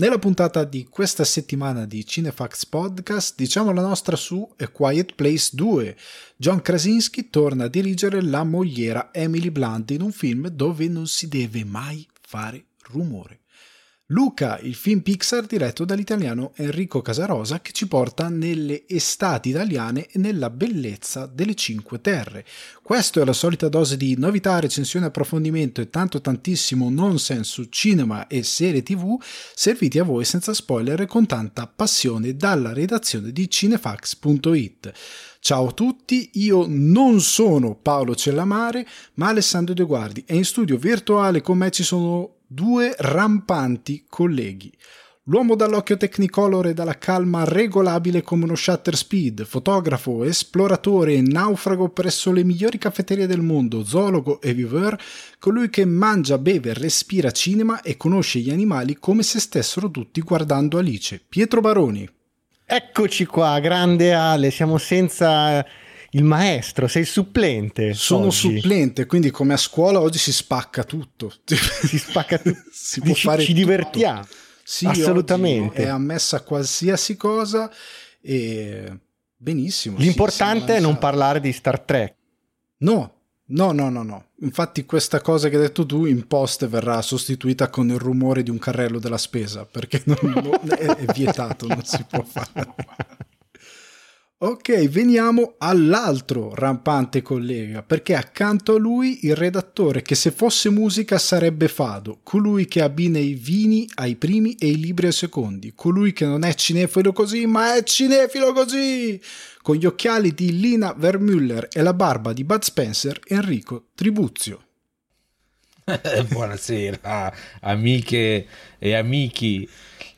Nella puntata di questa settimana di Cinefax Podcast diciamo la nostra su A Quiet Place 2. John Krasinski torna a dirigere la mogliera Emily Blunt in un film dove non si deve mai fare rumore. Luca, il film Pixar diretto dall'italiano Enrico Casarosa che ci porta nelle estati italiane e nella bellezza delle Cinque Terre. Questo è la solita dose di novità, recensione, approfondimento e tanto tantissimo nonsense su cinema e serie tv serviti a voi senza spoiler e con tanta passione dalla redazione di cinefax.it. Ciao a tutti, io non sono Paolo Cellamare ma Alessandro De Guardi e in studio virtuale con me ci sono due rampanti colleghi. L'uomo dall'occhio technicolor e dalla calma regolabile come uno shutter speed, fotografo, esploratore e naufrago presso le migliori caffetterie del mondo, zoologo e viveur, colui che mangia, beve, respira cinema e conosce gli animali come se stessero tutti guardando Alice. Pietro Baroni. Eccoci qua, grande Ale, siamo senza il maestro, sei supplente. Sono oggi. supplente, quindi come a scuola oggi si spacca tutto. Si spacca tutto. si può ci, fare ci divertiamo. Sì, Assolutamente. È ammessa qualsiasi cosa e benissimo. L'importante sì, è non parlare di Star Trek. No, No, no, no, no. Infatti questa cosa che hai detto tu in post verrà sostituita con il rumore di un carrello della spesa, perché non, non, è, è vietato, non si può fare. Ok, veniamo all'altro rampante collega, perché accanto a lui il redattore che se fosse musica sarebbe Fado, colui che abbina i vini ai primi e i libri ai secondi, colui che non è cinefilo così, ma è cinefilo così, con gli occhiali di Lina Vermüller e la barba di Bud Spencer, Enrico Tribuzio. Buonasera, amiche e amici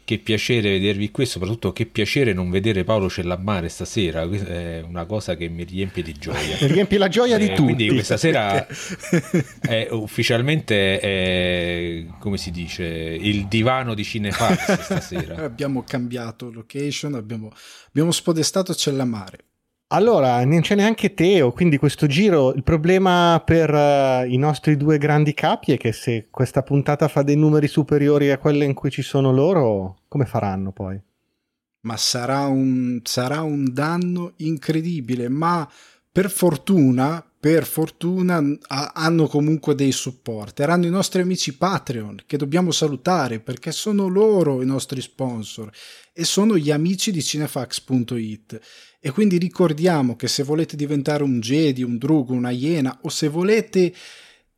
che piacere vedervi qui, soprattutto che piacere non vedere Paolo Cellammare stasera, è una cosa che mi riempie di gioia. Riempie la gioia eh, di tutti. Quindi questa sera è ufficialmente, è, come si dice, il divano di Cinefax stasera. abbiamo cambiato location, abbiamo, abbiamo spodestato Cellamare. Allora, non c'è neanche Teo, quindi questo giro, il problema per uh, i nostri due grandi capi è che se questa puntata fa dei numeri superiori a quelle in cui ci sono loro, come faranno poi? Ma sarà un, sarà un danno incredibile, ma per fortuna, per fortuna hanno comunque dei support. Erano i nostri amici Patreon che dobbiamo salutare perché sono loro i nostri sponsor e sono gli amici di cinefax.it e quindi ricordiamo che se volete diventare un Jedi, un Drugo, una Iena o se volete,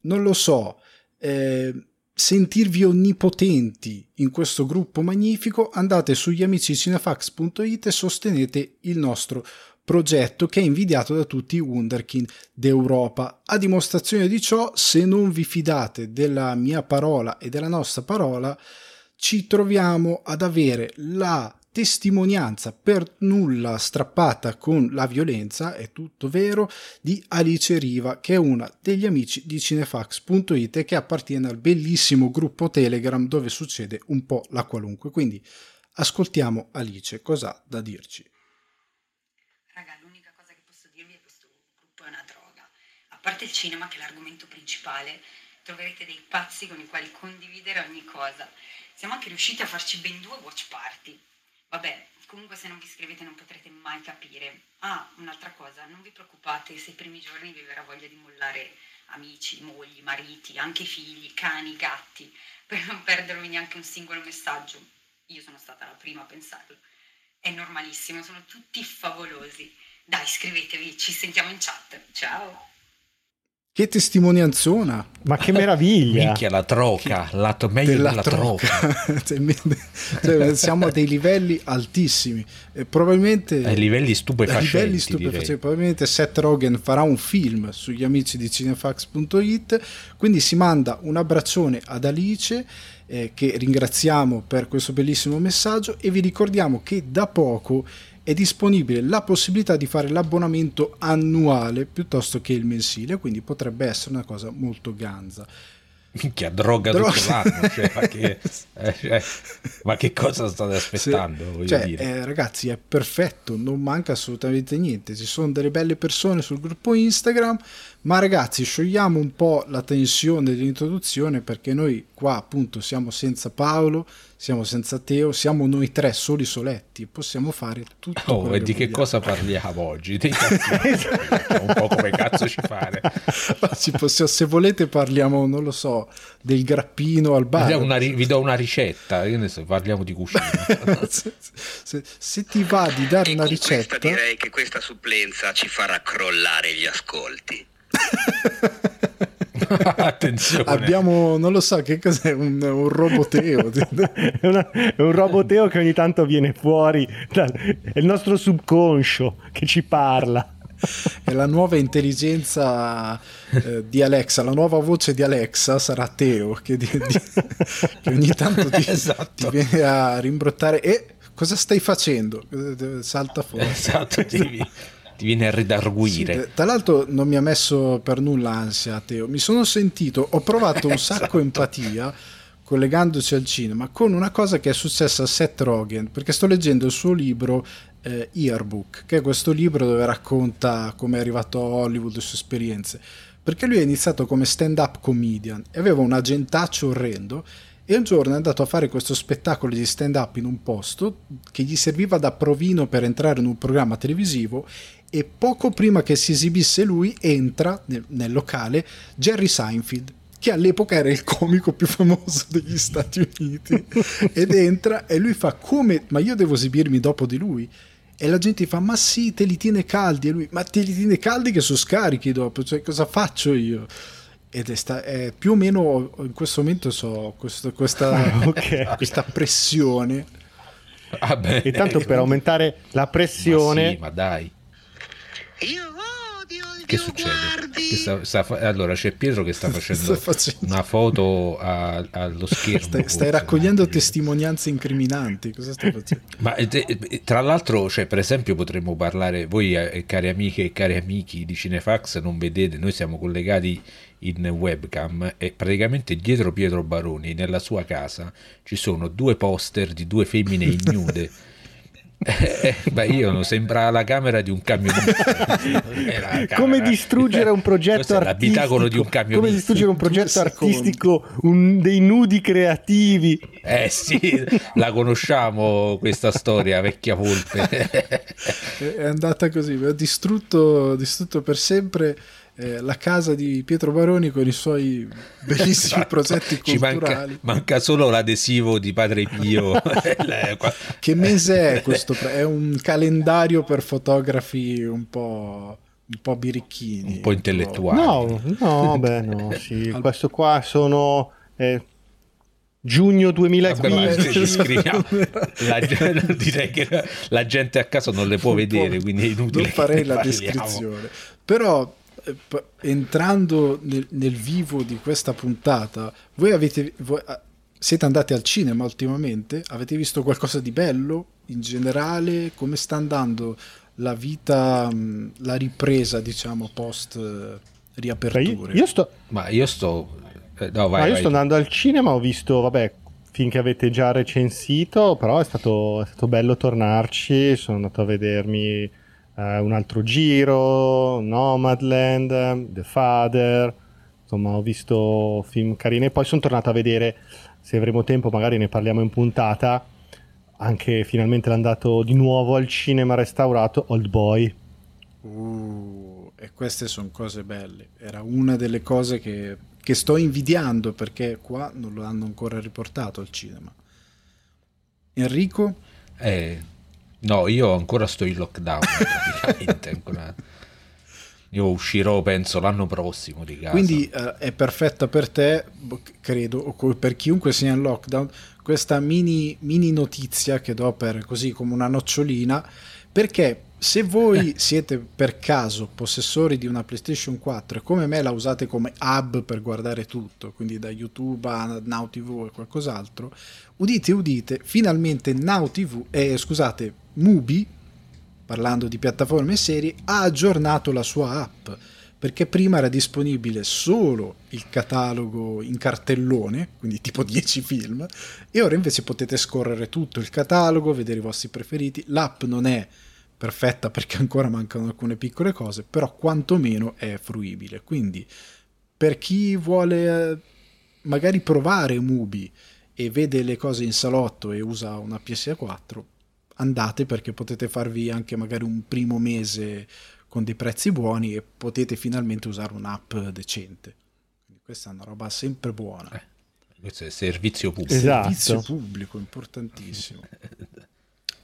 non lo so, eh, sentirvi onnipotenti in questo gruppo magnifico, andate sugli amici cinefax.it e sostenete il nostro progetto che è invidiato da tutti i Wunderkind d'Europa. A dimostrazione di ciò, se non vi fidate della mia parola e della nostra parola, ci troviamo ad avere la testimonianza per nulla strappata con la violenza, è tutto vero, di Alice Riva, che è una degli amici di cinefax.it e che appartiene al bellissimo gruppo Telegram dove succede un po' la qualunque. Quindi ascoltiamo Alice, cosa da dirci? Raga, l'unica cosa che posso dirvi è che questo gruppo è una droga. A parte il cinema, che è l'argomento principale, troverete dei pazzi con i quali condividere ogni cosa. Siamo anche riusciti a farci ben due watch party Vabbè, comunque se non vi iscrivete non potrete mai capire. Ah, un'altra cosa, non vi preoccupate se i primi giorni vi verrà voglia di mollare amici, mogli, mariti, anche figli, cani, gatti, per non perdervi neanche un singolo messaggio. Io sono stata la prima a pensarlo. È normalissimo, sono tutti favolosi. Dai, iscrivetevi, ci sentiamo in chat. Ciao! Che testimonianzona! Ma che meraviglia! Minchia la troca, che... lato meglio della, della troca. troca. cioè, siamo a dei livelli altissimi. E probabilmente... Ai livelli stupefacenti. livelli stupefacenti. Probabilmente Seth Rogen farà un film sugli amici di cinefax.it, quindi si manda un abbraccione ad Alice eh, che ringraziamo per questo bellissimo messaggio e vi ricordiamo che da poco è disponibile la possibilità di fare l'abbonamento annuale piuttosto che il mensile, quindi potrebbe essere una cosa molto ganza. Minchia, droga, droga. tutto l'anno, cioè, ma, che, eh, cioè, ma, che, cosa state aspettando? Se, cioè, eh, ragazzi, è perfetto, non manca assolutamente niente. Ci sono delle belle persone sul gruppo Instagram, ma ragazzi, sciogliamo un po' la tensione dell'introduzione perché noi qua appunto siamo senza Paolo, siamo senza Teo, siamo noi tre soli soletti, possiamo fare tutto. Oh, e di che vogliamo. cosa parliamo oggi? Dei cazzi, un po' come cazzo ci fare. Ma ci possiamo- se volete parliamo, non lo so, del grappino al Vi bar. do una, ri- vi do una ricetta, io ne so, parliamo di cucina. se, se- se ti va di dare E una con ricetta, questa direi che questa supplenza ci farà crollare gli ascolti. Attenzione. abbiamo, non lo so, che cos'è, un, un roboteo. è, una- è un roboteo che ogni tanto viene fuori, dal- è il nostro subconscio che ci parla. È la nuova intelligenza eh, di Alexa, la nuova voce di Alexa sarà Teo che, di- di- che ogni tanto ti, Esatto. ti viene a rimbrottare e cosa stai facendo? Salta fuori. Esatto, ti, ti viene a Sì, redarguire. eh, tra l'altro non mi ha messo per nulla ansia Teo, mi sono sentito, ho provato un sacco Esatto. empatia collegandoci al cinema con una cosa che è successa a Seth Rogen, perché sto leggendo il suo libro eh, Yearbook, che è questo libro dove racconta come è arrivato a Hollywood, le sue esperienze, perché lui è iniziato come stand-up comedian e aveva un agentaccio orrendo e un giorno è andato a fare questo spettacolo di stand-up in un posto che gli serviva da provino per entrare in un programma televisivo e poco prima che si esibisse lui entra nel, nel locale Jerry Seinfeld che all'epoca era il comico più famoso degli Stati Uniti ed entra e lui fa come ma io devo esibirmi dopo di lui e la gente fa ma sì te li tiene caldi e lui ma te li tiene caldi che sono scarichi dopo cioè cosa faccio io ed è, sta- è più o meno in questo momento so questo- questa, Ah, ok. questa pressione Vabbè. E tanto per aumentare la Ma pressione, sì, ma dai. Io odio il Che succede? guardi. Che sta- sta allora c'è Pietro che sta facendo, Sta facendo- una foto a- allo schermo. stai, stai raccogliendo testimonianze incriminanti cosa stai facendo? Ma eh, eh, tra l'altro, cioè, per esempio, potremmo parlare, voi eh, cari amiche e cari amici di Cinefax, non vedete, noi siamo collegati in webcam e praticamente dietro Pietro Baroni, nella sua casa, ci sono due poster di due femmine ignude. Eh, eh, beh, io non sembra la camera di un camionista. Come distruggere un progetto artistico, l'abitacolo di un camionista. come distruggere un progetto artistico, un- dei nudi creativi. Eh sì, la conosciamo questa storia, vecchia volpe. è è andata così ha distrutto, distrutto per sempre eh, la casa di Pietro Baroni con i suoi bellissimi Esatto. progetti Ci manca, culturali manca solo l'adesivo di Padre Pio. Che mese è questo? è un calendario per fotografi un po' un po' birichini Un po' intellettuali. No, no, beh, no, sì. Questo qua sono eh, giugno Vabbè, ma 2015. ci scriviamo. La, direi che la gente a casa non le può Un vedere, po'. quindi è inutile. non farei la parliamo. descrizione però entrando nel, nel vivo di questa puntata voi avete voi, ah, siete andati al cinema ultimamente? Avete visto qualcosa di bello in generale? Come sta andando la vita mh, la ripresa diciamo post eh, riaperture? Io, io sto, Ma io sto... eh, no, no, vai, io vai. sto andando al cinema, ho visto, vabbè, finché avete già recensito, però è stato, è stato bello tornarci, sono andato a vedermi eh, un altro giro, Nomadland, The Father, insomma ho visto film carini e poi sono tornato a vedere, se avremo tempo magari ne parliamo in puntata, anche finalmente l'andato di nuovo al cinema restaurato Old Boy. Uh, e queste sono cose belle. Era una delle cose che, che sto invidiando perché qua non lo hanno ancora riportato al cinema. Enrico? Eh, no, io ancora sto in lockdown, praticamente. ancora. Io uscirò, penso, l'anno prossimo di casa. Quindi eh, è perfetta per te, credo, o per chiunque sia in lockdown, questa mini, mini notizia che do per così come una nocciolina, perché se voi siete per caso possessori di una PlayStation 4 e come me la usate come hub per guardare tutto, quindi da YouTube a Now TV e qualcos'altro, udite udite, finalmente Now TV, eh, scusate, Mubi, parlando di piattaforme e serie, ha aggiornato la sua app perché prima era disponibile solo il catalogo in cartellone, quindi tipo 10 film, e ora invece potete scorrere tutto il catalogo, vedere i vostri preferiti. L'app non è perfetta perché ancora mancano alcune piccole cose, però quantomeno è fruibile. Quindi per chi vuole eh, magari provare Mubi e vede le cose in salotto e usa una PS4, andate perché potete farvi anche magari un primo mese con dei prezzi buoni e potete finalmente usare un'app decente. Quindi questa è una roba sempre buona. Eh, questo è servizio pubblico. Esatto. Servizio pubblico, importantissimo.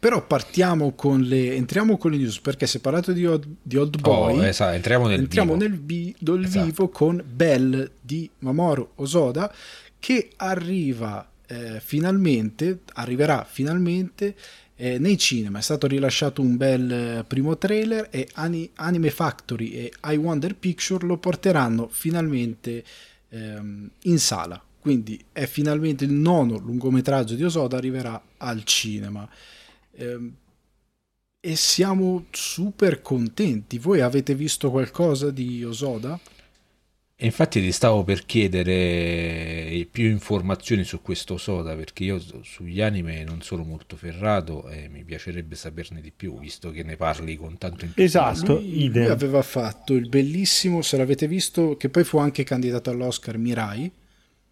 Però partiamo con le entriamo con le news perché si è parlato di, Old, di Old Boy. Oh, esatto, entriamo nel entriamo vivo. nel, vi- Esatto. vivo con Bell di Mamoru Osoda che arriva eh, finalmente, arriverà finalmente eh, nei cinema. È stato rilasciato un bel eh, primo trailer e Ani- Anime Factory e I Wonder Picture lo porteranno finalmente ehm, in sala. Quindi è finalmente il nono lungometraggio di Osoda arriverà al cinema. Ehm, e siamo super contenti. Voi avete visto qualcosa di Osoda? E infatti ti stavo per chiedere più informazioni su questo Soda perché io su- sugli anime non sono molto ferrato e mi piacerebbe saperne di più visto che ne parli con tanto entusiasmo. Esatto, lui, lui aveva fatto il bellissimo, se l'avete visto, che poi fu anche candidato all'Oscar Mirai,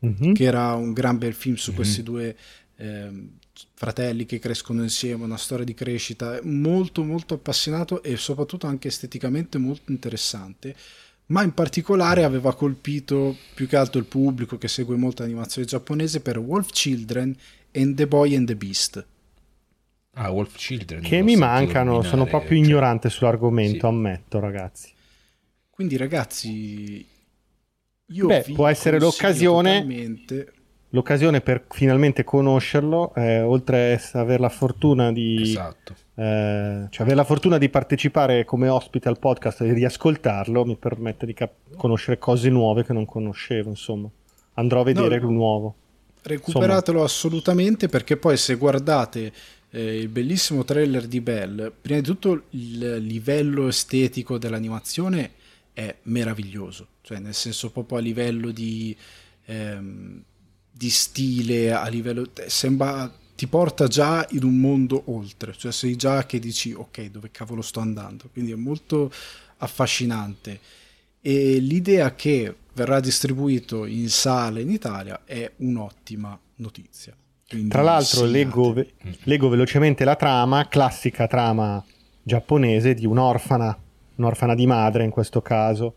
Mhm. che era un gran bel film su Mhm. questi due ehm, fratelli che crescono insieme, una storia di crescita molto molto appassionato e soprattutto anche esteticamente molto interessante. Ma in particolare aveva colpito più che altro il pubblico che segue molta animazione giapponese per Wolf Children and The Boy and the Beast. Ah, Wolf Children. Che mi mancano, sono nominare, proprio cioè- ignorante sull'argomento, Sì. ammetto, ragazzi. Quindi ragazzi, io Beh, vi può essere l'occasione- totalmente- L'occasione per finalmente conoscerlo, eh, oltre a avere la fortuna di Esatto. eh, cioè avere la fortuna di partecipare come ospite al podcast e di ascoltarlo mi permette di cap- conoscere cose nuove che non conoscevo, insomma. Andrò a vedere No, il nuovo. Recuperatelo assolutamente perché poi se guardate eh, il bellissimo trailer di Bell, prima di tutto il livello estetico dell'animazione è meraviglioso, cioè nel senso proprio a livello di, ehm, di stile, a livello... sembra ti porta già in un mondo oltre, cioè sei già che dici ok dove cavolo sto andando, quindi è molto affascinante. E l'idea che verrà distribuito in sala in Italia è un'ottima notizia. Quindi Tra l'altro leggo, ve- leggo velocemente la trama, classica trama giapponese di un'orfana, un'orfana di madre in questo caso,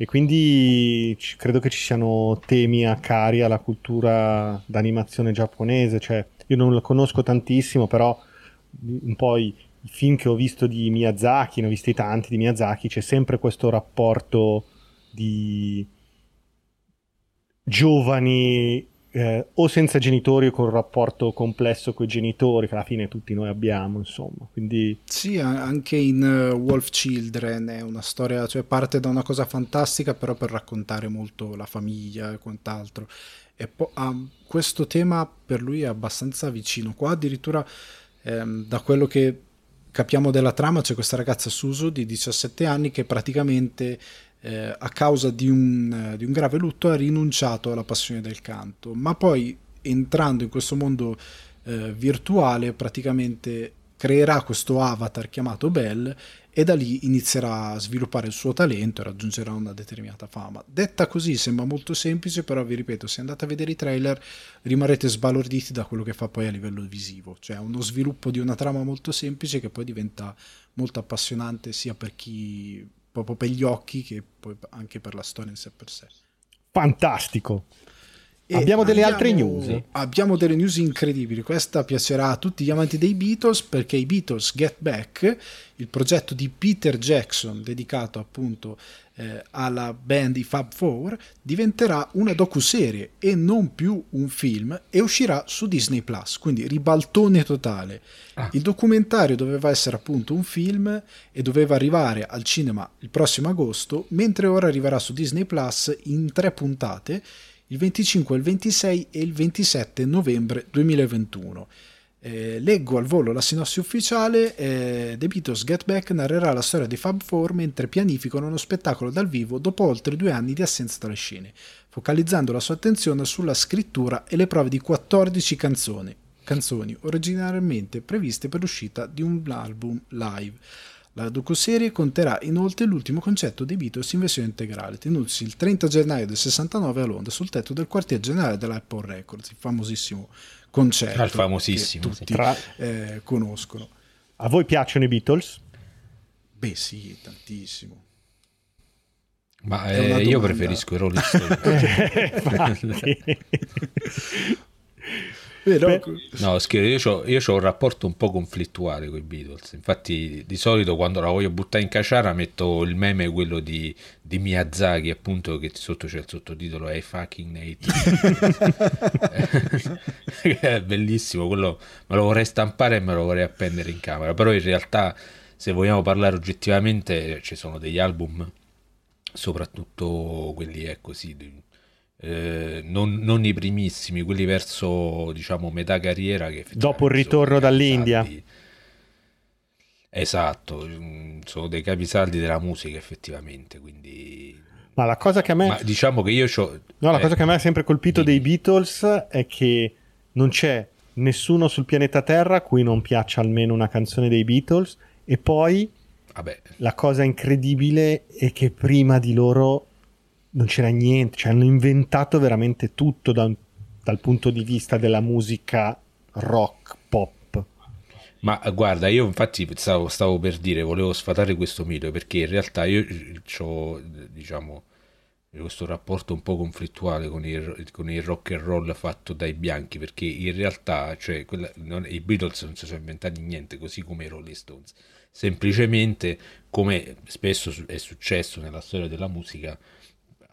e quindi ci- credo che ci siano temi a cari alla cultura d'animazione giapponese, cioè io non la conosco tantissimo, però un po' i, i film che ho visto di Miyazaki, ne ho visti tanti di Miyazaki, c'è sempre questo rapporto di giovani eh, o senza genitori o con un rapporto complesso con i genitori che alla fine tutti noi abbiamo insomma quindi Sì, anche in eh, Wolf Children è una storia, cioè parte da una cosa fantastica, però per raccontare molto la famiglia e quant'altro. E poi ha- questo tema per lui è abbastanza vicino. Qua addirittura ehm, da quello che capiamo della trama c'è questa ragazza Susu di 17 anni che praticamente eh, a causa di un, eh, di un grave lutto ha rinunciato alla passione del canto, ma poi entrando in questo mondo eh, virtuale praticamente creerà questo avatar chiamato Bell e da lì inizierà a sviluppare il suo talento e raggiungerà una determinata fama. Detta così sembra molto semplice, però vi ripeto, se andate a vedere i trailer rimarrete sbalorditi da quello che fa poi a livello visivo, cioè uno sviluppo di una trama molto semplice che poi diventa molto appassionante sia per chi proprio per gli occhi che poi anche per la storia in sé per sé. fantastico E Abbiamo delle altre andiamo- news? Abbiamo delle news incredibili. Questa piacerà a tutti gli amanti dei Beatles perché i Beatles Get Back, il progetto di Peter Jackson dedicato appunto eh, alla band i Fab Four, diventerà una docuserie e non più un film e uscirà su Disney Plus. Quindi ribaltone totale. Ah. Il documentario doveva essere appunto un film e doveva arrivare al cinema il prossimo agosto, mentre ora arriverà su Disney Plus in tre puntate il 25, il 26 e il 27 novembre 2021. Eh, leggo al volo la sinossi ufficiale, eh, The Beatles Get Back narrerà la storia dei Fab Four mentre pianificano uno spettacolo dal vivo dopo oltre due anni di assenza dalle scene, focalizzando la sua attenzione sulla scrittura e le prove di 14 canzoni, canzoni originariamente previste per l'uscita di un album live. La docuserie conterrà inoltre l'ultimo concerto dei Beatles in versione integrale, tenutosi il 30 gennaio del 69 a Londra sul tetto del quartier generale dell'Apple Records, il famosissimo concerto Ah, il famosissimo, che sì. tutti Tra- eh, conoscono. A voi piacciono i Beatles? Beh sì, tantissimo. Ma eh, io preferisco i Rolling Stones. Vero? No, scherzo, io ho un rapporto un po' conflittuale con i Beatles. Infatti, di solito quando la voglio buttare in caciara metto il meme quello di, di Miyazaki, appunto, che sotto c'è il sottotitolo I fucking Nate. È bellissimo, quello me lo vorrei stampare e me lo vorrei appendere in camera. Però in realtà, se vogliamo parlare oggettivamente, ci sono degli album, soprattutto quelli, ecco, sì, eh, non, non i primissimi, quelli verso diciamo metà carriera che Dopo il ritorno dall'India. Esatto, mm, sono dei capisaldi della musica effettivamente, quindi Ma la cosa che a me... ma diciamo che io c'ho No, la eh, cosa che a me ha sempre colpito dei Beatles è che non c'è nessuno sul pianeta Terra a cui non piaccia almeno una canzone dei Beatles e poi vabbè, la cosa incredibile è che prima di loro non c'era niente, cioè hanno inventato veramente tutto da dal punto di vista della musica rock, pop. Ma guarda, io infatti stavo, stavo per dire, volevo sfatare questo mito perché in realtà io ho, diciamo, questo rapporto un po' conflittuale con il, con il rock and roll fatto dai bianchi perché in realtà, cioè, quella- non- i Beatles non si sono inventati niente, così come i Rolling Stones. Semplicemente, come spesso è successo nella storia della musica,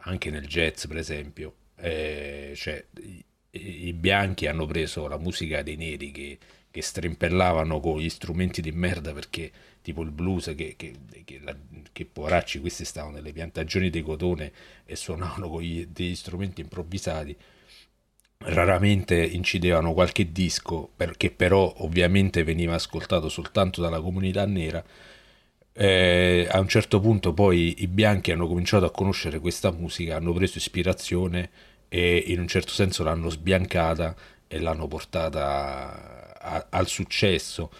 anche nel jazz, per esempio, eh, cioè, i, i bianchi hanno preso la musica dei neri che, che strimpellavano con gli strumenti di merda perché tipo il blues che, che, che, la- che poveracci questi stavano nelle piantagioni di cotone e suonavano con gli- degli strumenti improvvisati raramente incidevano qualche disco perché però ovviamente veniva ascoltato soltanto dalla comunità nera eh, a un certo punto poi i bianchi hanno cominciato a conoscere questa musica, hanno preso ispirazione e in un certo senso l'hanno sbiancata e l'hanno portata a- al successo.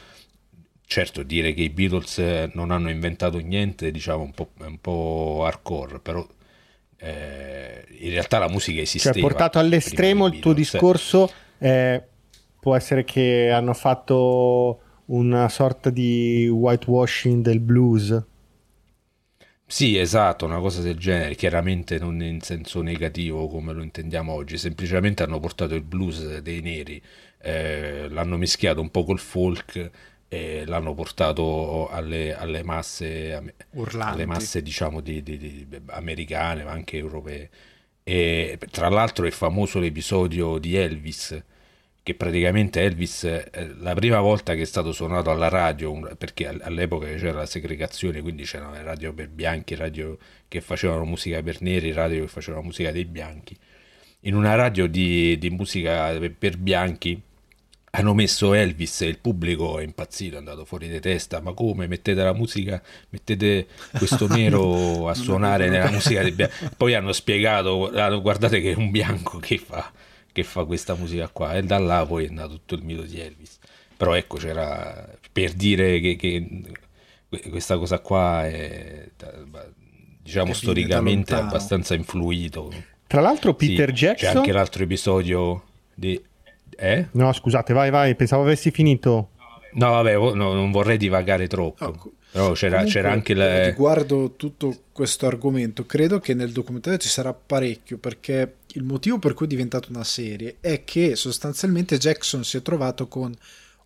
Certo, dire che i Beatles non hanno inventato niente, diciamo un po', un po' hardcore, però eh, in realtà la musica esisteva. Cioè, portato all'estremo il tuo discorso eh, può essere che hanno fatto una sorta di whitewashing del blues. Sì, esatto, una cosa del genere, chiaramente non in senso negativo come lo intendiamo oggi, semplicemente hanno portato il blues dei neri, eh, l'hanno mischiato un po' col folk e l'hanno portato alle, alle masse, alle masse diciamo di, di- di- americane ma anche europee. E tra l'altro è famoso l'episodio di Elvis, che praticamente Elvis, eh, la prima volta che è stato suonato alla radio, perché all- all'epoca c'era la segregazione, quindi c'erano le radio per bianchi, radio che facevano musica per neri, radio che facevano musica dei bianchi. In una radio di, di musica per- bianchi hanno messo Elvis e il pubblico è impazzito, è andato fuori di testa. Ma come mettete la musica, mettete questo nero a suonare nella musica dei bianchi? Poi hanno spiegato, guardate che è un bianco che fa, che fa questa musica qua. E da là poi è nato tutto il mito di Elvis. Però ecco, c'era per dire che, che questa cosa qua è, diciamo, da storicamente abbastanza influito. Tra l'altro Sì, Peter C'è Jackson... anche l'altro episodio di... Eh? No, scusate, vai, vai, pensavo avessi finito. No, vabbè, no, non vorrei divagare troppo. No, Però c'era, Comunque, c'era anche eh, la... Riguardo tutto questo argomento, credo che nel documentario ci sarà parecchio perché il motivo per cui è diventata una serie è che sostanzialmente Jackson si è trovato con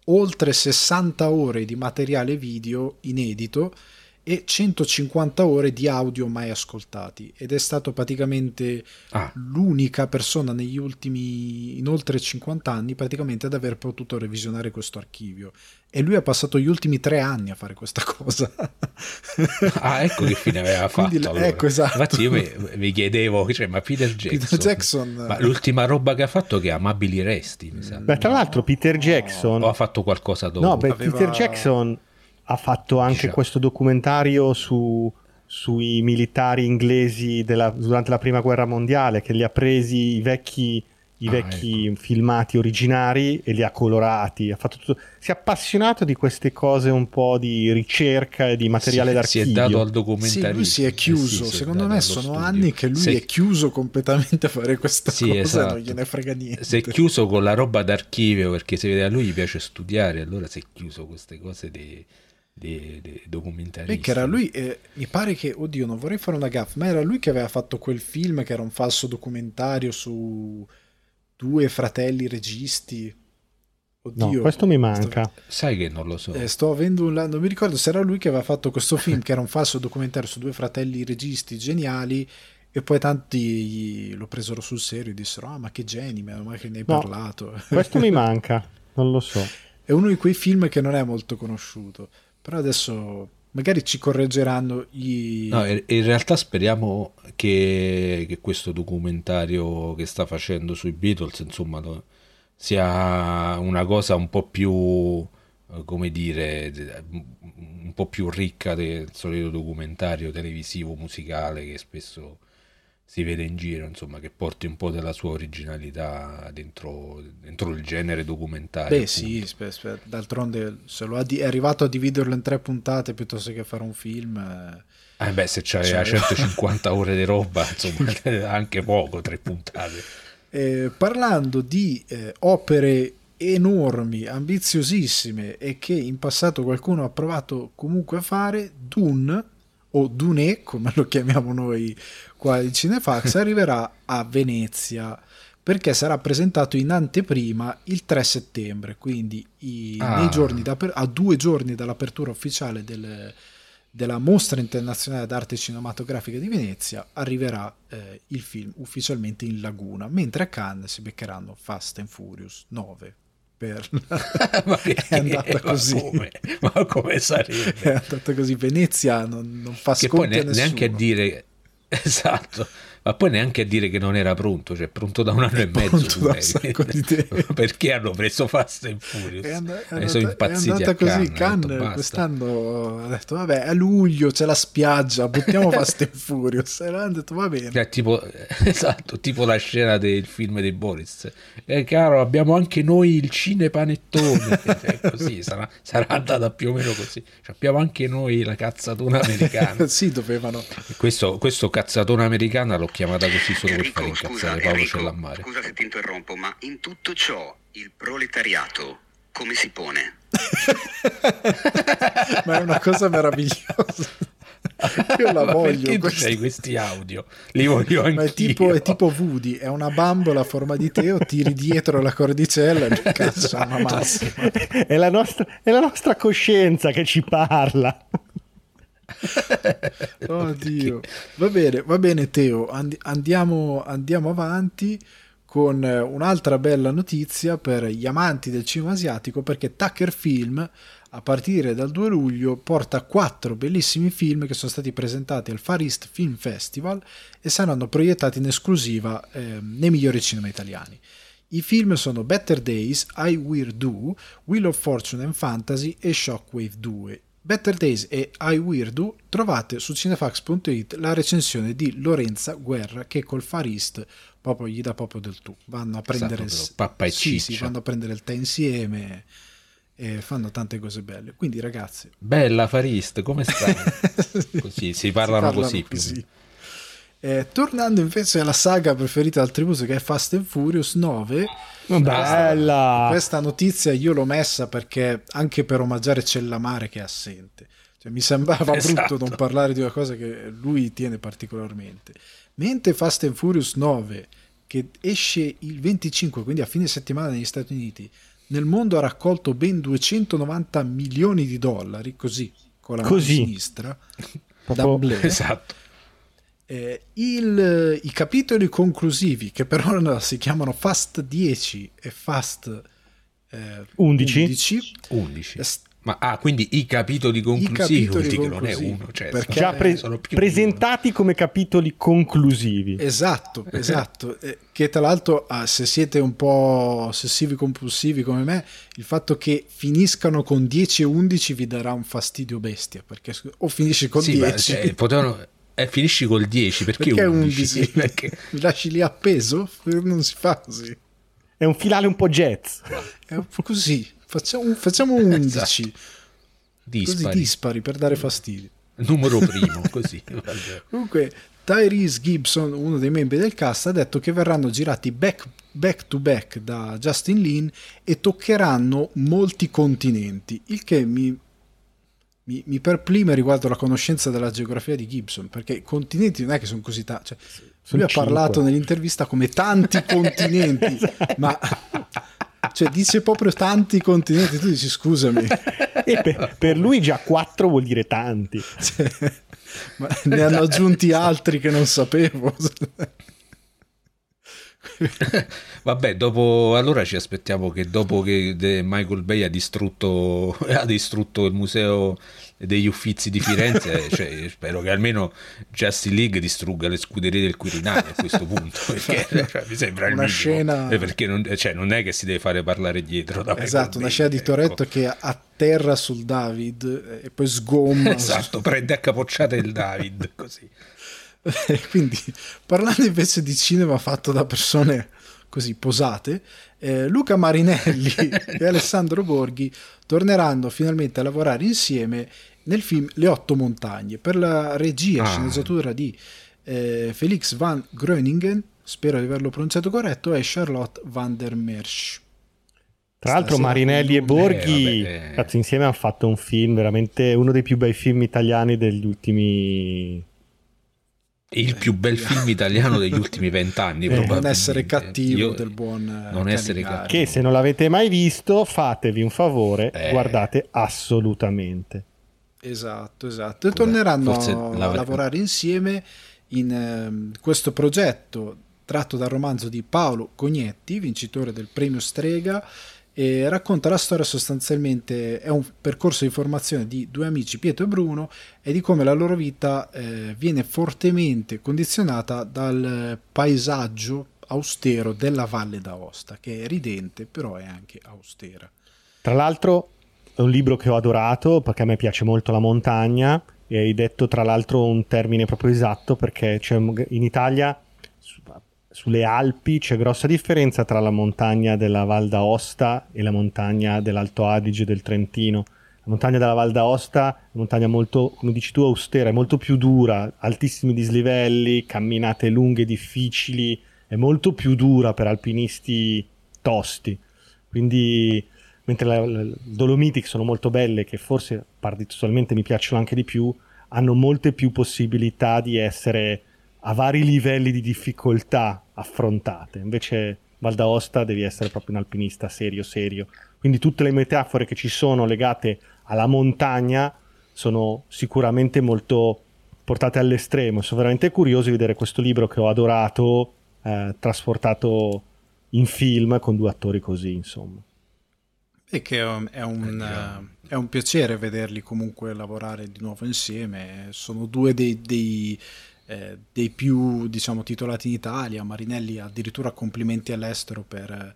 oltre 60 ore di materiale video inedito e 150 ore di audio mai ascoltati ed è stato praticamente Ah, l'unica persona negli ultimi in oltre 50 anni praticamente ad aver potuto revisionare questo archivio e lui ha passato gli ultimi tre anni a fare questa cosa ah, ecco che fine aveva fatto. Quindi, allora. ecco, esatto. Infatti io mi, mi chiedevo, cioè, ma Peter Jackson... Peter Jackson Ma l'ultima roba che ha fatto che è Amabili Resti, mi sa. Beh, tra l'altro Peter Jackson... O ha fatto qualcosa dopo? No, beh, Aveva- Peter Jackson ha fatto anche Diciamo. questo documentario su- sui militari inglesi della- durante la prima guerra mondiale, che li ha presi i vecchi, i Ah, vecchi ecco. filmati originari e li ha colorati. Ha fatto tutto. Si è appassionato di queste cose un po' di ricerca e di materiale si, d'archivio. si è dato al Sì, documentario. lui si è chiuso. Secondo me sono anni che lui è chiuso completamente a fare questa Sì, cosa esatto. non gliene frega niente. Si è chiuso con la roba d'archivio perché si vede a lui gli piace studiare, allora si è chiuso queste cose dei, dei, dei documentari. Perché era lui, eh, mi pare che, oddio, non vorrei fare una gaffa, ma era lui che aveva fatto quel film che era un falso documentario su due fratelli registi. No, Oddio, questo mi manca. Sai che non lo so. Sto, eh, sto avendo un... Non mi ricordo se era lui che aveva fatto questo film che era un falso documentario su due fratelli registi geniali e poi tanti gli- lo presero sul serio e dissero, ah ma che geni, male che ne hai No. parlato. Questo mi manca, non lo so. È uno di quei film che non è molto conosciuto, però adesso magari ci correggeranno i... No, in realtà speriamo che, che questo documentario che sta facendo sui Beatles, insomma, sia una cosa un po' più, eh, come dire, un po' più ricca del solito documentario televisivo musicale che spesso si vede in giro, insomma, che porti un po' della sua originalità dentro, dentro il genere documentario. Beh sì, appunto. spe- spe- d'altronde se lo ha di- è arrivato a dividerlo in tre puntate piuttosto che fare un film... eh, Eh beh, se c'aveva Cioè- 150 ore di roba, insomma, anche poco, tre puntate. Eh, parlando di eh, opere enormi, ambiziosissime e che in passato qualcuno ha provato comunque a fare, Dune o Dune, come lo chiamiamo noi qua in Cinefax, arriverà a Venezia perché sarà presentato in anteprima il 3 settembre, quindi i- Ah. nei giorni d'aper- a due giorni dall'apertura ufficiale del- della Mostra Internazionale d'Arte Cinematografica di Venezia arriverà eh, il film ufficialmente in laguna, mentre a Cannes si beccheranno Fast and Furious 9. Per... ma perché? è andata Ma così. come? Ma come È sarebbe? andata così. Venezia non, non fa Che sconti a ne- nessuno. neanche a dire esatto, ma poi neanche a dire che non era pronto, cioè pronto da un anno e mezzo. da un perché hanno preso Fast and Furious? È, and- è E andata, sono è impazziti andata così. Cannes, Cannes quest'anno ha detto: Vabbè, a luglio c'è la spiaggia, buttiamo Fast and Furious. E hanno detto: Va bene. Cioè, tipo, esatto, tipo la scena del film di Boris. Eh, caro, abbiamo anche noi il cinepanettone. Cioè, così, sarà, sarà andata più o meno così. Cioè, abbiamo anche noi la cazzatona americana. sì, dovevano. E Questo, questo cazzatona americana l'ho chiamata così solo per fare Enrico, scusa, incazzare Paolo Enrico, Cellammare. scusa se ti interrompo, ma in tutto ciò il proletariato come si pone? Ma è una cosa meravigliosa. Io la Ma voglio. C'hai questi audio? Li voglio anche Ma è tipo, è tipo Woody, è una bambola a forma di teo, tiri dietro la cordicella e cazzo una massima. È la, nostra, è la nostra coscienza che ci parla. Oddio. Va bene, va bene Teo, and- andiamo, andiamo avanti con eh, un'altra bella notizia per gli amanti del cinema asiatico perché Tucker Film a partire dal 2 luglio porta quattro bellissimi film che sono stati presentati al Far East Film Festival e saranno proiettati in esclusiva ehm, nei migliori cinema italiani. I film sono Better Days, I Weird Do, Wheel of Fortune and Fantasy e Shockwave 2. Better Days e I Weird Do trovate su cinefax.it la recensione di Lorenza Guerra che col Far East proprio gli dà proprio del tu. Vanno a prendere proprio pappa e sì, sì, vanno a prendere il tè insieme e fanno tante cose belle. Quindi ragazzi, Bella Farist, come stai? Così, si parlano così più o meno. Eh, tornando invece alla saga preferita dal tributo che è Fast and Furious 9, Bella! questa notizia io l'ho messa perché anche per omaggiare Cellamare che è assente. Cioè, mi sembrava Esatto. brutto non parlare di una cosa che lui tiene particolarmente. Mentre Fast and Furious 9, che esce il 25, quindi a fine settimana negli Stati Uniti, nel mondo ha raccolto ben 290 milioni di dollari, così, con la mano Così. sinistra, Proprio-. Esatto. Eh, il- I capitoli conclusivi, che per ora si chiamano Fast 10 e Fast eh, 11. 11, 11. eh, s- Ma ah, quindi i capitoli conclusivi capitoli vuol dire che non è uno, cioè, perché- Già pre- sono più presentati come capitoli conclusivi. Esatto, esatto. Eh, che tra l'altro, ah, se siete un po' ossessivi compulsivi come me, il fatto che finiscano con 10 e 11 vi darà un fastidio bestia, perché o finisci con Sì, ma, 10 cioè, potevano... eh, finisci col 10, perché, perché 11? 11? Perché... Mi lasci lì appeso? Non si fa così. È un finale un po' jazz. È un po' così, facciamo, facciamo 11. Esatto. Così Dispari. dispari per dare fastidio. Numero primo, così. Comunque, Tyrese Gibson, uno dei membri del cast, ha detto che verranno girati back, back to back da Justin Lin e toccheranno molti continenti, il che mi, mi, mi perplime riguardo la conoscenza della geografia di Gibson, perché i continenti non è che sono così tanti. Cioè, Sono lui ha cinque. parlato nell'intervista come tanti continenti, ma cioè, dice proprio tanti continenti. Tu dici scusami, E per, per lui già 4 vuol dire tanti. cioè, ma ne hanno aggiunti altri che non sapevo. Vabbè, dopo allora ci aspettiamo che dopo che Michael Bay ha distrutto, ha distrutto il museo degli Uffizi di Firenze, cioè, spero che almeno Justice League distrugga le scuderie del Quirinale a questo punto, perché cioè, mi sembra Una scena- Eh, perché non, cioè, non è che si deve fare parlare dietro da Michael Esatto, una Bay, scena di ecco. Toretto che atterra sul David e poi sgomma. Esatto, prende a capocciate il David, così. Quindi, parlando invece di cinema fatto da persone così posate, eh, Luca Marinelli e Alessandro Borghi torneranno finalmente a lavorare insieme nel film Le Otto Montagne per la regia e Ah. sceneggiatura di eh, Felix van Groeningen, spero di averlo pronunciato corretto, e Charlotte van der Merch. Tra l'altro Marinelli e. Borghi Eh, vabbè, eh. insieme hanno fatto un film veramente uno dei più bei film italiani degli ultimi Il più bel film italiano degli ultimi vent'anni, Eh. Non essere cattivo Io- del buon eh, non essere cattivo. che se non l'avete mai visto fatevi un favore Eh. guardate assolutamente Esatto, esatto. E torneranno Forse a l'avrei- lavorare insieme in ehm, questo progetto tratto dal romanzo di Paolo Cognetti, vincitore del premio Strega, e racconta la storia sostanzialmente, è un percorso di formazione di due amici, Pietro e Bruno, e di come la loro vita eh, viene fortemente condizionata dal paesaggio austero della Valle d'Aosta, che è ridente, però è anche austera. tra l'altro è un libro che ho adorato perché a me piace molto la montagna e hai detto tra l'altro un termine proprio esatto perché in Italia sulle Alpi c'è grossa differenza tra la montagna della Val d'Aosta e la montagna dell'Alto Adige del Trentino. La montagna della Val d'Aosta è una montagna molto, come dici tu, austera, è molto più dura, altissimi dislivelli, camminate lunghe, difficili, è molto più dura per alpinisti tosti. Quindi, mentre le, Dolomiti, che sono molto belle, che forse paradossalmente mi piacciono anche di più, hanno molte più possibilità di essere a vari livelli di difficoltà affrontate. Invece Val d'Aosta devi essere proprio un alpinista serio, serio. Quindi tutte le metafore che ci sono legate alla montagna sono sicuramente molto portate all'estremo. Sono veramente curioso di vedere questo libro che ho adorato, eh, trasportato in film con due attori così, insomma. E che è un, è un, diciamo. eh, è un piacere vederli comunque lavorare di nuovo insieme. Sono due dei, dei, eh, dei più diciamo, titolati in Italia. Marinelli addirittura complimenti all'estero per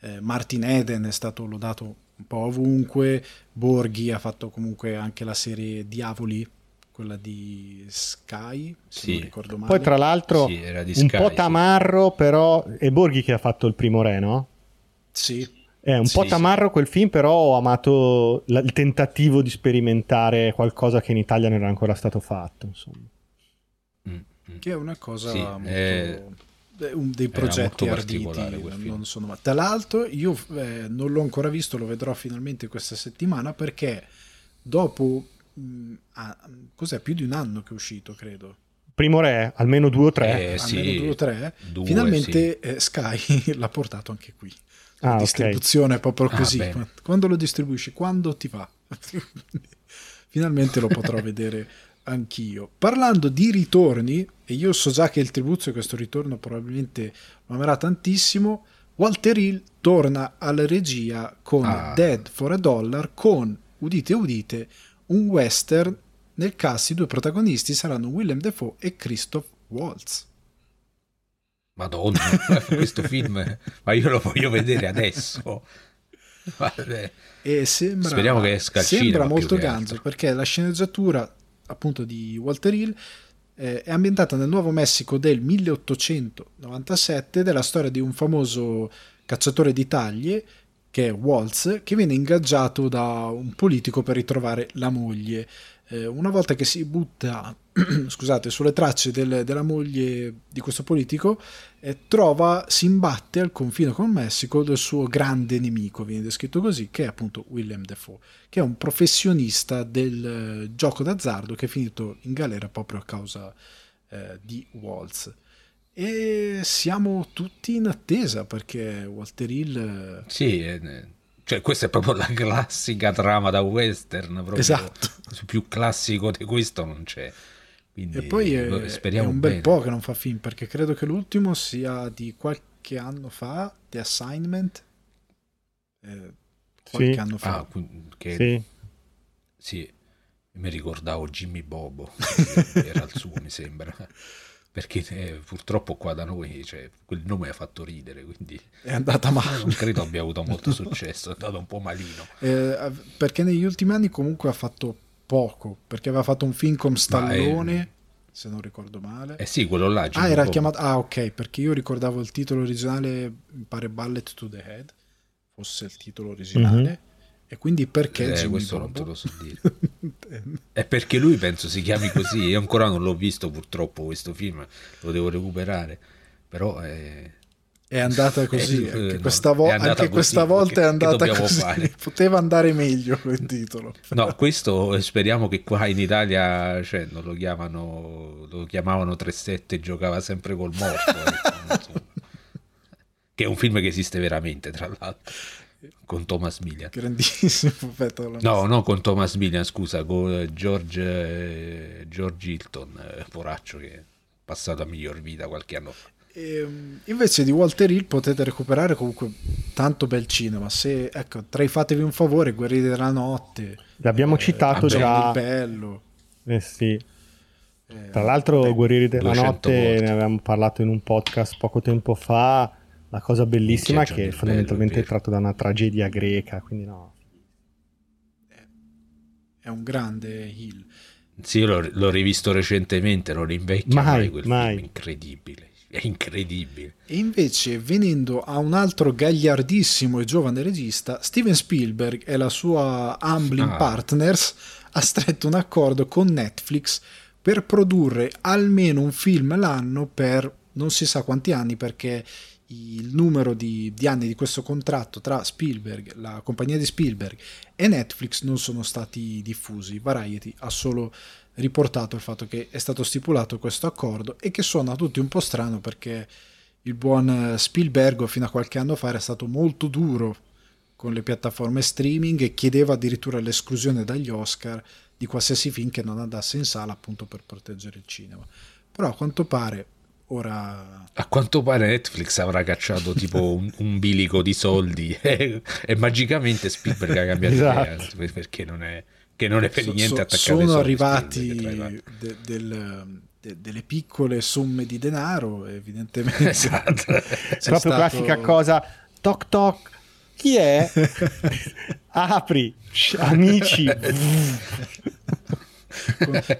eh, Martin Eden, è stato lodato un po' ovunque. Borghi ha fatto comunque anche la serie Diavoli, quella di Sky, se Sì. non ricordo male. Poi tra l'altro Sì, di un Sky, po' sì. tamarro, però è Borghi che ha fatto il primo re, no? Sì, È un Sì, po' sì. tamarro quel film, però ho amato la- il tentativo di sperimentare qualcosa che in Italia non era ancora stato fatto, insomma. Mm, mm. che è una cosa Sì, molto... è un dei progetti arditi non sono ma- tra l'altro io eh, non l'ho ancora visto lo vedrò finalmente questa settimana perché dopo mh, ah, cos'è? Più di un anno che è uscito credo. Primo re, almeno due o tre. Eh, sì, due o tre. Due, finalmente eh, Sky l'ha portato anche qui. La Ah, distribuzione è proprio Ah, così. bene. quando lo distribuisci? Quando ti va finalmente lo potrò vedere anch'io parlando di ritorni e io so già che il tribuzio di questo ritorno probabilmente mi amerà tantissimo Walter Hill torna alla regia con Ah. Dead for a Dollar con udite udite un western nel cast i due protagonisti saranno Willem Dafoe e Christoph Waltz Madonna, questo film, ma io lo voglio vedere adesso. Vabbè. E sembra, Speriamo che esca sembra molto ganzo perché la sceneggiatura appunto di Walter Hill eh, è ambientata nel Nuovo Messico del 1897 della storia di un famoso cacciatore di taglie che è Waltz, che viene ingaggiato da un politico per ritrovare la moglie. Eh, una volta che si butta scusate, sulle tracce del, della moglie di questo politico, eh, trova, si imbatte al confine con il Messico del suo grande nemico, viene descritto così, che è appunto Willem Dafoe, che è un professionista del eh, gioco d'azzardo che è finito in galera proprio a causa eh, di Waltz. E siamo tutti in attesa perché Walter Hill... Eh, sì, eh, cioè questa è proprio la classica trama da western, proprio esatto. più classico di questo non c'è. Quindi, e poi è, è un bel bene. po' che non fa film perché credo che l'ultimo sia di qualche anno fa, The Assignment. Eh, qualche sì. anno fa. Ah, che... sì. sì, mi ricordavo Jimmy Bobo, era il suo mi sembra perché eh, purtroppo qua da noi cioè, quel nome ha fatto ridere, quindi è andata male. Non credo abbia avuto molto successo, è andato un po' malino. Eh, perché negli ultimi anni comunque ha fatto poco, perché aveva fatto un film con Stallone, è... se non ricordo male. Eh sì, quello là. Ah, era chiamato... Ah, ok, perché io ricordavo il titolo originale, mi pare Ballet to the Head, fosse il titolo originale. Mm-hmm. E quindi perché eh, questo Bobo? non te lo so dire. è perché lui penso si chiami così. Io ancora non l'ho visto purtroppo questo film, lo devo recuperare. Però è, è andata così. Eh, anche, questa, vo- è andata anche così, questa volta è andata così. Fare? Poteva andare meglio quel titolo. No, questo speriamo che qua in Italia cioè, non lo chiamano, lo chiamavano 3-7 giocava sempre col morto. Ecco, che è un film che esiste veramente, tra l'altro con Thomas Millian. Grandissimo Petolo. No, no, con Thomas Millian, scusa, con George, eh, George Hilton, eh, poraccio che è passato a miglior vita qualche anno fa. E, ehm, invece di Walter Hill potete recuperare comunque tanto bel cinema. Se, ecco, tra i fatevi un favore, Guerrieri della Notte. L'abbiamo eh, citato già. Bello. Eh sì. Eh, tra l'altro, beh, Guerrieri della Notte volte. ne avevamo parlato in un podcast poco tempo fa la cosa bellissima è che è fondamentalmente bello, è tratto da una tragedia greca, quindi no. È un grande Hill. Sì, l'ho, l'ho rivisto recentemente, non rinvecchia mai, mai quel mai. film incredibile. È incredibile. E invece, venendo a un altro gagliardissimo e giovane regista, Steven Spielberg e la sua Amblin ah. Partners ha stretto un accordo con Netflix per produrre almeno un film l'anno per non si sa quanti anni perché il numero di, di, anni di questo contratto tra Spielberg, la compagnia di Spielberg e Netflix non sono stati diffusi. Variety ha solo riportato il fatto che è stato stipulato questo accordo e che suona a tutti un po' strano perché il buon Spielberg fino a qualche anno fa era stato molto duro con le piattaforme streaming e chiedeva addirittura l'esclusione dagli Oscar di qualsiasi film che non andasse in sala appunto per proteggere il cinema. Però a quanto pare Ora... A quanto pare Netflix avrà cacciato tipo un, un bilico di soldi e, e, magicamente Spielberg ha cambiato esatto. idea perché non è, che non è per so, niente attaccato Sono arrivati de, del, de, delle piccole somme di denaro, evidentemente. Esatto. Proprio stato... classica cosa, toc toc, chi è? Apri, amici.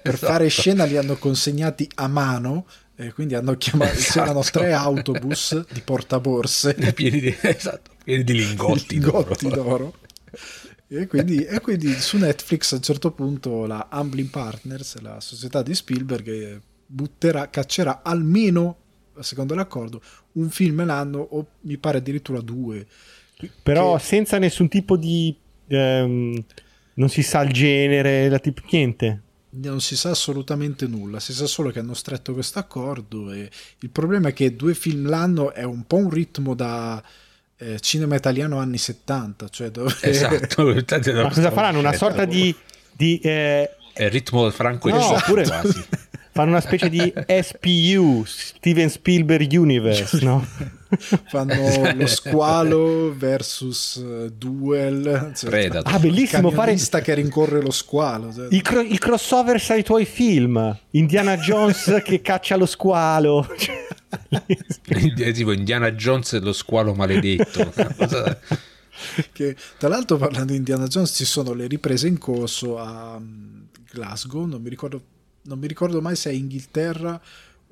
per fare scena li hanno consegnati a mano e quindi hanno chiamato, esatto. c'erano tre autobus di portaborse pieni di, esatto, pieni di lingotti, lingotti d'oro. d'oro. E, quindi, e quindi, su Netflix a un certo punto la Amblin Partners, la società di Spielberg, eh, butterà, caccerà almeno, secondo l'accordo, un film l'anno o mi pare addirittura due. Però che... senza nessun tipo di... Ehm, non si sa il genere, la tip- niente non si sa assolutamente nulla, si sa solo che hanno stretto questo accordo e il problema è che due film l'anno è un po' un ritmo da eh, cinema italiano anni 70, cioè dove... Esatto, ma cosa faranno? Una sorta di... di eh... Ritmo franco no, esatto, oppure fanno una specie di SPU, Steven Spielberg Universe, no? fanno lo squalo versus uh, duel cioè, Predator. ah bellissimo fare che rincorre lo squalo cioè. il, cro- il, crossover tra i tuoi film Indiana Jones che caccia lo squalo tipo Indiana Jones e lo squalo maledetto che, tra l'altro parlando di Indiana Jones ci sono le riprese in corso a um, Glasgow non mi ricordo, non mi ricordo mai se è Inghilterra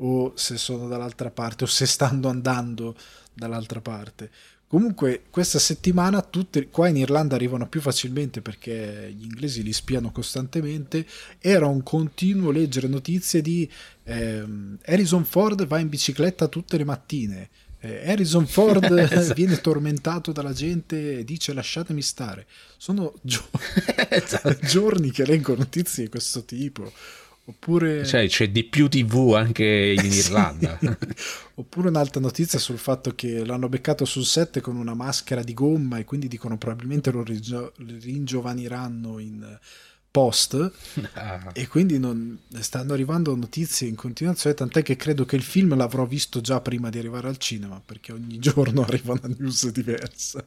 o se sono dall'altra parte o se stanno andando dall'altra parte Comunque, questa settimana tutte, qua in Irlanda arrivano più facilmente perché gli inglesi li spiano costantemente. Era un continuo leggere notizie di ehm, Harrison Ford va in bicicletta tutte le mattine. Eh, Harrison Ford esatto. viene tormentato dalla gente e dice lasciatemi stare. Sono gio- esatto. giorni che leggo notizie di questo tipo. Oppure... Cioè, c'è di più TV anche in Irlanda. Oppure un'altra notizia sul fatto che l'hanno beccato sul set con una maschera di gomma e quindi dicono probabilmente lo ringio- ringiovaniranno in post. Ah. e quindi non, stanno arrivando notizie in continuazione tant'è che credo che il film l'avrò visto già prima di arrivare al cinema perché ogni giorno arriva una news diversa.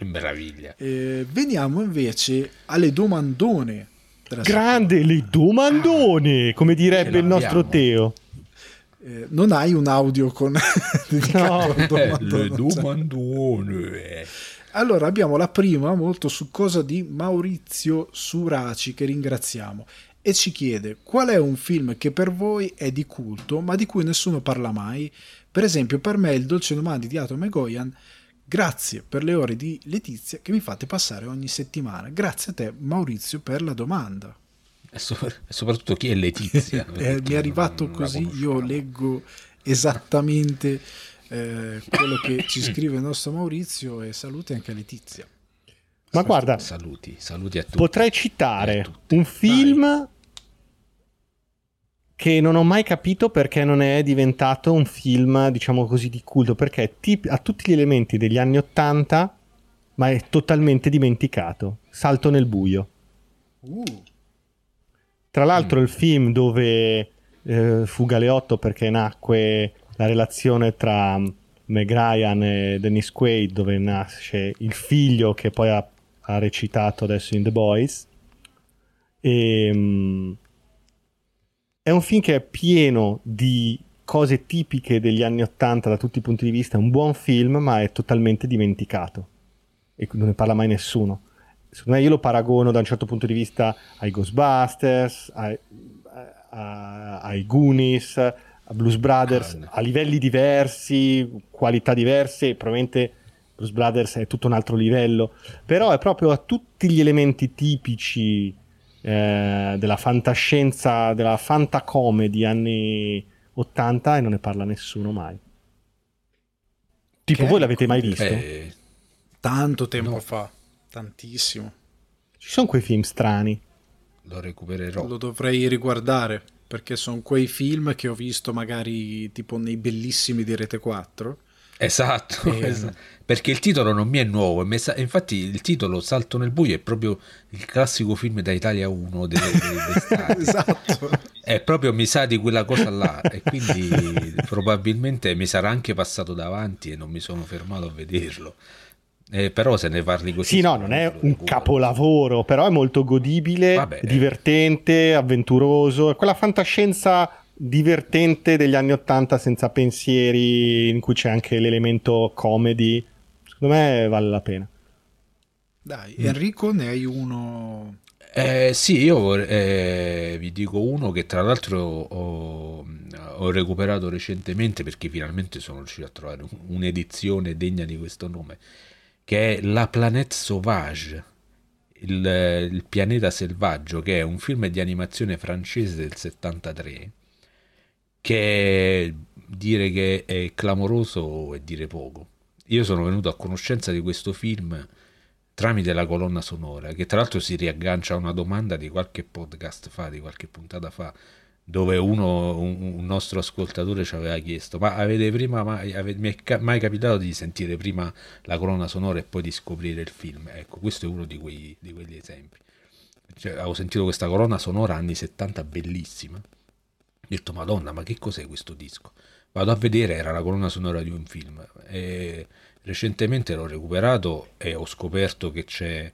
Meraviglia. E veniamo invece alle domandone Grande le domandone, come direbbe il nostro Teo. Eh, non hai un audio con no. eh, le domandone. Allora abbiamo la prima molto succosa di Maurizio Suraci che ringraziamo e ci chiede qual è un film che per voi è di culto ma di cui nessuno parla mai. Per esempio per me il Dolce Domani di Atom e Goyan Grazie per le ore di Letizia che mi fate passare ogni settimana. Grazie a te, Maurizio, per la domanda. E, so- soprattutto chi è Letizia? eh, mi è arrivato così, io leggo esattamente eh, quello che ci scrive il nostro Maurizio e saluti anche a Letizia. Ma guarda, saluti, saluti a tutti. Potrei citare un film che non ho mai capito perché non è diventato un film, diciamo così, di culto, perché ha tutti gli elementi degli anni Ottanta, ma è totalmente dimenticato. Salto nel buio. Uh. Tra l'altro mm. il film dove eh, fu Galeotto perché nacque la relazione tra Meg Ryan e Dennis Quaid, dove nasce il figlio che poi ha, ha recitato adesso in The Boys. E... Um, è un film che è pieno di cose tipiche degli anni Ottanta da tutti i punti di vista, è un buon film, ma è totalmente dimenticato. E non ne parla mai nessuno. Secondo me io lo paragono da un certo punto di vista ai Ghostbusters, ai, a, ai Goonies, a Blues Brothers, a livelli diversi, qualità diverse, probabilmente Blues Brothers è tutto un altro livello, però è proprio a tutti gli elementi tipici eh, della fantascienza, della fantacomedy anni 80 e non ne parla nessuno mai. Tipo, che voi l'avete mai visto? Eh, tanto tempo no. fa, tantissimo. Ci sono quei film strani. Lo recupererò. Lo dovrei riguardare perché sono quei film che ho visto magari tipo nei bellissimi di Rete 4 Esatto, e... esatto, perché il titolo non mi è nuovo, infatti il titolo Salto nel buio è proprio il classico film da Italia 1 delle, delle esatto. È proprio mi sa di quella cosa là e quindi probabilmente mi sarà anche passato davanti e non mi sono fermato a vederlo. Eh, però se ne parli così... Sì, no, non è un capolavoro, però è molto godibile, Vabbè. divertente, avventuroso, è quella fantascienza divertente degli anni 80 senza pensieri, in cui c'è anche l'elemento comedy. Secondo me vale la pena. Dai, mm. Enrico, ne hai uno? Eh, sì, io eh, vi dico uno che tra l'altro ho, ho, recuperato recentemente perché finalmente sono riuscito a trovare un'edizione degna di questo nome, che è La Planète Sauvage, il, il pianeta selvaggio, che è un film di animazione francese del 73 che dire che è clamoroso è dire poco. Io sono venuto a conoscenza di questo film tramite la colonna sonora, che tra l'altro si riaggancia a una domanda di qualche podcast fa, di qualche puntata fa, dove uno, un, nostro ascoltatore ci aveva chiesto, ma avete prima mai, avete, mi è mai capitato di sentire prima la colonna sonora e poi di scoprire il film? Ecco, questo è uno di, quei, di quegli esempi. Cioè, avevo sentito questa colonna sonora anni 70 bellissima ho detto, Madonna, ma che cos'è questo disco? Vado a vedere, era la colonna sonora di un film. E recentemente l'ho recuperato e ho scoperto che c'è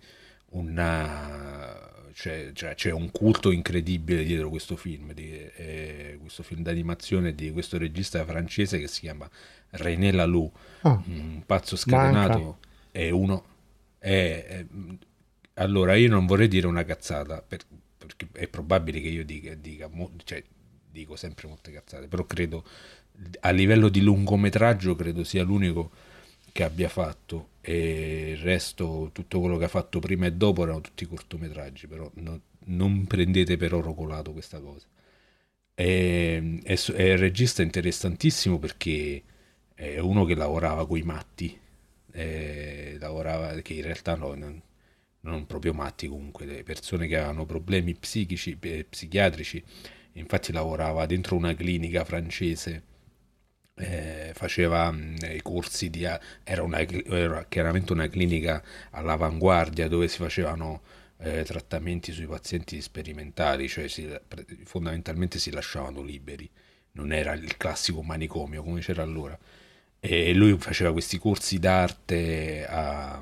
una c'è, cioè, c'è, un culto incredibile dietro questo film, di, eh, questo film d'animazione di questo regista francese che si chiama René Laloux, oh, un pazzo scatenato e uno... È, è, allora io non vorrei dire una cazzata, per, perché è probabile che io dica, dica cioè, dico sempre molte cazzate, però credo a livello di lungometraggio credo sia l'unico che abbia fatto e il resto, tutto quello che ha fatto prima e dopo erano tutti cortometraggi, però no, non prendete per oro colato questa cosa. E, è, è il regista interessantissimo perché è uno che lavorava con i matti, lavorava, che in realtà no, non, non proprio matti comunque, le persone che avevano problemi psichici, psichiatrici, infatti lavorava dentro una clinica francese eh, faceva mh, i corsi di era, una, era chiaramente una clinica all'avanguardia dove si facevano eh, trattamenti sui pazienti sperimentali, cioè si, fondamentalmente si lasciavano liberi, non era il classico manicomio come c'era allora. E lui faceva questi corsi d'arte a,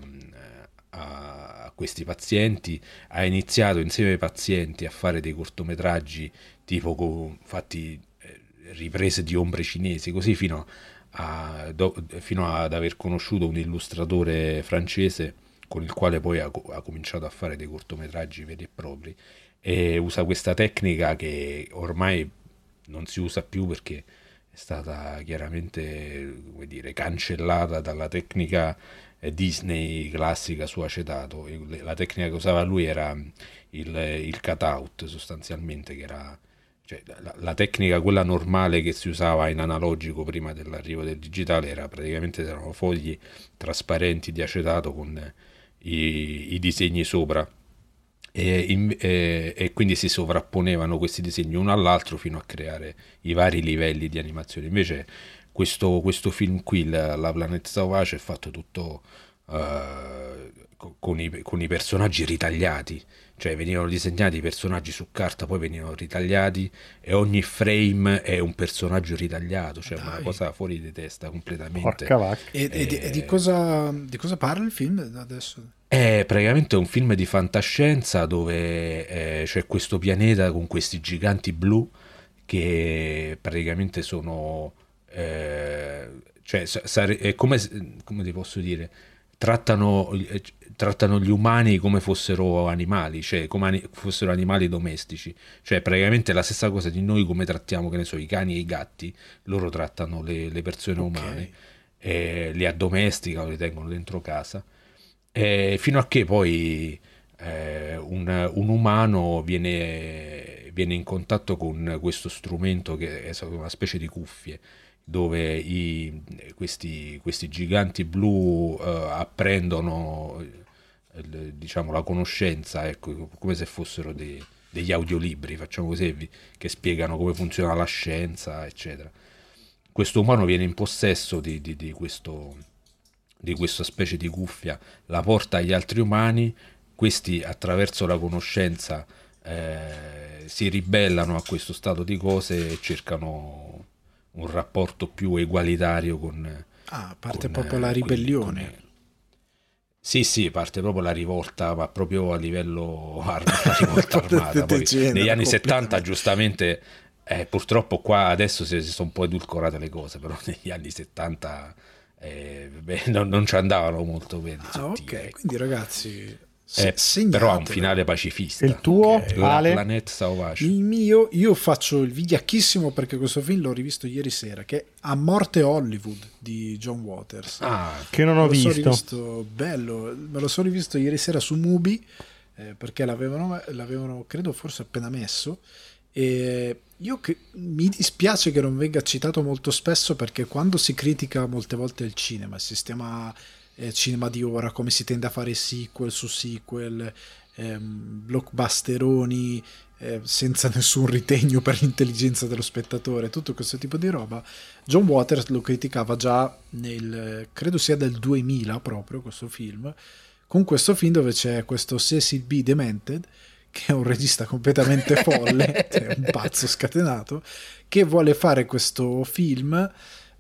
a questi pazienti, ha iniziato insieme ai pazienti a fare dei cortometraggi tipo con, fatti riprese di ombre cinesi, così fino, a, do, fino ad aver conosciuto un illustratore francese con il quale poi ha, ha, cominciato a fare dei cortometraggi veri e propri e usa questa tecnica che ormai non si usa più perché è stata chiaramente dire, cancellata dalla tecnica Disney classica su acetato. La tecnica che usava lui era il, il cut-out sostanzialmente, che era cioè, la, la, tecnica, quella normale che si usava in analogico prima dell'arrivo del digitale, era praticamente erano fogli trasparenti di acetato con i, i disegni sopra. E, in, e, e, quindi si sovrapponevano questi disegni uno all'altro fino a creare i vari livelli di animazione. Invece questo, questo film qui, La, la Planeta Sauvage, è fatto tutto uh, con, i, con i personaggi ritagliati cioè venivano disegnati i personaggi su carta, poi venivano ritagliati e ogni frame è un personaggio ritagliato, cioè Dai. una cosa fuori di testa completamente. E, e, e, di, cosa, di cosa parla il film adesso? È praticamente un film di fantascienza dove eh, c'è questo pianeta con questi giganti blu che praticamente sono... Eh, cioè, sare- è come, come ti posso dire? Trattano, eh, trattano gli umani come fossero animali, cioè come ani- fossero animali domestici, cioè praticamente la stessa cosa di noi come trattiamo, che ne so, i cani e i gatti, loro trattano le, le persone okay. umane, e li addomesticano, li tengono dentro casa, e fino a che poi eh, un, un, umano viene, viene in contatto con questo strumento che è una specie di cuffie, dove i, questi, questi, giganti blu uh, apprendono diciamo, la conoscenza, ecco, come se fossero dei, degli audiolibri, facciamo così, che spiegano come funziona la scienza, eccetera. Questo umano viene in possesso di, di, di, questo, di questa specie di cuffia, la porta agli altri umani, questi attraverso la conoscenza eh, si ribellano a questo stato di cose e cercano un rapporto più egualitario con... Ah, parte con, proprio la ribellione. Con, sì, sì, parte proprio la rivolta, ma proprio a livello armata, rivolta armata. Poi, negli anni 70, giustamente, eh, purtroppo qua adesso si, si, sono un po' edulcorate le cose, però negli anni 70 eh, beh, non, non, ci andavano molto bene. Ah, ok, quindi ragazzi, eh, però ha un finale pacifista. Il tuo, okay. Ale? La Planet Sauvage. Il mio, io faccio il vigliacchissimo perché questo film l'ho rivisto ieri sera, che è A morte Hollywood di John Waters. Ah, che non ho visto. rivisto. Bello, me lo sono rivisto ieri sera su Mubi, eh, perché l'avevano, l'avevano, credo, forse appena messo. E io che, mi dispiace che non venga citato molto spesso perché quando si critica molte volte il cinema, il sistema eh, cinema di ora, come si tende a fare sequel su sequel, ehm, blockbusteroni eh, senza nessun ritegno per l'intelligenza dello spettatore, tutto questo tipo di roba. John Waters lo criticava già nel, credo sia del 2000 proprio questo film, con questo film dove c'è questo Cecil B. Demented, che è un regista completamente folle, è un pazzo scatenato, che vuole fare questo film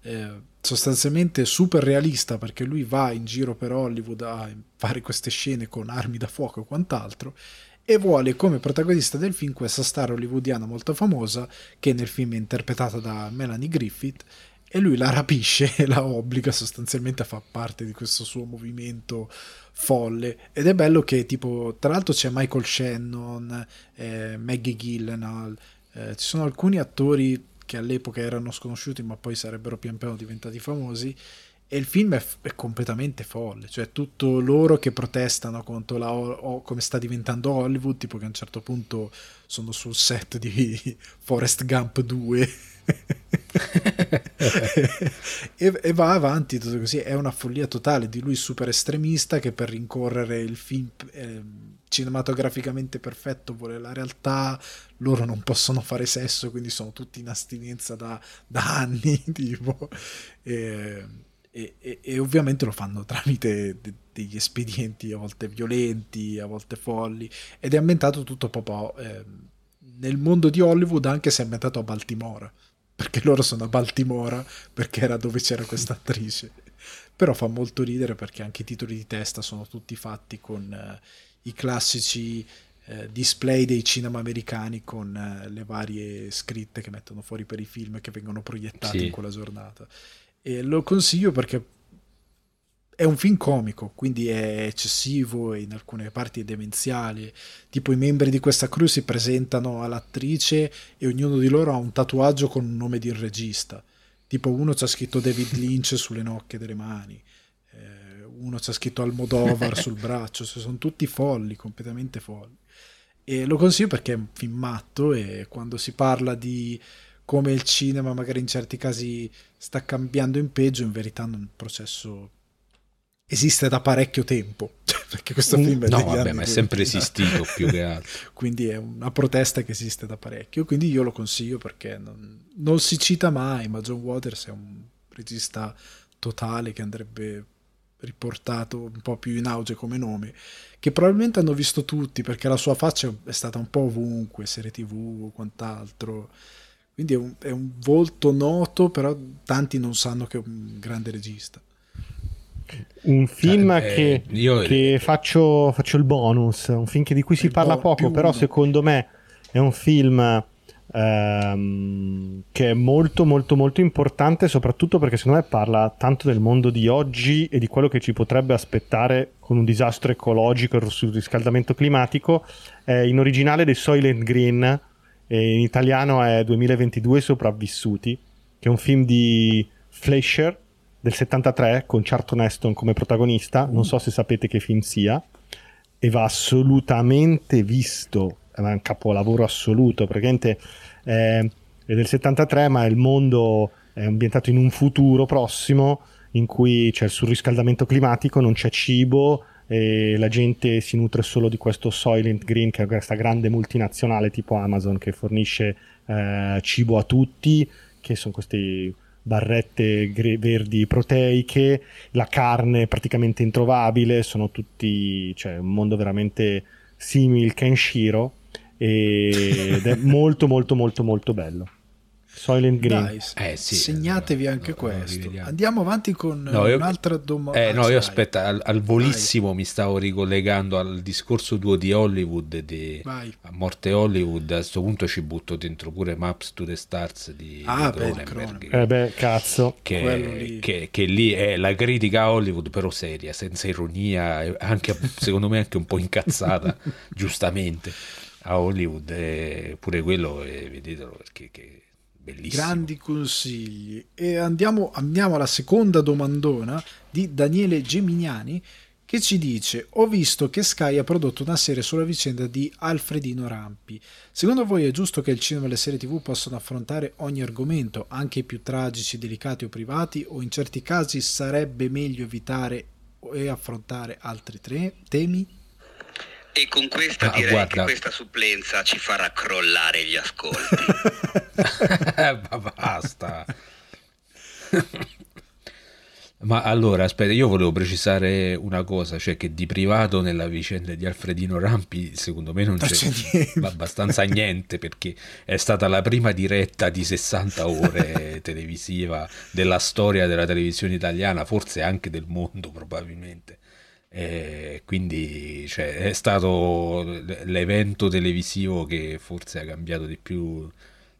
eh, sostanzialmente super realista perché lui va in giro per Hollywood a fare queste scene con armi da fuoco e quant'altro e vuole come protagonista del film questa star hollywoodiana molto famosa che nel film è interpretata da Melanie Griffith e lui la rapisce e la obbliga sostanzialmente a far parte di questo suo movimento folle. Ed è bello che tipo tra l'altro c'è Michael Shannon eh, Maggie Gyllenhaal Eh, ci sono alcuni attori che all'epoca erano sconosciuti ma poi sarebbero pian piano diventati famosi e il film è, è completamente folle, cioè tutto loro che protestano contro la, o, come sta diventando Hollywood, tipo che a un certo punto sono sul set di Forest Gump 2 e, e, va avanti tutto così, è una follia totale di lui super estremista che per rincorrere il film eh, cinematograficamente perfetto vuole la realtà, loro non possono fare sesso, quindi sono tutti in astinenza da, da anni, tipo. E, e, e, ovviamente lo fanno tramite de- degli espedienti a volte violenti, a volte folli, ed è ambientato tutto proprio eh, nel mondo di Hollywood, anche se è ambientato a Baltimora, perché loro sono a Baltimora, perché era dove c'era questa attrice. Però fa molto ridere perché anche i titoli di testa sono tutti fatti con eh, i classici eh, display dei cinema americani con eh, le varie scritte che mettono fuori per i film che vengono proiettati sì. in quella giornata. E lo consiglio perché è un film comico, quindi è eccessivo e in alcune parti è demenziale. Tipo i membri di questa crew si presentano all'attrice e ognuno di loro ha un tatuaggio con un nome di un regista. Tipo uno c'ha scritto David Lynch sulle nocche delle mani, uno c'ha scritto Almodovar sul braccio, cioè sono tutti folli, completamente folli. E lo consiglio perché è un film matto e quando si parla di come il cinema magari in certi casi sta cambiando in peggio, in verità il processo esiste da parecchio tempo. Perché questo mm, film è No, vabbè, ma è sempre esistito più che altro. quindi è una protesta che esiste da parecchio. Quindi io lo consiglio perché non, non si cita mai, ma John Waters è un regista totale che andrebbe riportato un po' più in auge come nome, che probabilmente hanno visto tutti perché la sua faccia è stata un po' ovunque, serie tv o quant'altro. Quindi è un, è un volto noto, però tanti non sanno che è un grande regista. Un film eh, che, io... che faccio, faccio, il bonus, un film di cui si parla poco, però secondo me è un film ehm, che è molto molto molto importante, soprattutto perché secondo me parla tanto del mondo di oggi e di quello che ci potrebbe aspettare con un disastro ecologico e sul riscaldamento climatico. È in originale The Soylent Green e in italiano è 2022 Sopravvissuti, che è un film di Fleischer del 73 con Charlton Heston come protagonista, non so se sapete che film sia, e va assolutamente visto, è un capolavoro assoluto, praticamente è, è del 73 ma il mondo è ambientato in un futuro prossimo in cui c'è il surriscaldamento climatico, non c'è cibo e la gente si nutre solo di questo Soylent Green che è questa grande multinazionale tipo Amazon che fornisce eh, cibo a tutti, che sono questi barrette verdi proteiche, la carne praticamente introvabile, sono tutti, cioè un mondo veramente simile Kenshiro ed è molto molto molto molto bello. Soylent Green. Dai, eh, sì, segnatevi no, anche no, questo. Andiamo avanti con no, un'altra domanda. Eh, no, io aspetta, al, al volissimo Vai. mi stavo ricollegando al discorso tuo di Hollywood, di a morte Hollywood. A questo punto ci butto dentro pure Maps to the Stars di, ah, Cronenberg. Eh beh, cazzo. Che, lì. Che, che, lì è la critica a Hollywood, però seria, senza ironia, anche, secondo me anche un po' incazzata, giustamente, a Hollywood. E pure quello, eh, vedetelo, perché... Che, Bellissimo. Grandi consigli. E andiamo, andiamo alla seconda domandona di Daniele Geminiani che ci dice ho visto che Sky ha prodotto una serie sulla vicenda di Alfredino Rampi. Secondo voi è giusto che il cinema e le serie tv possano affrontare ogni argomento, anche i più tragici, delicati o privati, o in certi casi sarebbe meglio evitare e affrontare altri tre temi? E con questa ah, direi guarda. che questa supplenza ci farà crollare gli ascolti. Basta. Ma allora, aspetta, io volevo precisare una cosa, cioè che di privato nella vicenda di Alfredino Rampi secondo me non c'è, c'è niente. abbastanza niente perché è stata la prima diretta di 60 ore televisiva della storia della televisione italiana, forse anche del mondo probabilmente. E quindi cioè, è stato l'evento televisivo che forse ha cambiato di più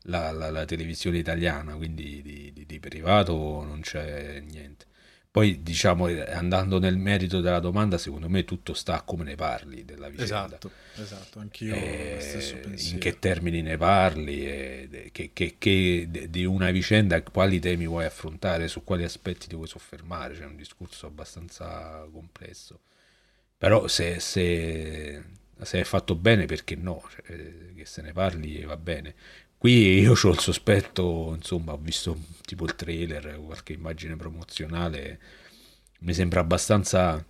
la, la, la televisione italiana, quindi di, di, di, privato non c'è niente. Poi, diciamo, andando nel merito della domanda, secondo me tutto sta a come ne parli della vicenda. Esatto, esatto, anch'io eh. In che termini ne parli, eh, che, che, che, di una vicenda, quali temi vuoi affrontare, su quali aspetti ti vuoi soffermare, c'è un discorso abbastanza complesso. Però se, se, se è fatto bene, perché no? Cioè, che se ne parli va bene. Qui io ho il sospetto, insomma, ho visto tipo il trailer, qualche immagine promozionale, mi sembra abbastanza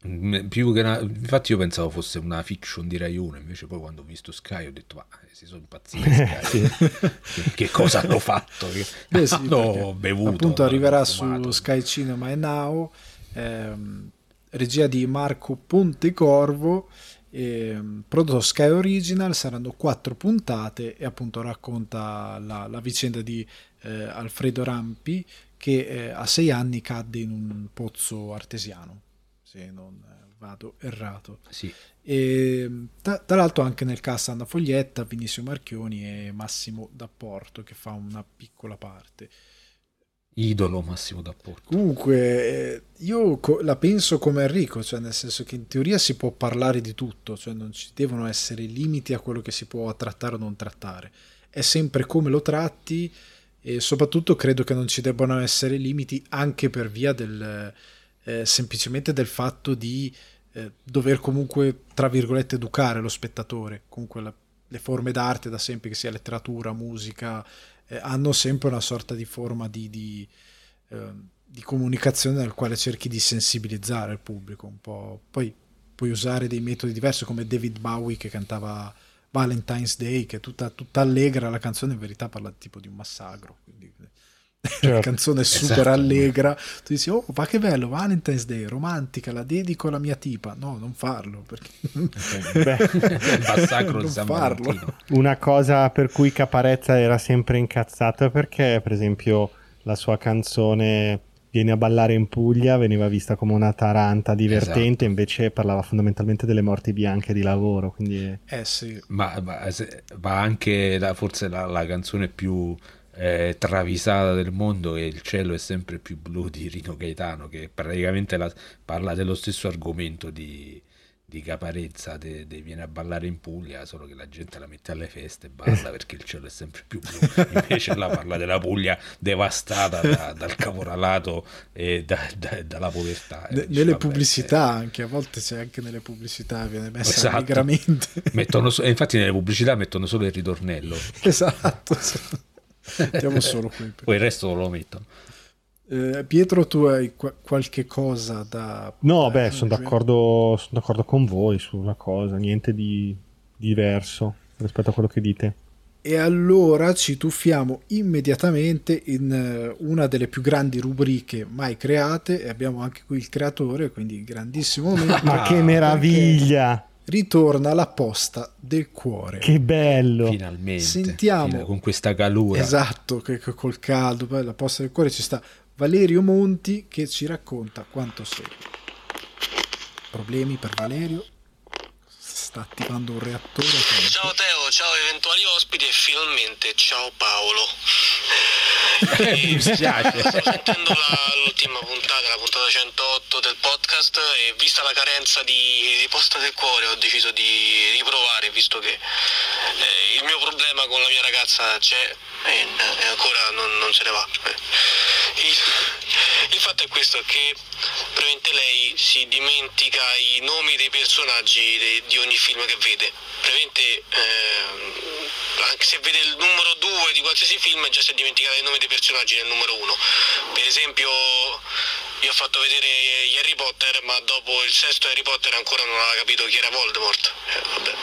più che una, infatti io pensavo fosse una fiction di Rai 1 invece poi quando ho visto Sky ho detto ma si sono impazziti che, che, cosa hanno fatto? Che Beh, sì, hanno bevuto appunto arriverà su Sky Cinema e Now ehm, regia di Marco Pontecorvo eh, prodotto Sky Original saranno quattro puntate e appunto racconta la, la vicenda di eh, Alfredo Rampi che eh, a sei anni cadde in un pozzo artesiano se non vado errato sì. e tra, tra l'altro anche nel cast Anna Foglietta, Vinicio Marchioni e Massimo D'Apporto che fa una piccola parte idolo Massimo D'Apporto. Comunque, eh, io la penso come Enrico, cioè nel senso che in teoria si può parlare di tutto, cioè non ci devono essere limiti a quello che si può trattare o non trattare. È sempre come lo tratti e soprattutto credo che non ci debbano essere limiti anche per via del eh, semplicemente del fatto di eh, dover comunque, tra virgolette, educare lo spettatore. Comunque la, le forme d'arte da sempre, che sia letteratura, musica, eh, hanno sempre una sorta di forma di, di, eh, di, comunicazione nel quale cerchi di sensibilizzare il pubblico un po'. Poi puoi usare dei metodi diversi come David Bowie che cantava Valentine's Day, che è tutta, tutta allegra, la canzone in verità parla tipo di un massacro. Quindi, certo. la canzone è super esatto. allegra. Tu dici, oh, ma che bello, Valentine's Day, romantica, la dedico alla mia tipa. No, non farlo. Perché... massacro non farlo. Una cosa per cui Caparezza era sempre incazzato è perché, per esempio, la sua canzone Vieni a ballare in Puglia veniva vista come una taranta divertente, esatto. invece parlava fondamentalmente delle morti bianche di lavoro. Quindi... Eh sì. Ma, ma, ma anche la, forse la, la canzone più eh, travisata del mondo e il cielo è sempre più blu di Rino Gaetano che praticamente la, parla dello stesso argomento di, di Caparezza de, de viene a ballare in Puglia solo che la gente la mette alle feste e balla perché il cielo è sempre più blu. Invece là parla della Puglia devastata da, dal caporalato e da, da, dalla povertà. Ne, nelle pubblicità eh. anche a volte c'è anche nelle pubblicità viene messa esatto. mettono, infatti nelle pubblicità mettono solo il ritornello. Esatto Mettiamo solo qui. Poi il resto lo mettono. Eh, Pietro, tu hai qu- qualche cosa da... No, beh, sono d'accordo, sono d'accordo, con voi sulla cosa, niente di diverso rispetto a quello che dite. E allora ci tuffiamo immediatamente in eh, una delle più grandi rubriche mai create e abbiamo anche qui il creatore, quindi grandissimo momento. Ma che meraviglia! Ritorna la posta del cuore. Che bello! Finalmente. Sentiamo con questa calura. Esatto, che, che col caldo, la posta del cuore ci sta Valerio Monti che ci racconta quanto segue. Problemi per Valerio? Sta attivando un reattore. Ciao Teo, ciao eventuali ospiti e finalmente ciao Paolo. Mi dispiace. Sto sentendo la, l'ultima puntata, la puntata 108 del podcast e vista la carenza di, di posta del cuore ho deciso di riprovare visto che eh, il mio problema con la mia ragazza c'è e, e ancora non, non, se ne va. Il, il fatto è questo che praticamente lei si dimentica i nomi dei personaggi de, di ogni film che vede. Praticamente eh, anche se vede il numero 2 di qualsiasi film già si è dimenticata il nome dei personaggi nel numero 1. Per esempio io ho fatto vedere gli Harry Potter, ma dopo il sesto Harry Potter ancora non aveva capito chi era Voldemort. Eh, vabbè,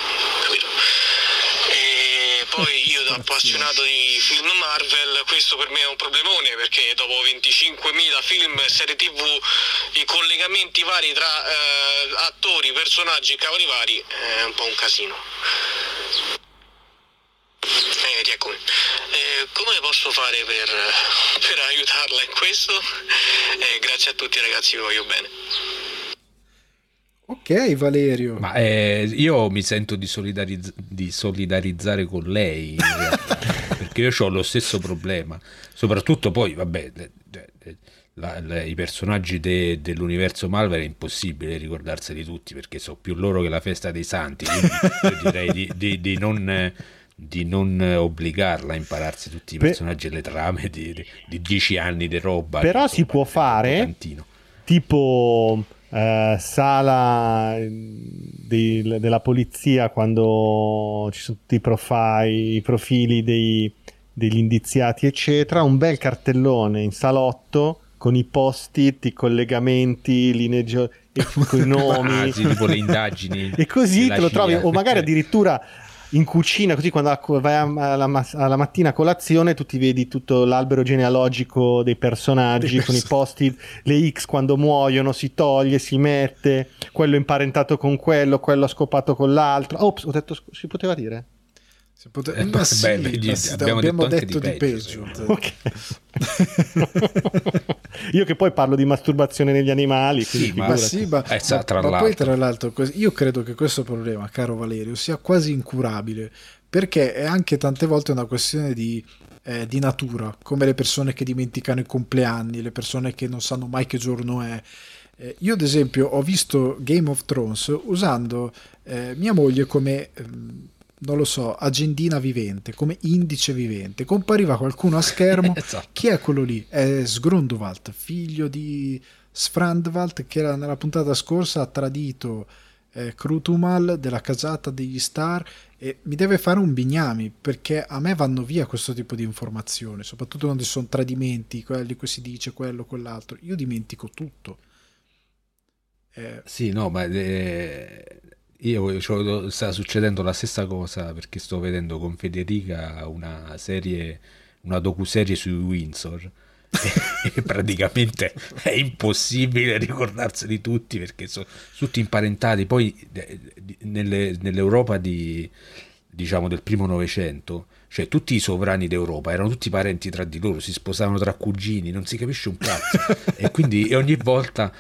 capito. E poi io da appassionato di film Marvel, questo per me è un problemone perché dopo 25.000 film e serie tv, i collegamenti vari tra eh, attori, personaggi e cavoli vari è un po' un casino. Eh. Eh, come posso fare per, per aiutarla in questo? Eh, grazie a tutti ragazzi, vi voglio bene. Ok Valerio. Ma eh, io mi sento di, solidarizz- di, solidarizzare con lei realtà, perché io ho lo stesso problema. Soprattutto poi, vabbè, la, la, i personaggi de, dell'universo Malware è impossibile ricordarseli tutti perché so più loro che la festa dei santi. Quindi io direi di, di, di non di non obbligarla a impararsi tutti i personaggi e le trame di, di, di, dieci anni di roba. Però si può fare tipo eh, sala di, della polizia quando ci sono tutti i, profile, i profili dei, degli indiziati, eccetera, un bel cartellone in salotto con i post-it, i collegamenti, linee geo- con i nomi, ah, tipo le indagini. e così te lo trovi, o magari addirittura in cucina, così quando vai alla, alla, mattina a colazione, tu ti vedi tutto l'albero genealogico dei personaggi con i posti, le X quando muoiono si toglie, si mette, quello imparentato con quello, quello ha scopato con l'altro. Ops, ho detto, si poteva dire? Si pote... eh, ma sì, beh, ma abbiamo, abbiamo, detto, detto di peggio. peggio. Okay. io che poi parlo di masturbazione negli animali. Sì, ma, sì, ma, eh, ma, tra ma poi tra l'altro io credo che questo problema, caro Valerio, sia quasi incurabile perché è anche tante volte una questione di, eh, di natura, come le persone che dimenticano i compleanni, le persone che non sanno mai che giorno è. Eh, io ad esempio ho visto Game of Thrones usando eh, mia moglie come... Ehm, non lo so, agendina vivente, come indice vivente. Compariva qualcuno a schermo. esatto. Chi è quello lì? È Sgrundwald, figlio di Sfrandwald, che era nella puntata scorsa ha tradito eh, Krutumal della casata degli Star e mi deve fare un bignami perché a me vanno via questo tipo di informazioni, soprattutto quando ci sono tradimenti, quelli che si dice quello, quell'altro. Io dimentico tutto. Eh, sì, no, ma eh, io cioè, sta succedendo la stessa cosa perché sto vedendo con Federica una serie, una docuserie su Windsor. e praticamente è impossibile ricordarseli tutti perché sono tutti imparentati. Poi nelle, nell'Europa di, diciamo, del primo Novecento, cioè tutti i sovrani d'Europa erano tutti parenti tra di loro, si sposavano tra cugini, non si capisce un cazzo. e quindi ogni volta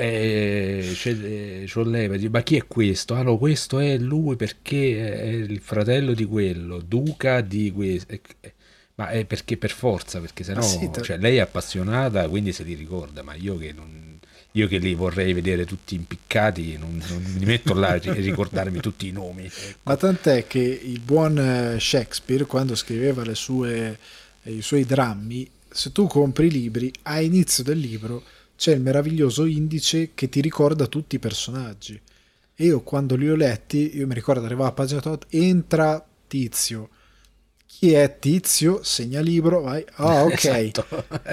eh, c'è, c'è leva, ma chi è questo? Ah no, questo è lui perché è il fratello di quello, duca di questo. Ma è perché per forza, perché sennò sì, te... cioè, lei è appassionata, quindi se li ricorda, ma io che, non, io che li vorrei vedere tutti impiccati, non, non mi metto là a ricordarmi tutti i nomi. Ecco. Ma tant'è che il buon eh, Shakespeare, quando scriveva sue, i suoi drammi, se tu compri i libri, a inizio del libro c'è il meraviglioso indice che ti ricorda tutti i personaggi. E io quando li ho letti, io mi ricordo arrivava a pagina 8, entra Tizio. Chi è Tizio? Segna libro, vai. Ah, ok. Esatto.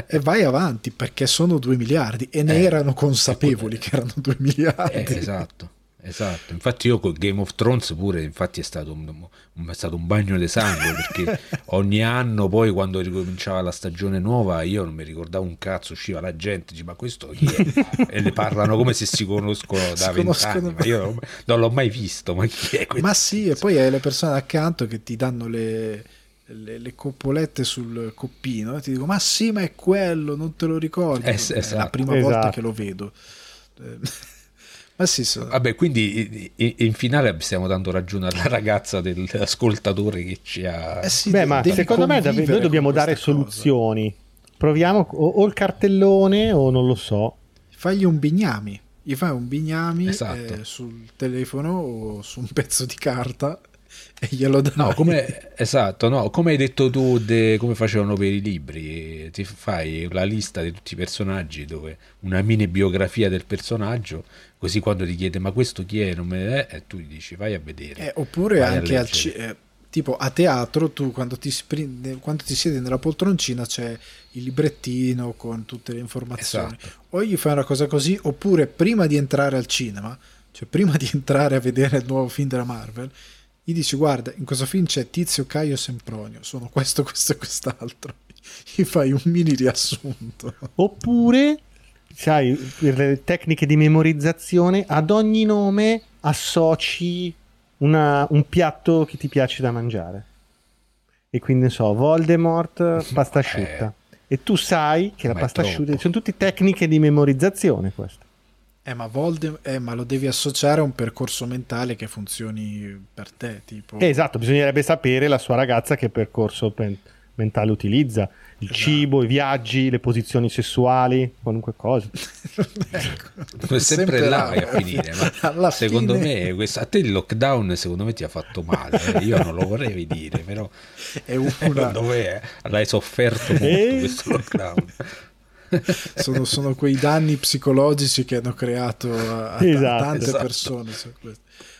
e vai avanti perché sono 2 miliardi e ne eh, erano consapevoli che erano 2 miliardi. Eh, esatto. Esatto, infatti io con Game of Thrones pure infatti è stato un, un, è stato un bagno di sangue perché ogni anno poi quando ricominciava la stagione nuova io non mi ricordavo un cazzo, usciva la gente, dice ma questo chi è? e le parlano come se si conoscono da vent'anni, ma io non, l'ho mai visto, ma chi è questo? Ma sì, e poi hai le persone accanto che ti danno le, le, le coppolette sul coppino e ti dico ma sì ma è quello, non te lo ricordi? Eh, esatto. È la prima esatto. volta che lo vedo. Ah, sì, sono... Vabbè, quindi in finale stiamo dando ragione alla ragazza dell'ascoltatore che ci ha... Eh sì, Beh, ma secondo me noi dobbiamo dare cosa. soluzioni. Proviamo o, o, il cartellone o non lo so. Fagli un bignami. Gli fai un bignami esatto. eh, sul telefono o su un pezzo di carta e glielo dai. No, come, esatto, no, come hai detto tu, de, come facevano per i libri, ti fai la lista di tutti i personaggi, dove una mini biografia del personaggio, così quando ti chiede ma questo chi è, non me ne è, e tu gli dici vai a vedere. Eh, oppure anche al ci- eh, tipo a teatro, tu quando ti, spri- quando ti siedi nella poltroncina c'è il librettino con tutte le informazioni. Esatto. O gli fai una cosa così, oppure prima di entrare al cinema, cioè prima di entrare a vedere il nuovo film della Marvel, gli dici guarda in questo film c'è Tizio, Caio Sempronio sono questo, questo e quest'altro gli fai un mini riassunto oppure sai le tecniche di memorizzazione ad ogni nome associ una, un piatto che ti piace da mangiare e quindi ne so Voldemort pasta asciutta e tu sai che la pasta asciutta sono tutte tecniche di memorizzazione queste Eh ma, Voldem- eh, ma, lo devi associare a un percorso mentale che funzioni per te. Tipo... Eh, esatto, bisognerebbe sapere la sua ragazza che percorso pen- mentale utilizza. Il esatto. cibo, i viaggi, le posizioni sessuali, qualunque cosa. ecco, è sempre, sempre là a finire. Ma secondo fine... me, a te il lockdown secondo me ti ha fatto male. Eh? Io non lo vorrei dire, però è una... dove l'hai sofferto molto e... questo lockdown. sono, sono, quei danni psicologici che hanno creato a, a esatto, tante esatto. persone.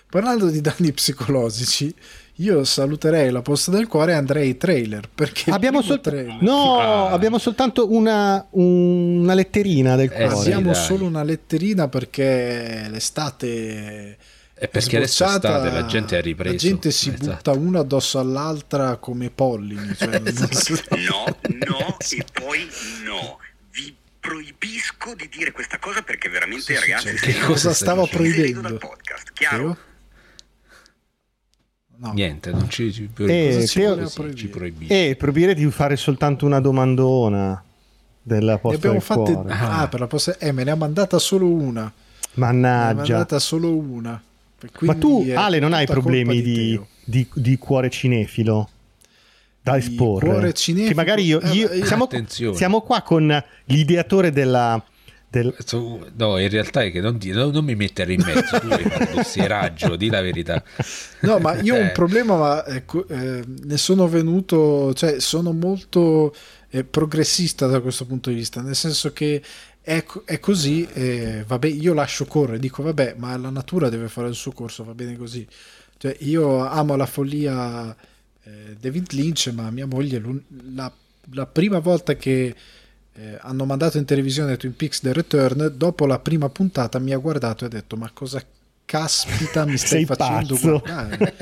Parlando di danni psicologici, io saluterei la posta del cuore e andrei ai trailer. Perché abbiamo, sol- trailer... No, ah. abbiamo soltanto una, una letterina del eh, cuore. abbiamo sì, solo una letterina perché l'estate è perché adesso estate, la gente ha ripreso. La gente si esatto. butta una addosso all'altra come pollini. Cioè esatto. No, no, e poi no proibisco di dire questa cosa perché veramente, sì, ragazzi, che cosa stavo proibendo? Dal podcast, chiaro? No. Niente, non ci, ci, eh, ci, Teo, ci proibisce. E eh, proibire di fare soltanto una domandona della posta abbiamo fatte, ah. ah, per la posta, eh, me ne ha mandata solo una. Mannaggia. Me ne ha mandata solo una. Ma tu, Ale, non hai problemi di, di, di cuore cinefilo? da esporre. Che magari io, io eh, siamo, siamo, qua con l'ideatore della. Del... No, in realtà è che non, non, non mi mettere in mezzo, tu fatto dossieraggio, di la verità. No, ma io ho un eh. problema, ma ecco, eh, ne sono venuto, cioè sono molto eh, progressista da questo punto di vista, nel senso che è, è così, eh, vabbè, io lascio correre, dico vabbè, ma la natura deve fare il suo corso, va bene così. Cioè, io amo la follia eh, David Lynch, ma mia moglie la, la prima volta che eh, hanno mandato in televisione Twin Peaks The Return, dopo la prima puntata mi ha guardato e ha detto ma cosa caspita mi stai Sei facendo pazzo. guardare?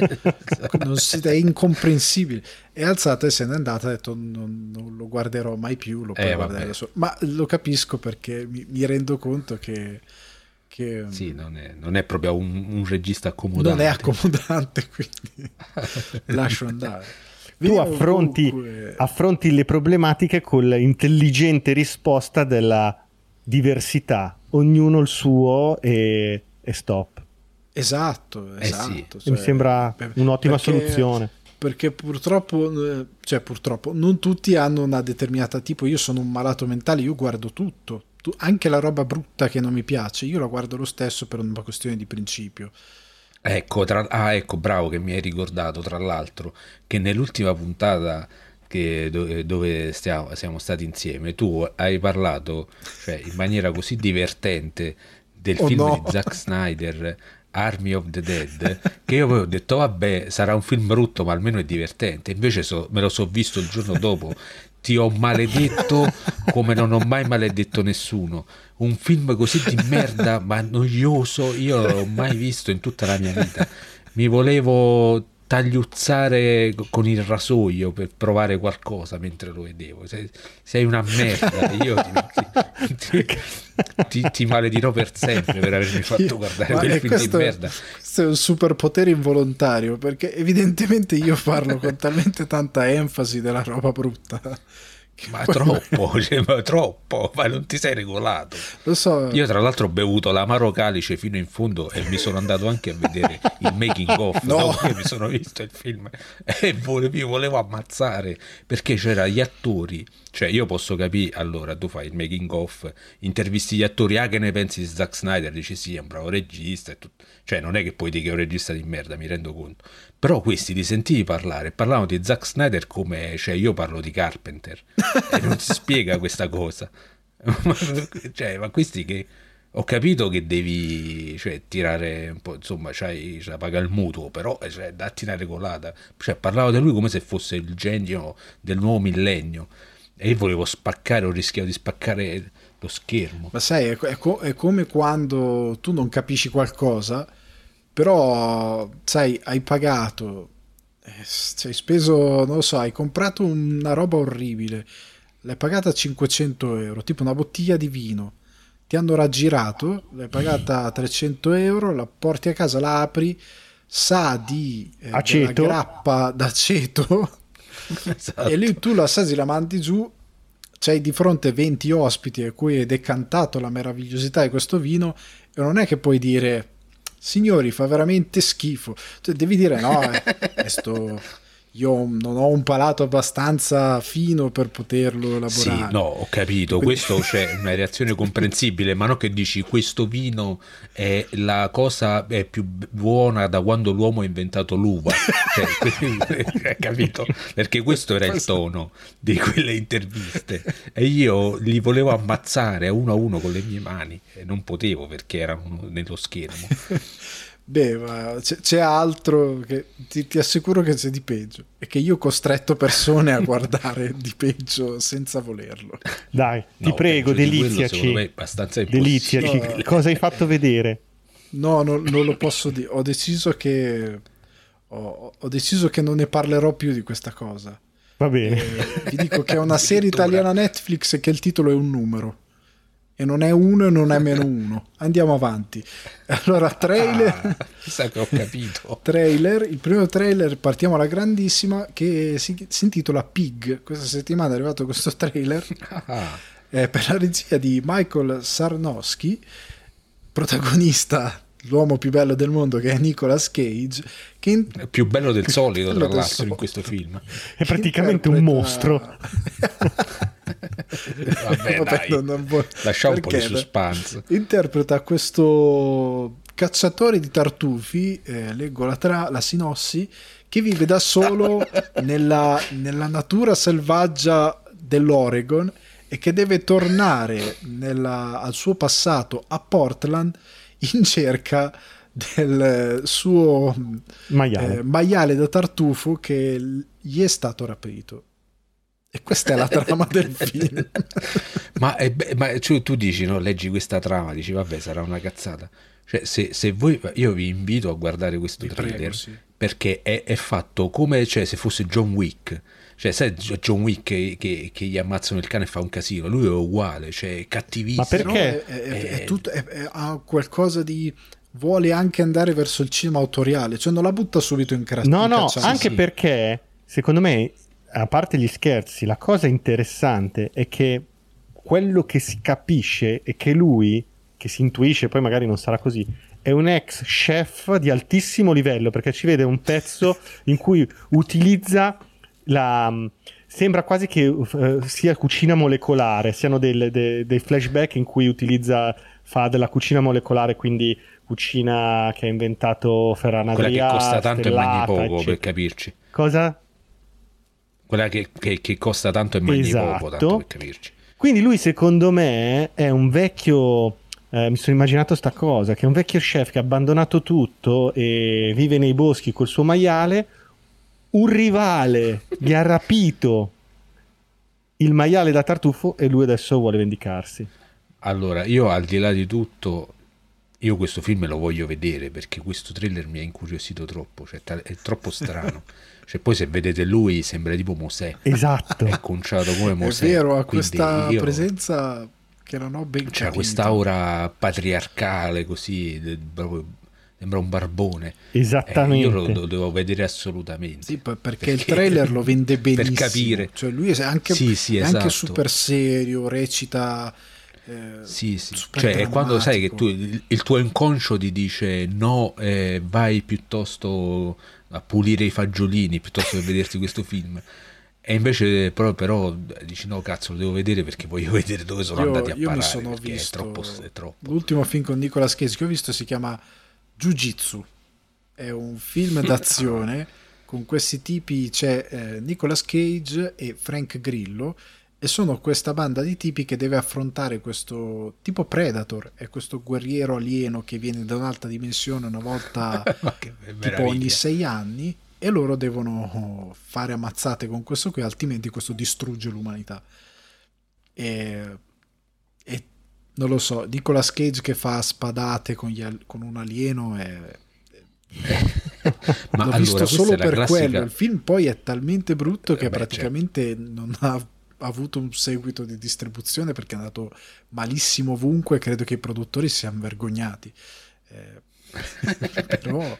non si, è incomprensibile. È alzata e se n'è andata ha detto non, non lo guarderò mai più, lo eh, guardare Ma lo capisco perché mi, mi rendo conto che che sì, non è, non è proprio un, un, regista accomodante. Non è accomodante, quindi lascio andare. Tu affronti, affronti, le problematiche con l'intelligente risposta della diversità, ognuno il suo e, e stop. Esatto, esatto. Eh sì. cioè, Mi sembra un'ottima perché, soluzione. Perché purtroppo, cioè purtroppo, non tutti hanno una determinata tipo. Io sono un malato mentale, io guardo tutto, anche la roba brutta che non mi piace, io la guardo lo stesso per una questione di principio. Ecco, tra, ah, ecco, bravo che mi hai ricordato, tra l'altro, che nell'ultima puntata che, dove, dove stiamo, siamo stati insieme, tu hai parlato cioè, in maniera così divertente del oh film no. di Zack Snyder, Army of the Dead, che io avevo detto, vabbè, sarà un film brutto, ma almeno è divertente. Invece so, me lo so visto il giorno dopo ti ho maledetto come non ho mai maledetto nessuno. Un film così di merda, ma noioso, io non l'ho mai visto in tutta la mia vita. Mi volevo tagliuzzare con il rasoio per provare qualcosa mentre lo vedevo. Sei, sei una merda. Io ti, ti, ti, ti, maledirò per sempre per avermi fatto guardare quel film questo, di merda. Questo è un superpotere involontario perché evidentemente io parlo con talmente tanta enfasi della roba brutta ma troppo, cioè, ma troppo, ma non ti sei regolato. Lo so. Io tra l'altro ho bevuto l'amaro calice fino in fondo e mi sono andato anche a vedere il making of, no. dopo che mi sono visto il film e volevo, volevo ammazzare perché c'erano gli attori cioè, io posso capire, allora, tu fai il making of, intervisti gli attori, ah, che ne pensi di Zack Snyder? Dici sì, è un bravo regista, cioè non è che puoi dire che è un regista di merda, mi rendo conto. Però questi li sentivi parlare, parlavano di Zack Snyder come, cioè io parlo di Carpenter, e non si spiega questa cosa. cioè, ma questi che... Ho capito che devi cioè, tirare un po', insomma, c'hai, c'hai paga il mutuo, però cioè, datti una regolata. Cioè, parlavo di lui come se fosse il genio del nuovo millennio e io volevo spaccare, ho rischiato di spaccare lo schermo. Ma sai, è, è, co- è come quando tu non capisci qualcosa, però, sai, hai pagato, eh, hai speso, non lo so, hai comprato una roba orribile, l'hai pagata 500 euro, tipo una bottiglia di vino, ti hanno raggirato, l'hai pagata 300 euro, la porti a casa, la apri, sa di eh, aceto. grappa d'aceto esatto. e lì tu la assaggi, la mandi giù, c'hai di fronte 20 ospiti a cui hai decantato la meravigliosità di questo vino e non è che puoi dire signori fa veramente schifo cioè, devi dire no eh, questo io non ho un palato abbastanza fino per poterlo elaborare. Sì, no, ho capito, Quindi... questo c'è una reazione comprensibile, ma non che dici questo vino è la cosa è più buona da quando l'uomo ha inventato l'uva, cioè, capito? Perché questo era il tono di quelle interviste e io li volevo ammazzare a uno a uno con le mie mani e non potevo perché erano nello schermo. Beh, ma c'è, c'è altro che ti, ti, assicuro che c'è di peggio. E che io ho costretto persone a guardare di peggio senza volerlo. Dai, ti prego, deliziaci. Di abbastanza deliziaci. No. Cosa hai fatto vedere? No, no, non lo posso dire. Ho deciso che. Ho, ho, deciso che non ne parlerò più di questa cosa. Va bene. E vi dico che è una serie italiana Netflix e che il titolo è un numero e non è uno e non è meno uno. Andiamo avanti. Allora, trailer. Ah, che ho capito. trailer. Il primo trailer, partiamo alla grandissima, che si, si intitola Pig. Questa settimana è arrivato questo trailer. Ah. È per la regia di Michael Sarnowski, protagonista l'uomo più bello del mondo che è Nicolas Cage che in... è più bello del solito tra l'altro in questo film è praticamente interpreta... un mostro Vabbè, Vabbè non, non vuoi... lascia un po' di suspense. Interpreta questo cacciatore di tartufi, eh, leggo la, tra- la sinossi, che vive da solo nella, nella natura selvaggia dell'Oregon e che deve tornare nella, al suo passato a Portland in cerca del suo maiale. Eh, maiale da tartufo che gli è stato rapito. E questa è la trama del film. ma, è, ma cioè, tu dici, no, leggi questa trama, dici, vabbè, sarà una cazzata. Cioè, se, se voi, io vi invito a guardare questo vi trailer prego, sì. perché è, è, fatto come cioè, se fosse John Wick. Cioè, sai John Wick che, che, che, gli ammazzano il cane e fa un casino? Lui è uguale, cioè, cattivissimo. Ma perché? No, è, è, tutto, ha qualcosa di vuole anche andare verso il cinema autoriale, cioè non la butta subito in crazzo. No, no, anche sì. perché secondo me a parte gli scherzi, la cosa interessante è che quello che si capisce è che lui, che si intuisce, poi magari non sarà così, è un ex chef di altissimo livello perché ci vede un pezzo in cui utilizza la. Sembra quasi che uh, sia cucina molecolare, siano dei, dei, dei flashback in cui utilizza, fa della cucina molecolare, quindi cucina che ha inventato Ferran Adrià. Quella che costa tanto e mangi poco, eccetera. per capirci. Cosa? Quella che, che, che costa tanto e mangi esatto. poco, tanto per capirci. Quindi lui secondo me è un vecchio... Eh, mi sono immaginato sta cosa, che è un vecchio chef che ha abbandonato tutto e vive nei boschi col suo maiale. Un rivale gli ha rapito il maiale da tartufo e lui adesso vuole vendicarsi. Allora, io al di là di tutto, io questo film lo voglio vedere perché questo thriller mi ha incuriosito troppo, cioè è troppo strano. Cioè, poi se vedete lui sembra tipo Mosè. Esatto. È conciato come Mosè. È vero, ha questa io... presenza che non ho ben capito. C'ha quest'aura patriarcale così, proprio sembra un barbone. Esattamente. Eh, io lo, lo, devo vedere assolutamente. Sì, perché, perché, il trailer lo vende benissimo. Per capire. Cioè lui è anche, sì, sì, è esatto. anche super serio, recita... Eh, sì, sì. Cioè, è quando sai che tu, il, il, tuo inconscio ti dice no, eh, vai piuttosto a pulire i fagiolini piuttosto che vederti questo film. E invece però, però, dici no cazzo lo devo vedere perché voglio vedere dove sono io, andati a io parare. Mi sono visto è troppo, è troppo. L'ultimo film con Nicolas Cage che ho visto si chiama Jiu Jitsu. È un film d'azione con questi tipi, c'è eh, Nicolas Cage e Frank Grillo e sono questa banda di tipi che deve affrontare questo tipo Predator, è questo guerriero alieno che viene da un'altra dimensione una volta tipo ogni sei anni e loro devono fare ammazzate con questo qui, altrimenti questo distrugge l'umanità. E, e non lo so, Nicolas Cage che fa spadate con, al- con un alieno è... Ma l'ho allora, visto solo per classica... quello. Il film poi è talmente brutto che eh beh, praticamente certo. non ha avuto un seguito di distribuzione perché è andato malissimo ovunque credo che i produttori siano vergognati. Eh, però...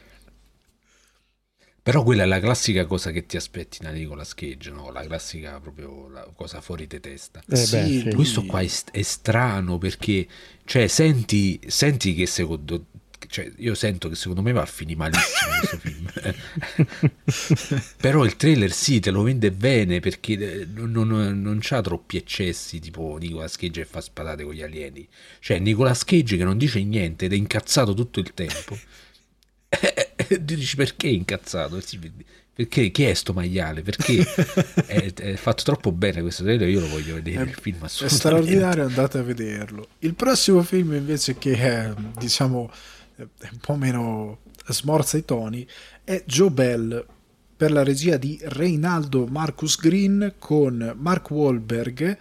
Però quella è la classica cosa che ti aspetti da Nicolas Cage, no? La classica proprio la cosa fuori di testa. Eh, Sì, beh, sì. Questo qua è, è strano perché, cioè, senti, senti che secondo... Cioè, io sento che secondo me va a finire malissimo questo film. Però il trailer sì, te lo vende bene perché eh, non, non, non c'ha troppi eccessi, tipo Nicolas Cage che fa spadate con gli alieni. Cioè, Nicolas Cage che non dice niente ed è incazzato tutto il tempo. E tu dici perché è incazzato? Perché chi è sto maiale? Perché è, è fatto troppo bene questo trailer? Io lo voglio vedere. il film È straordinario, andate a vederlo. Il prossimo film invece che è, diciamo, è un po' meno smorza i toni è Joe Bell per la regia di Reinaldo Marcus Green con Mark Wahlberg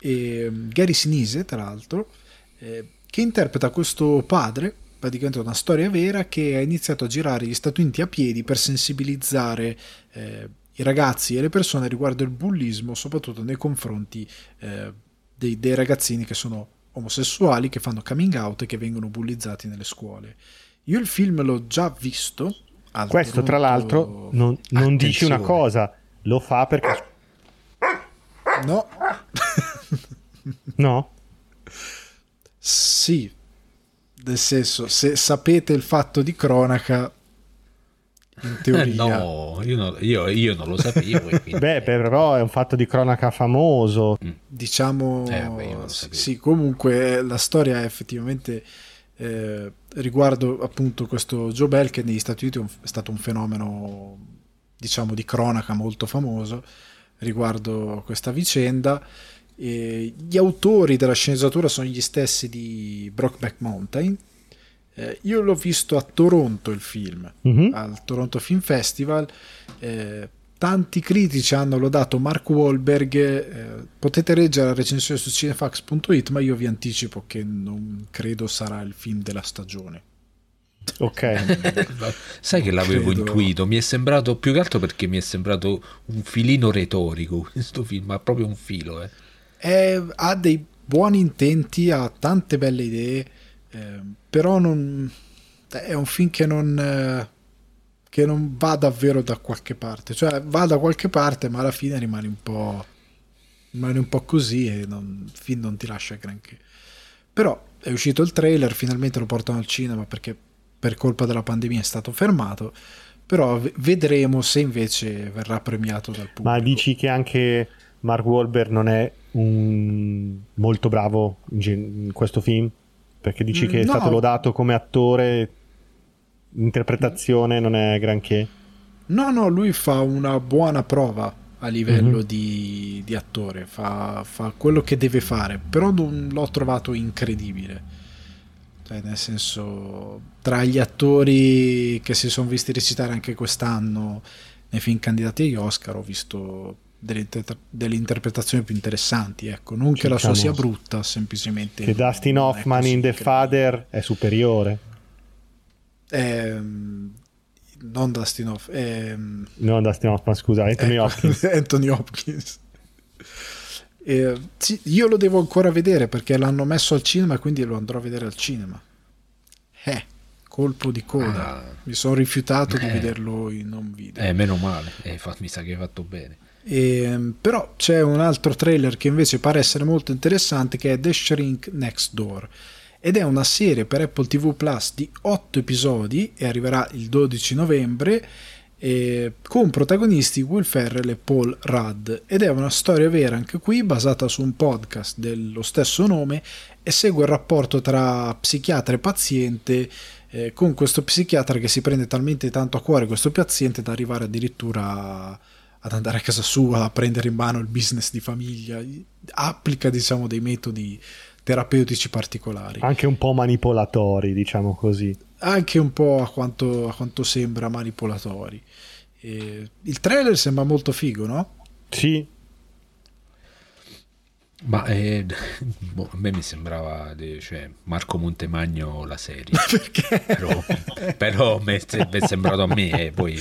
e mm, Gary Sinise, tra l'altro, eh, che interpreta questo padre, praticamente una storia vera, che ha iniziato a girare gli Stati Uniti a piedi per sensibilizzare eh, i ragazzi e le persone riguardo il bullismo, soprattutto nei confronti eh, dei, dei ragazzini che sono omosessuali, che fanno coming out e che vengono bullizzati nelle scuole. Io il film l'ho già visto. Al Questo, tra l'altro, non, non dici una cosa, lo fa perché... No, No? sì, nel senso, se sapete il fatto di cronaca, in Eh, teoria... no, io, non- io- io non lo sapevo. quindi- Beh, però è un fatto di cronaca famoso. diciamo Eh, sì, sapevo. sì, comunque eh, la storia è effettivamente eh, riguardo appunto questo Joe Bell che negli Stati Uniti è stato un fenomeno diciamo di cronaca molto famoso riguardo questa vicenda E gli autori della sceneggiatura sono gli stessi di Brockback Mountain Eh, io l'ho visto a Toronto il film Mhm. al Toronto Film Festival. Eh, tanti critici hanno lodato Mark Wahlberg. eh, potete leggere la recensione su cinefax.it, ma io vi anticipo che non credo sarà il film della stagione. Ok. Sai che l'avevo Credo- intuito, mi è sembrato più che altro perché mi è sembrato un filino retorico questo film, ha proprio un filo. Eh. È- ha dei buoni intenti, ha tante belle idee, eh, però non, è un film che non, eh, che non va davvero da qualche parte. Cioè va da qualche parte, ma alla fine rimane un po', rimane un po' così e non, film non ti lascia granché. Però è uscito il trailer, finalmente lo portano al cinema perché per colpa della pandemia è stato fermato. Però vedremo se invece verrà premiato dal pubblico. Ma dici che anche Mark Wahlberg non è un- molto bravo in, questo film? Perché dici che è No. stato lodato come attore, l'interpretazione non è granché. No, no, lui fa una buona prova a livello Mhm. di, di attore, fa, fa quello che deve fare, però non l'ho trovato incredibile. Cioè, nel senso, tra gli attori che si sono visti recitare anche quest'anno nei film candidati agli Oscar, ho visto delle, inter- delle interpretazioni più interessanti. Ecco, non che la sua sia brutta, semplicemente. Che Dustin Hoffman in The. Father è superiore. Ehm, non Dustin Hoffman, ehm, No, Dustin Hoffman, scusa, Anthony Ecco, Hopkins. Anthony Hopkins. Eh, sì, io lo devo ancora vedere perché l'hanno messo al cinema e quindi lo andrò a vedere al cinema. Eh, colpo di coda. Ah. Mi sono rifiutato di Eh. vederlo in non video. Eh, meno male, eh, fa- mi sa che hai fatto bene. Ehm, però c'è un altro trailer che invece pare essere molto interessante che è The Shrink Next Door ed è una serie per Apple TV Plus di 8 episodi e arriverà il 12 novembre eh, con protagonisti Will Ferrell e Paul Rudd. Ed è una storia vera anche qui basata su un podcast dello stesso nome e segue il rapporto tra psichiatra e paziente eh, con questo psichiatra che si prende talmente tanto a cuore questo paziente da arrivare addirittura a- ad andare a casa sua, a prendere in mano il business di famiglia, applica diciamo dei metodi terapeutici particolari, Anche un po' manipolatori, diciamo così. anche un po' a quanto, a quanto sembra manipolatori. Eh, il trailer sembra molto figo, no? Sì, Ma eh, boh, a me mi sembrava cioè, Marco Montemagno la serie. Perché? però, però mi è sembrato a me e poi,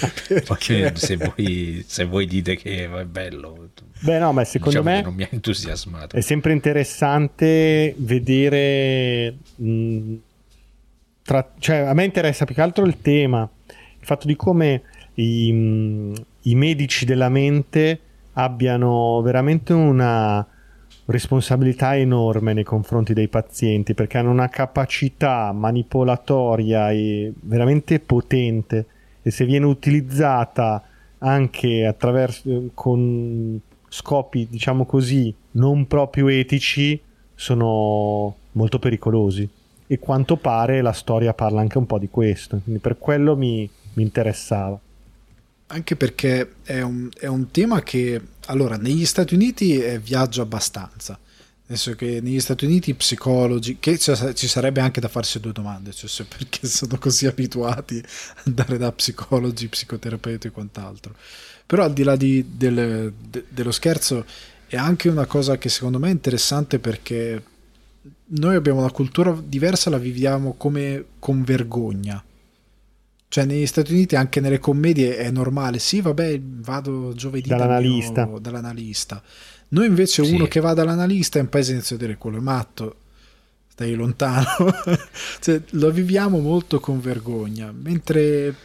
se, voi, se voi dite che è bello beh no, ma secondo diciamo me non mi ha entusiasmato. è sempre interessante vedere mh, tra- cioè a me interessa più che altro il tema il fatto di come i, mm, i medici della mente abbiano veramente una responsabilità enorme nei confronti dei pazienti perché hanno una capacità manipolatoria e veramente potente e se viene utilizzata anche attraverso con scopi diciamo così non proprio etici sono molto pericolosi. E quanto pare la storia parla anche un po' di questo quindi per quello mi, mi interessava. Anche perché è un, è un, tema che allora negli Stati Uniti è viaggio abbastanza. Senso che negli Stati Uniti psicologi che ci sarebbe anche da farsi due domande cioè se perché sono così abituati ad andare da psicologi psicoterapeuti e quant'altro però al di là di, del, de, dello scherzo è anche una cosa che secondo me è interessante perché noi abbiamo una cultura diversa la viviamo come con vergogna cioè negli Stati Uniti anche nelle commedie è normale, sì vabbè vado giovedì dall'analista. Mio, dall'analista. Noi invece sì. uno che va dall'analista in paese inizia a dire quello è matto, stai lontano, cioè, lo viviamo molto con vergogna, mentre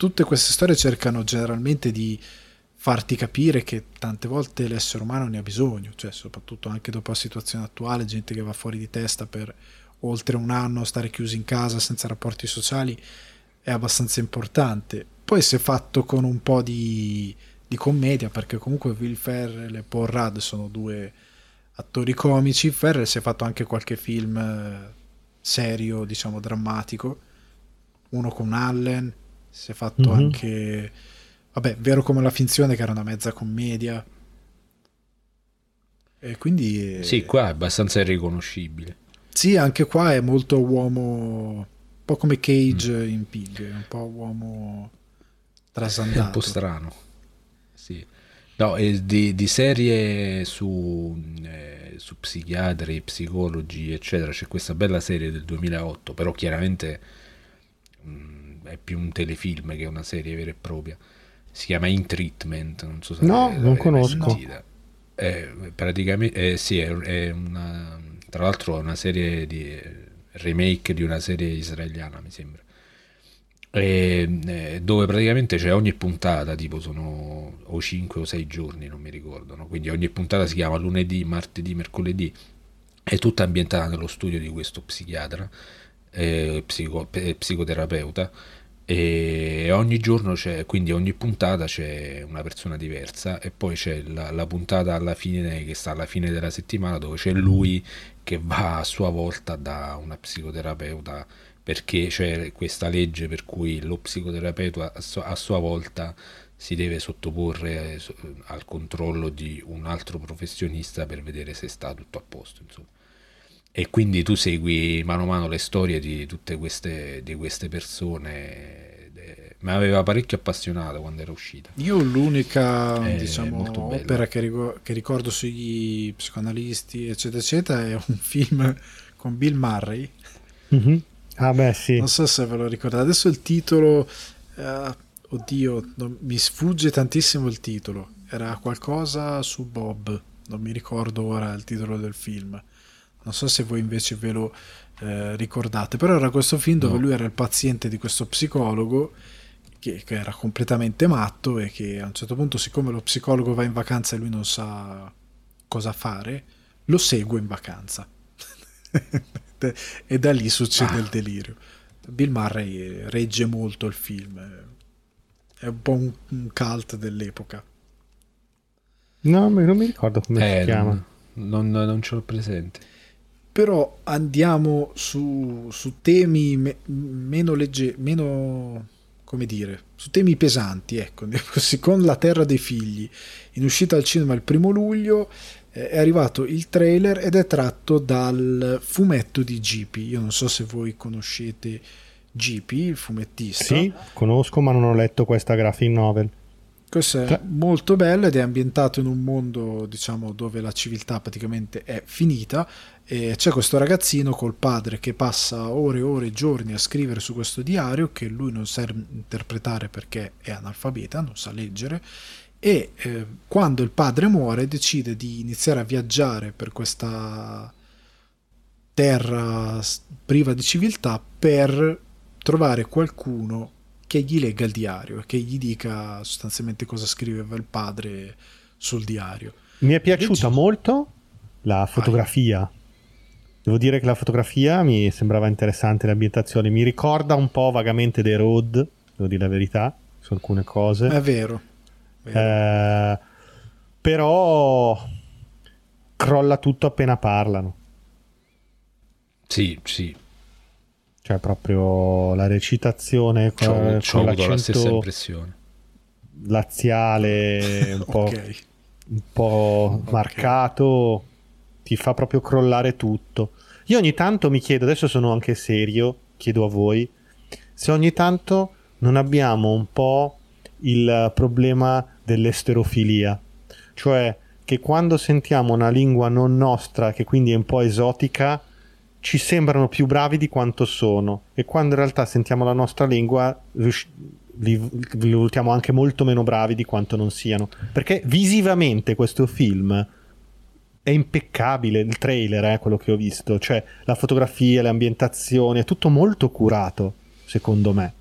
tutte queste storie cercano generalmente di farti capire che tante volte l'essere umano ne ha bisogno, cioè soprattutto anche dopo la situazione attuale, gente che va fuori di testa per oltre un anno stare chiusi in casa senza rapporti sociali è abbastanza importante. Poi è fatto con un po' di, di commedia, perché comunque Will Ferrell e Paul Rudd sono due attori comici. Ferrell si è fatto anche qualche film eh, serio, diciamo drammatico. Uno con Allen, si è fatto mm-hmm. anche... Vabbè, vero come la finzione che era una mezza commedia. E quindi... Sì, qua è abbastanza irriconoscibile. Sì, anche qua è molto uomo po' come Cage mm. in Pig, un po' uomo trasandato. È un po' strano. Sì. No, di, di, serie su, eh, su, psichiatri, psicologi, eccetera, c'è questa bella serie del 2008, però chiaramente mh, mm, è più un telefilm che una serie vera e propria. Si chiama In Treatment, non so se No, non conosco. È, praticamente, eh, sì, è, è una, tra l'altro è una serie di remake di una serie israeliana, mi sembra. E, eh, dove praticamente c'è ogni puntata, tipo sono o 5 o 6 giorni, non mi ricordo, no? quindi ogni puntata si chiama lunedì, martedì, mercoledì, è tutta ambientata nello studio di questo psichiatra, eh, psico, psicoterapeuta, e ogni giorno c'è, quindi ogni puntata c'è una persona diversa e poi c'è la, la, puntata alla fine che sta alla fine della settimana dove c'è lui che va a sua volta da una psicoterapeuta perché c'è questa legge per cui lo psicoterapeuta a sua volta si deve sottoporre al controllo di un altro professionista per vedere se sta tutto a posto insomma. e quindi tu segui mano a mano le storie di tutte queste, di queste persone mi aveva parecchio appassionato quando era uscita. Io l'unica diciamo, opera che, ricordo, che ricordo sugli psicoanalisti, eccetera, eccetera, è un film con Bill Murray. Mm-hmm. Ah, beh, sì. Non so se ve lo ricordate. Adesso il titolo, uh, oddio, non, mi sfugge tantissimo il titolo. Era qualcosa su Bob, non mi ricordo ora il titolo del film. Non so se voi invece ve lo eh, ricordate, però era questo film dove no. lui era il paziente di questo psicologo che, che, era completamente matto e che a un certo punto, siccome lo psicologo va in vacanza e lui non sa cosa fare, lo segue in vacanza. e da lì succede ah. il delirio. Bill Murray regge molto il film, è un po' un, un cult dell'epoca. No, non mi ricordo come eh, si chiama. Non, non ce l'ho presente. Però andiamo su, su temi me, meno leggeri, meno come dire, su temi pesanti, ecco, così, con La Terra dei Figli, in uscita al cinema il primo luglio, eh, è arrivato il trailer ed è tratto dal fumetto di GP. Io non so se voi conoscete GP, il fumettista. Sì, conosco, ma non ho letto questa graphic novel. Questo è molto bello ed è ambientato in un mondo, diciamo, dove la civiltà praticamente è finita e c'è questo ragazzino col padre che passa ore e ore, giorni a scrivere su questo diario che lui non sa interpretare perché è analfabeta, non sa leggere e eh, quando il padre muore decide di iniziare a viaggiare per questa terra priva di civiltà per trovare qualcuno che gli legga il diario e che gli dica sostanzialmente cosa scriveva il padre sul diario. Mi è piaciuta Invece- molto la fotografia. Devo dire che la fotografia mi sembrava interessante, l'ambientazione. Mi ricorda un po' vagamente The Road, devo dire la verità, su alcune cose. È vero. vero. Eh, però crolla tutto appena parlano. Sì, sì, Cioè, proprio la recitazione ci ho, con, ci ho con avuto la stessa impressione. laziale un po', ok. un po' Ok. marcato, ti fa proprio crollare tutto. Io ogni tanto mi chiedo, adesso sono anche serio, chiedo a voi, se ogni tanto non abbiamo un po' il problema dell'esterofilia, cioè che quando sentiamo una lingua non nostra, che quindi è un po' esotica, ci sembrano più bravi di quanto sono. E quando in realtà sentiamo la nostra lingua li, li valutiamo anche molto meno bravi di quanto non siano. Perché visivamente questo film è impeccabile il trailer è quello che ho visto. Cioè la fotografia, le ambientazioni è tutto molto curato secondo me.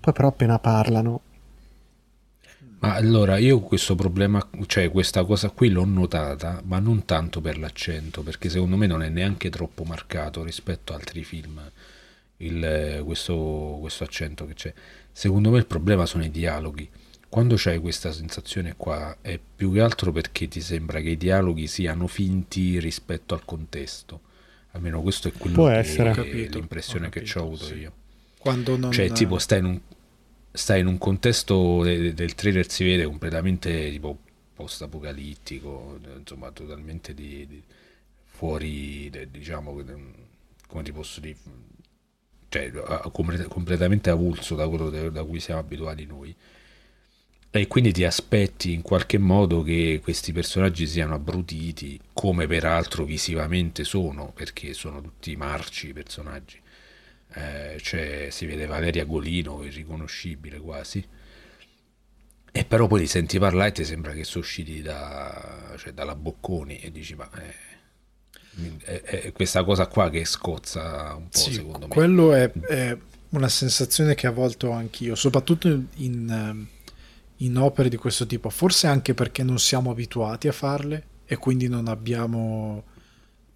Poi però appena parlano Ma allora io questo problema, cioè questa cosa qui l'ho notata, ma non tanto per l'accento, perché secondo me non è neanche troppo marcato rispetto a altri film il- questo, questo accento che c'è. Secondo me il problema sono i dialoghi. Quando c'hai questa sensazione qua è più che altro perché ti sembra che i dialoghi siano finti rispetto al contesto. Almeno questo è quello Può che essere. Ho capito, l'impressione ho che capito, ho avuto sì. io. Quando non... Cioè, tipo, stai in un, stai in un contesto de- del trailer si vede completamente tipo post-apocalittico, insomma, totalmente di, di- fuori, de- diciamo, come ti posso dire, cioè, comple- completamente avulso da quello da, da cui siamo abituati noi. E quindi ti aspetti in qualche modo che questi personaggi siano abbrutiti, come peraltro visivamente sono, perché sono tutti marci i personaggi. Eh, cioè, si vede Valeria Golino, irriconoscibile quasi. E però poi li senti parlare e ti sembra che sono usciti da, cioè, dalla Bocconi e dici, ma eh, è, è questa cosa qua che scozza un po', Sì, secondo me. quello è, è una sensazione che a volte ho anch'io, soprattutto in, in opere di questo tipo, forse anche perché non siamo abituati a farle e quindi non abbiamo...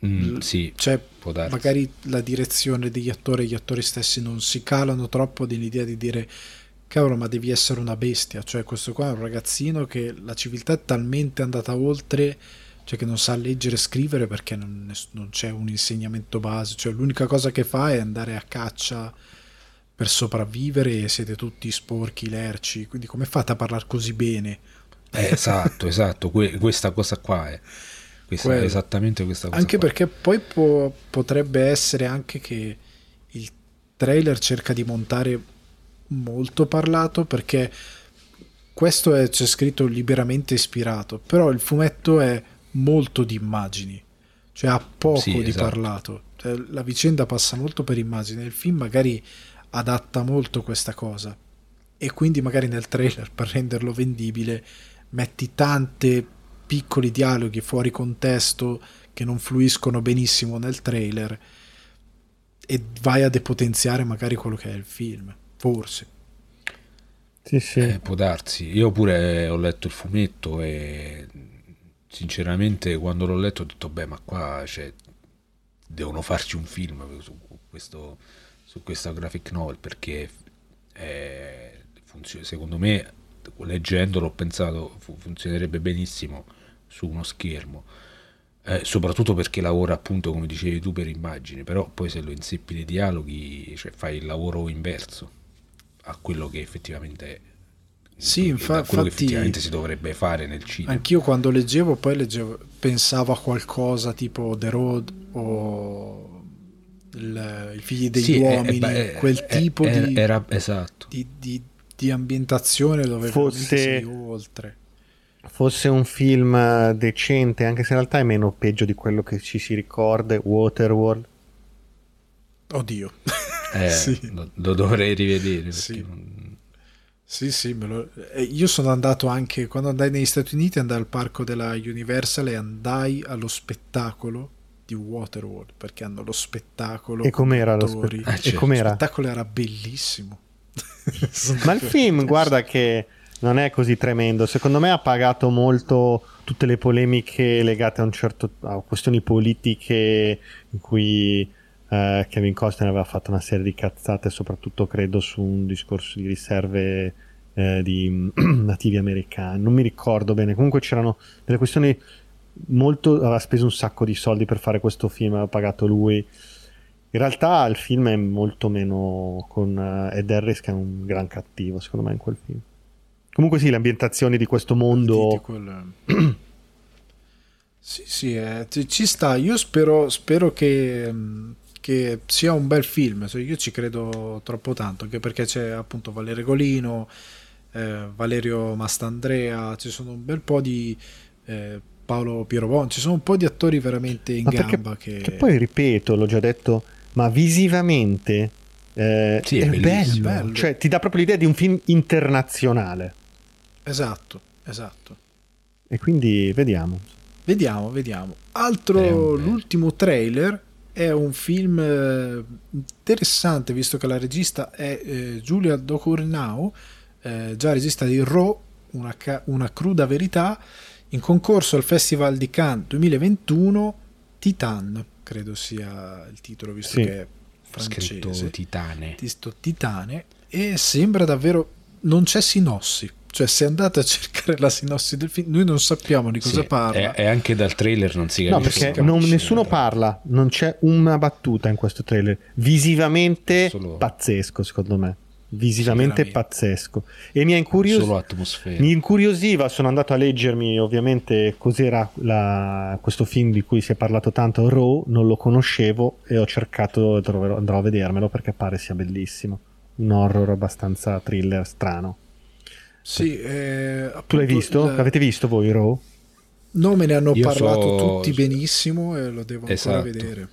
Mm, sì, Cioè, magari la direzione degli attori e gli attori stessi non si calano troppo nell'idea di dire cavolo ma devi essere una bestia. Cioè questo qua è un ragazzino che la civiltà è talmente andata oltre cioè che non sa leggere e scrivere perché non, non c'è un insegnamento base. Cioè l'unica cosa che fa è andare a caccia per sopravvivere e siete tutti sporchi lerci. Quindi come fate a parlare così bene? Eh, esatto, esatto, que- questa cosa qua è. Questa, Quello. esattamente questa cosa Anche qua. perché poi può- potrebbe essere anche che il trailer cerca di montare molto parlato perché questo è, c'è scritto liberamente ispirato, però il fumetto è molto di immagini, cioè ha poco Sì, di esatto. parlato. Cioè, la vicenda passa molto per immagini, il film magari adatta molto questa cosa e quindi magari nel trailer per renderlo vendibile metti tante piccoli dialoghi fuori contesto che non fluiscono benissimo nel trailer e vai a depotenziare magari quello che è il film forse. Sì sì. Eh, può darsi. Io pure ho letto il fumetto e sinceramente quando l'ho letto ho detto, beh, ma qua cioè, devono farci un film su questo, su questa graphic novel perché eh, funzio- secondo me leggendolo ho pensato fu- funzionerebbe benissimo su uno schermo. Eh, soprattutto perché lavora appunto come dicevi tu per immagini, però poi se lo inseppi nei dialoghi, cioè fai il lavoro inverso a quello che effettivamente è. Sì, infa- da quello che infatti- effettivamente si dovrebbe fare nel cinema. anch'io quando leggevo poi leggevo pensavo a qualcosa tipo The Road o il- i figli degli Sì, uomini è- è- quel è- tipo di, era- esatto. di, di- di ambientazione dove Fosse- oltre fosse un film eh, decente, anche se in realtà è meno peggio di quello che ci si ricorda, Waterworld. oddio Eh, sì. lo, lo dovrei rivedere Sì. non- Sì, sì, me lo- eh, io sono andato anche quando andai negli Stati Uniti, andai al parco della Universal e andai allo spettacolo di Waterworld perché hanno lo spettacolo. E com'era lo spettacolo? Ah, e certo. Lo spettacolo era bellissimo. Ma il film, guarda che non è così tremendo. Secondo me ha pagato molto tutte le polemiche legate a, certo, a questioni politiche in cui eh, Kevin Costner aveva fatto una serie di cazzate, soprattutto credo su un discorso di riserve eh, di nativi americani. Non mi ricordo bene. Comunque c'erano delle questioni molto. Aveva speso un sacco di soldi per fare questo film, aveva pagato lui. In realtà il film è molto meno con uh, Ed Harris che è un gran cattivo, secondo me, in quel film. Comunque sì, le ambientazioni di questo mondo... sì, sì, eh, ci sta. Io spero, spero che, che, sia un bel film. Io ci credo troppo tanto, anche perché c'è appunto Valerio Golino, eh, Valerio Mastandrea, ci sono un bel po' di... Eh, Paolo Pierobon, ci sono un po' di attori veramente in Ma gamba perché, che... che... poi ripeto, l'ho già detto, ma visivamente eh, sì, è, è bello. bello. Cioè, ti dà proprio l'idea di un film internazionale. Esatto, esatto. E quindi vediamo. Vediamo, vediamo. Altro, l'ultimo trailer è un film eh, interessante, visto che la regista è eh, Giulia Docurnau, eh, già regista di Raw, una, una cruda verità, in concorso al Festival di Cannes 2021, Titan, credo sia il titolo, visto sì. che è francese. Scritto Titane. Titane. E sembra davvero... non c'è sinossi. Cioè, se andate a cercare la sinossi del film, noi non sappiamo di cosa sì, parla. E anche dal trailer non si capisce. No, perché non, nessuno parla, non c'è una battuta in questo trailer. Visivamente Solo... pazzesco, secondo me. Visivamente pazzesco. E mi, incurios- mi incuriosiva sono andato a leggermi ovviamente cos'era la, questo film di cui si è parlato tanto Raw non lo conoscevo e ho cercato troverò, andrò a vedermelo perché pare sia bellissimo. Un horror abbastanza thriller strano sì, eh, tu l'hai visto? La... l'avete visto voi Raw? no me ne hanno Io parlato so... tutti benissimo e lo devo esatto. ancora vedere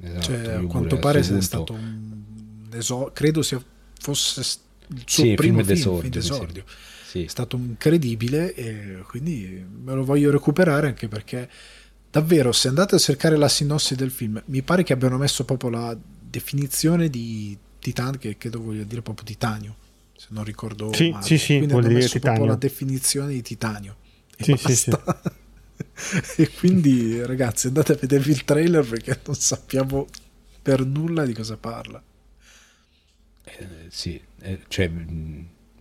esatto, cioè, a quanto pare è stato un esor- credo sia, fosse il suo sì, primo film, d'esordio. film d'esordio. Sì. È stato incredibile e quindi me lo voglio recuperare anche perché davvero se andate a cercare la sinossi del film mi pare che abbiano messo proprio la definizione di Titan che credo voglia dire proprio titanio se non ricordo sì, male sì, sì, quindi hanno messo titanio. proprio la definizione di titanio e, sì, sì, sì. e quindi ragazzi andate a vedervi il trailer perché non sappiamo per nulla di cosa parla eh, sì, eh, cioè,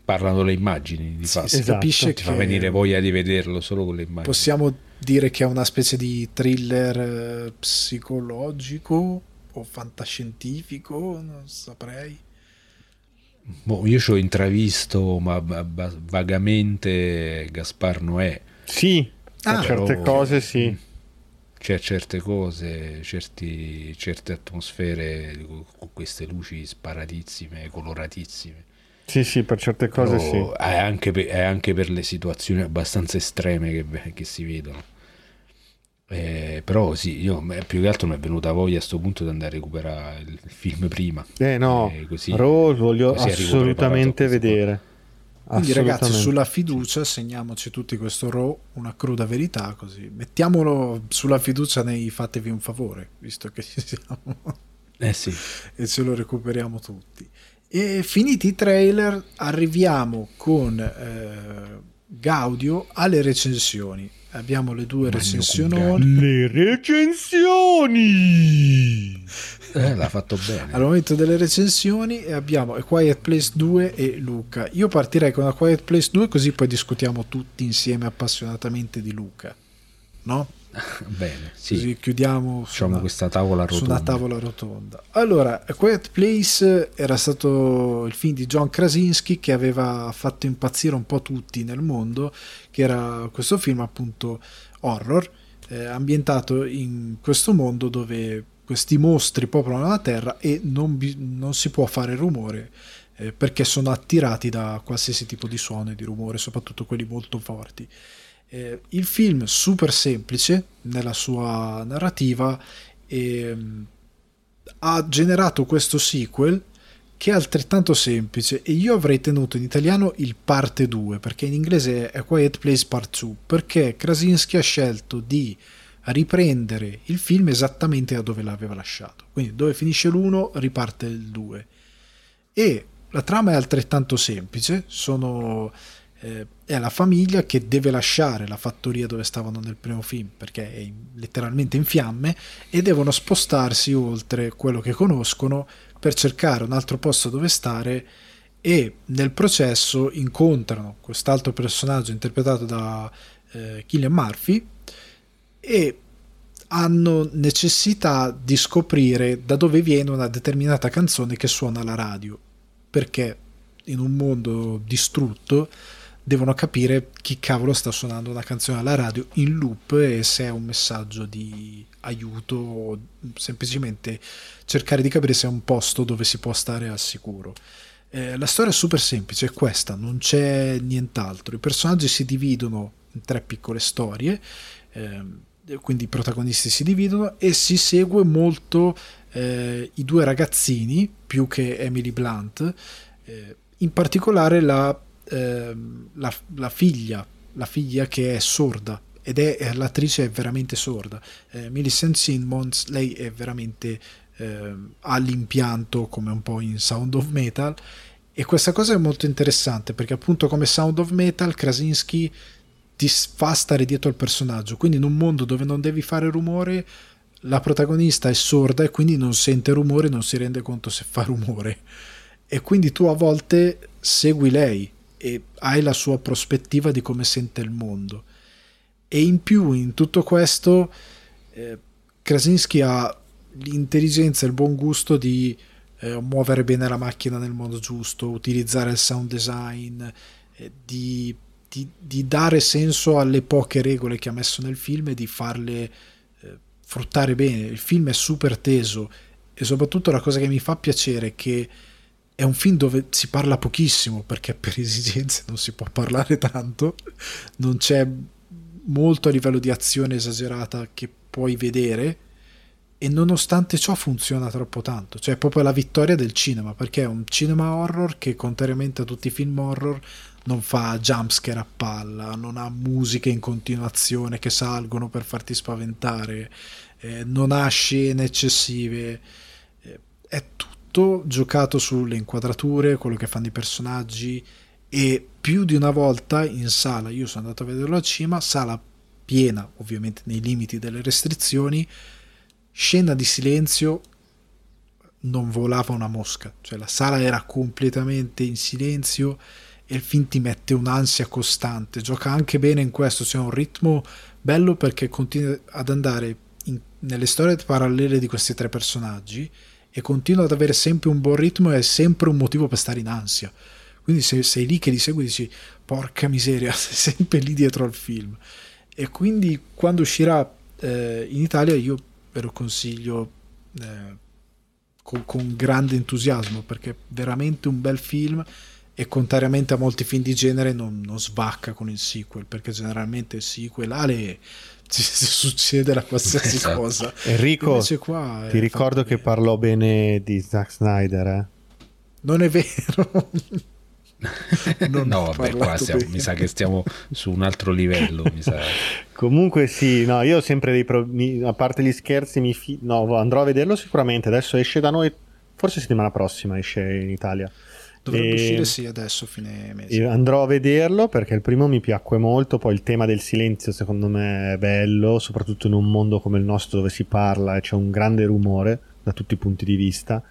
parlano le immagini di fatto. Si esatto. capisce Ti che fa venire voglia di vederlo solo con le immagini. Possiamo dire che è una specie di thriller eh, psicologico o fantascientifico, non saprei. Boh, io ci ho intravisto, ma vagamente Gaspar Noè. Sì, ah, certe cose sì. C'è certe cose, certi, certe atmosfere con queste luci sparatissime, coloratissime. Sì, sì, per certe cose Però sì. È anche, per, è anche, per, le situazioni abbastanza estreme che, che si vedono. Eh, però sì, io più che altro mi è venuta voglia a questo punto di andare a recuperare il film prima. Eh no, eh, così, Rose voglio così assolutamente vedere. Quindi ragazzi sulla fiducia segniamoci tutti questo raw, una cruda verità così. Mettiamolo sulla fiducia nei fatevi un favore, visto che ci siamo. Eh sì. e ce lo recuperiamo tutti. E finiti i trailer arriviamo con eh, Gaudio alle recensioni. Abbiamo le due recensioni. Le recensioni! Eh, l'ha fatto bene. Al momento delle recensioni abbiamo A Quiet Place 2 e Luca. Io partirei con A Quiet Place 2 così poi discutiamo tutti insieme appassionatamente di Luca. No? Bene, sì. Così chiudiamo su una, questa tavola rotonda. Su una tavola rotonda. Allora, A Quiet Place era stato il film di John Krasinski che aveva fatto impazzire un po' tutti nel mondo, che era questo film appunto horror, eh, ambientato in questo mondo dove questi mostri popolano la Terra e non, bi- non si può fare rumore eh, perché sono attirati da qualsiasi tipo di suono e di rumore, soprattutto quelli molto forti. Eh, il film super semplice nella sua narrativa eh, ha generato questo sequel che è altrettanto semplice e io avrei tenuto in italiano il parte 2 perché in inglese è Quiet Place Part 2 perché Krasinski ha scelto di riprendere il film esattamente da dove l'aveva lasciato. Quindi dove finisce l'1 riparte il 2. E la trama è altrettanto semplice, sono, eh, è la famiglia che deve lasciare la fattoria dove stavano nel primo film perché è in, letteralmente in fiamme e devono spostarsi oltre quello che conoscono per cercare un altro posto dove stare e nel processo incontrano quest'altro personaggio interpretato da eh, Killian Murphy e hanno necessità di scoprire da dove viene una determinata canzone che suona alla radio perché in un mondo distrutto devono capire chi cavolo sta suonando una canzone alla radio in loop e se è un messaggio di aiuto o semplicemente cercare di capire se è un posto dove si può stare al sicuro. Eh, la storia è super semplice, è questa, non c'è nient'altro. I personaggi si dividono in tre piccole storie, eh, quindi i protagonisti si dividono e si segue molto eh, i due ragazzini più che Emily Blunt, eh, in particolare la, eh, la, la, figlia, la figlia che è sorda ed è l'attrice è veramente sorda. Eh, Millicent Simmons, lei è veramente eh, ha l'impianto come un po' in Sound of Metal e questa cosa è molto interessante perché appunto come Sound of Metal Krasinski ti fa stare dietro al personaggio, quindi in un mondo dove non devi fare rumore la protagonista è sorda e quindi non sente rumore, non si rende conto se fa rumore. E quindi tu a volte segui lei e hai la sua prospettiva di come sente il mondo. E in più, in tutto questo, eh, Krasinski ha l'intelligenza e il buon gusto di eh, muovere bene la macchina nel modo giusto, utilizzare il sound design, eh, di, di, di, dare senso alle poche regole che ha messo nel film e di farle sfruttare bene. Il film è super teso e soprattutto la cosa che mi fa piacere è che è un film dove si parla pochissimo perché per esigenze non si può parlare tanto, non c'è molto a livello di azione esagerata che puoi vedere. E nonostante ciò funziona troppo tanto, cioè è proprio la vittoria del cinema perché è un cinema horror che contrariamente a tutti i film horror non fa jumpscare a palla, non ha musiche in continuazione che salgono per farti spaventare, eh, non ha scene eccessive, eh, è tutto giocato sulle inquadrature, quello che fanno i personaggi e più di una volta in sala, io sono andato a vederlo a cima, sala piena ovviamente nei limiti delle restrizioni, scena di silenzio non volava una mosca, cioè la sala era completamente in silenzio e il film ti mette un'ansia costante, gioca anche bene in questo, c'è un ritmo bello perché continua ad andare in, nelle storie parallele di questi tre personaggi e continua ad avere sempre un buon ritmo e è sempre un motivo per stare in ansia. Quindi se sei lì che li segui dici porca miseria, sei sempre lì dietro al film. E quindi quando uscirà eh, in Italia io ve lo consiglio eh, con, con grande entusiasmo perché è veramente un bel film e contrariamente a molti film di genere non, non svacca con il sequel perché generalmente il sequel Ale ci, succede la qualsiasi esatto. cosa. Enrico ti ricordo che parlò bene di Zack Snyder eh? non è vero. No vabbè qua siamo, mi sa che stiamo su un altro livello comunque sì no io ho sempre dei pro... a parte gli scherzi mi fi... no, andrò a vederlo sicuramente. Adesso esce da noi forse settimana prossima esce in Italia Dovrebbe e uscire sì adesso, fine mese. Andrò a vederlo perché il primo mi piacque molto, poi il tema del silenzio secondo me è bello, soprattutto in un mondo come il nostro dove si parla e c'è un grande rumore da tutti i punti di vista.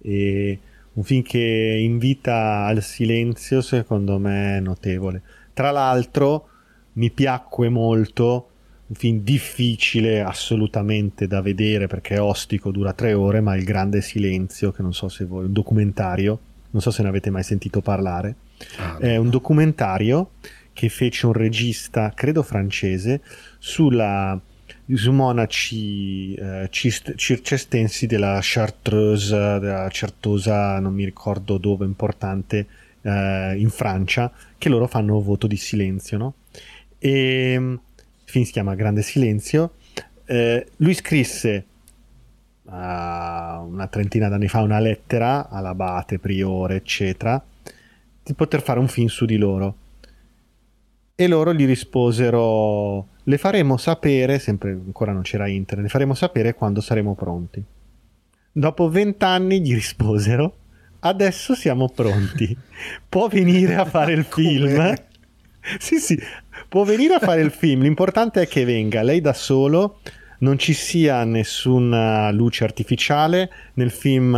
E un film che invita al silenzio secondo me è notevole. Tra l'altro mi piacque molto, un film difficile assolutamente da vedere perché è ostico, dura tre ore, ma Il Grande Silenzio, che non so se voi, un documentario non so se ne avete mai sentito parlare. Ah, è un documentario che fece un regista, credo francese, sulla, su monaci eh, circestensi della Chartreuse, della Certosa, non mi ricordo dove, importante, eh, in Francia, che loro fanno voto di silenzio, no? E il film si chiama Grande Silenzio. Eh, lui scrisse uh, una trentina d'anni fa una lettera all'abate, priore, eccetera, di poter fare un film su di loro. E loro gli risposero: Le faremo sapere, sempre ancora non c'era internet, le faremo sapere quando saremo pronti. Dopo vent'anni gli risposero adesso siamo pronti. Può venire a fare il film? Sì, sì, può venire a fare il film. L'importante è che venga lei da solo, non ci sia nessuna luce artificiale, nel film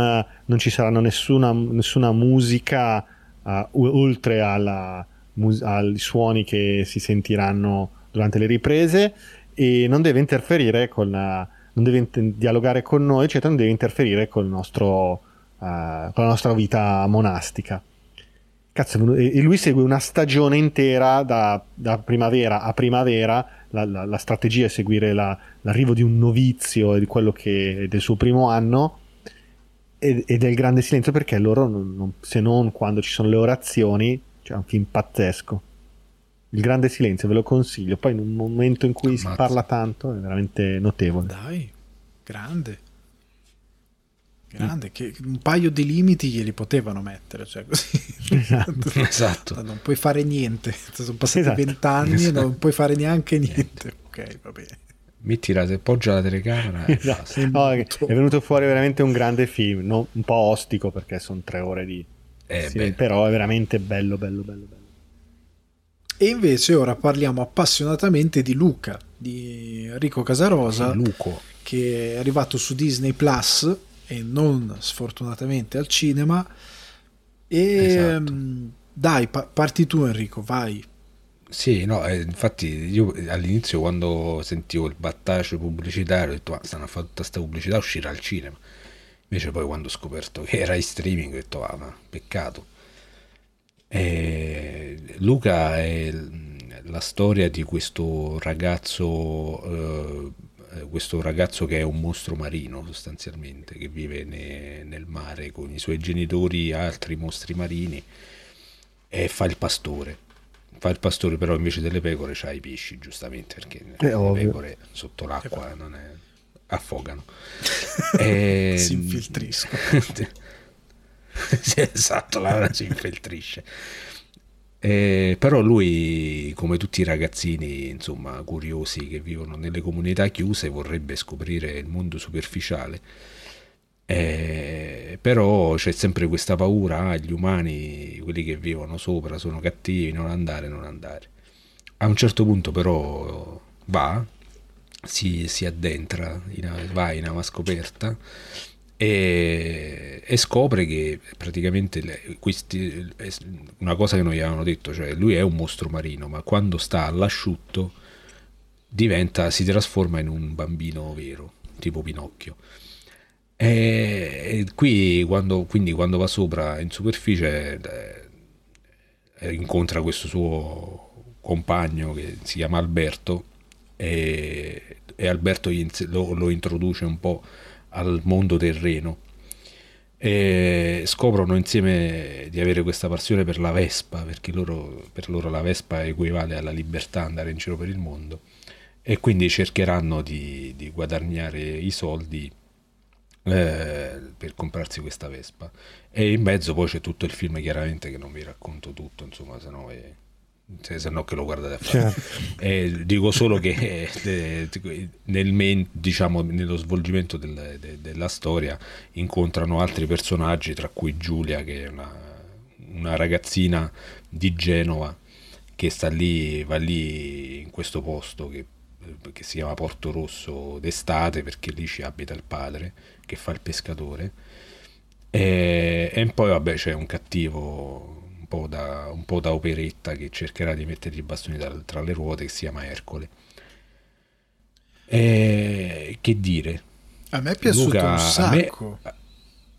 non ci saranno nessuna, nessuna musica uh, oltre alla, mus- ai suoni che si sentiranno durante le riprese e non deve interferire con la, non deve in- dialogare con noi, eccetera, non deve interferire nostro, uh, con la nostra vita monastica. Cazzo, e lui segue una stagione intera da, da primavera a primavera. La, la, la strategia è seguire la, l'arrivo di un novizio di quello che del suo primo anno e, e del grande silenzio perché loro, non, non, se non quando ci sono le orazioni, c'è un film pazzesco. Il grande silenzio, ve lo consiglio. Poi in un momento in cui Ammazza. si parla tanto è veramente notevole. Dai, grande. Grande, che un paio di limiti glieli potevano mettere, cioè così. Esatto. esatto. Non puoi fare niente. Sono passati esatto. vent'anni esatto. e non puoi fare neanche niente. niente. Ok, va bene. Metti la, poggia la telecamera. Esatto. No, è venuto fuori veramente un grande film, no? un po' ostico perché sono tre ore di... Eh, sì, però è veramente bello, bello, bello, bello. E invece ora parliamo appassionatamente di Luca, di Enrico Casarosa, che è arrivato su Disney Plus e non sfortunatamente al cinema. E esatto. dai, pa- parti tu Enrico, vai. Sì, no, eh, infatti io all'inizio quando sentivo il battaggio pubblicitario ho detto ma stanno a fare tutta questa pubblicità uscirà al cinema. Invece poi quando ho scoperto che era in streaming ho detto ah ma peccato. E Luca è la storia di questo ragazzo eh, eh, questo ragazzo che è un mostro marino sostanzialmente, che vive ne, nel mare con i suoi genitori e altri mostri marini e fa il pastore. Fa il pastore però invece delle pecore c'ha i pesci, giustamente, perché è le ovvio. pecore sotto l'acqua non è, affogano. e, si infiltriscono. sì, esatto, la si infiltrisce. Eh, però lui, come tutti i ragazzini, insomma, curiosi che vivono nelle comunità chiuse, vorrebbe scoprire il mondo superficiale. Eh, però c'è sempre questa paura, ah, gli umani, quelli che vivono sopra, sono cattivi, non andare, non andare. A un certo punto però va, si, si addentra, in, va in ama scoperta e, e, scopre che praticamente questi, una cosa che noi avevamo detto, cioè lui è un mostro marino, ma quando sta all'asciutto diventa, si trasforma in un bambino vero, tipo Pinocchio. E qui, quando, quindi, quando va sopra in superficie, eh, incontra questo suo compagno che si chiama Alberto e, e Alberto lo, lo introduce un po' al mondo terreno e scoprono insieme di avere questa passione per la Vespa perché loro, per loro la Vespa equivale alla libertà andare in giro per il mondo e quindi cercheranno di, di guadagnare i soldi eh, per comprarsi questa Vespa. E in mezzo poi c'è tutto il film chiaramente che non vi racconto tutto insomma se no è se no che lo guardate a fare. Certo. Eh, dico solo che eh, nel main, diciamo, nello svolgimento del, de, della storia incontrano altri personaggi, tra cui Giulia, che è una, una, ragazzina di Genova che sta lì, va lì in questo posto che, che si chiama Porto Rosso d'estate perché lì ci abita il padre che fa il pescatore. E, e poi vabbè c'è un cattivo po' da, un po' da operetta che cercherà di mettere i bastoni tra, tra le ruote, che si chiama Ercole. E, che dire? A me è piaciuto Luca, un sacco. Me,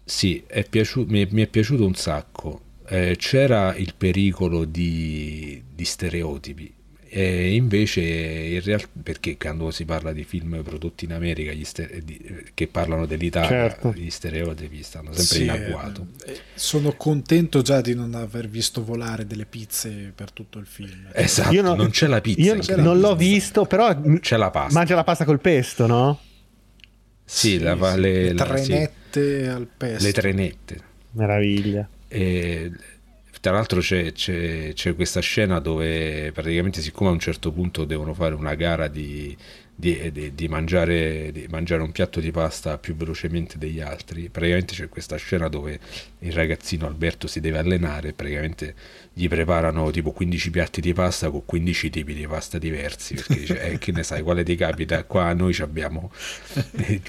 sì, è piaciuto, mi, è, mi, è, piaciuto un sacco. Eh, c'era il pericolo di, di stereotipi e invece, in realtà, perché quando si parla di film prodotti in America stere- di, che parlano dell'Italia, certo. gli stereotipi stanno sempre sì, in agguato. Eh, sono contento già di non aver visto volare delle pizze per tutto il film. Esatto, non, non, c'è la pizza. Io non pizza. l'ho visto, però c'è la pasta. Mangia la pasta col pesto, no? Sì, sì, la, sì le, le trenette sì. al pesto. Le trenette. Meraviglia. E tra l'altro c'è, c'è, c'è, questa scena dove praticamente siccome a un certo punto devono fare una gara di, di, di, di, mangiare, di, mangiare, un piatto di pasta più velocemente degli altri. Praticamente c'è questa scena dove il ragazzino Alberto si deve allenare, praticamente gli preparano tipo 15 piatti di pasta con 15 tipi di pasta diversi, perché dice, eh, che ne sai, quale ti capita? Qua noi abbiamo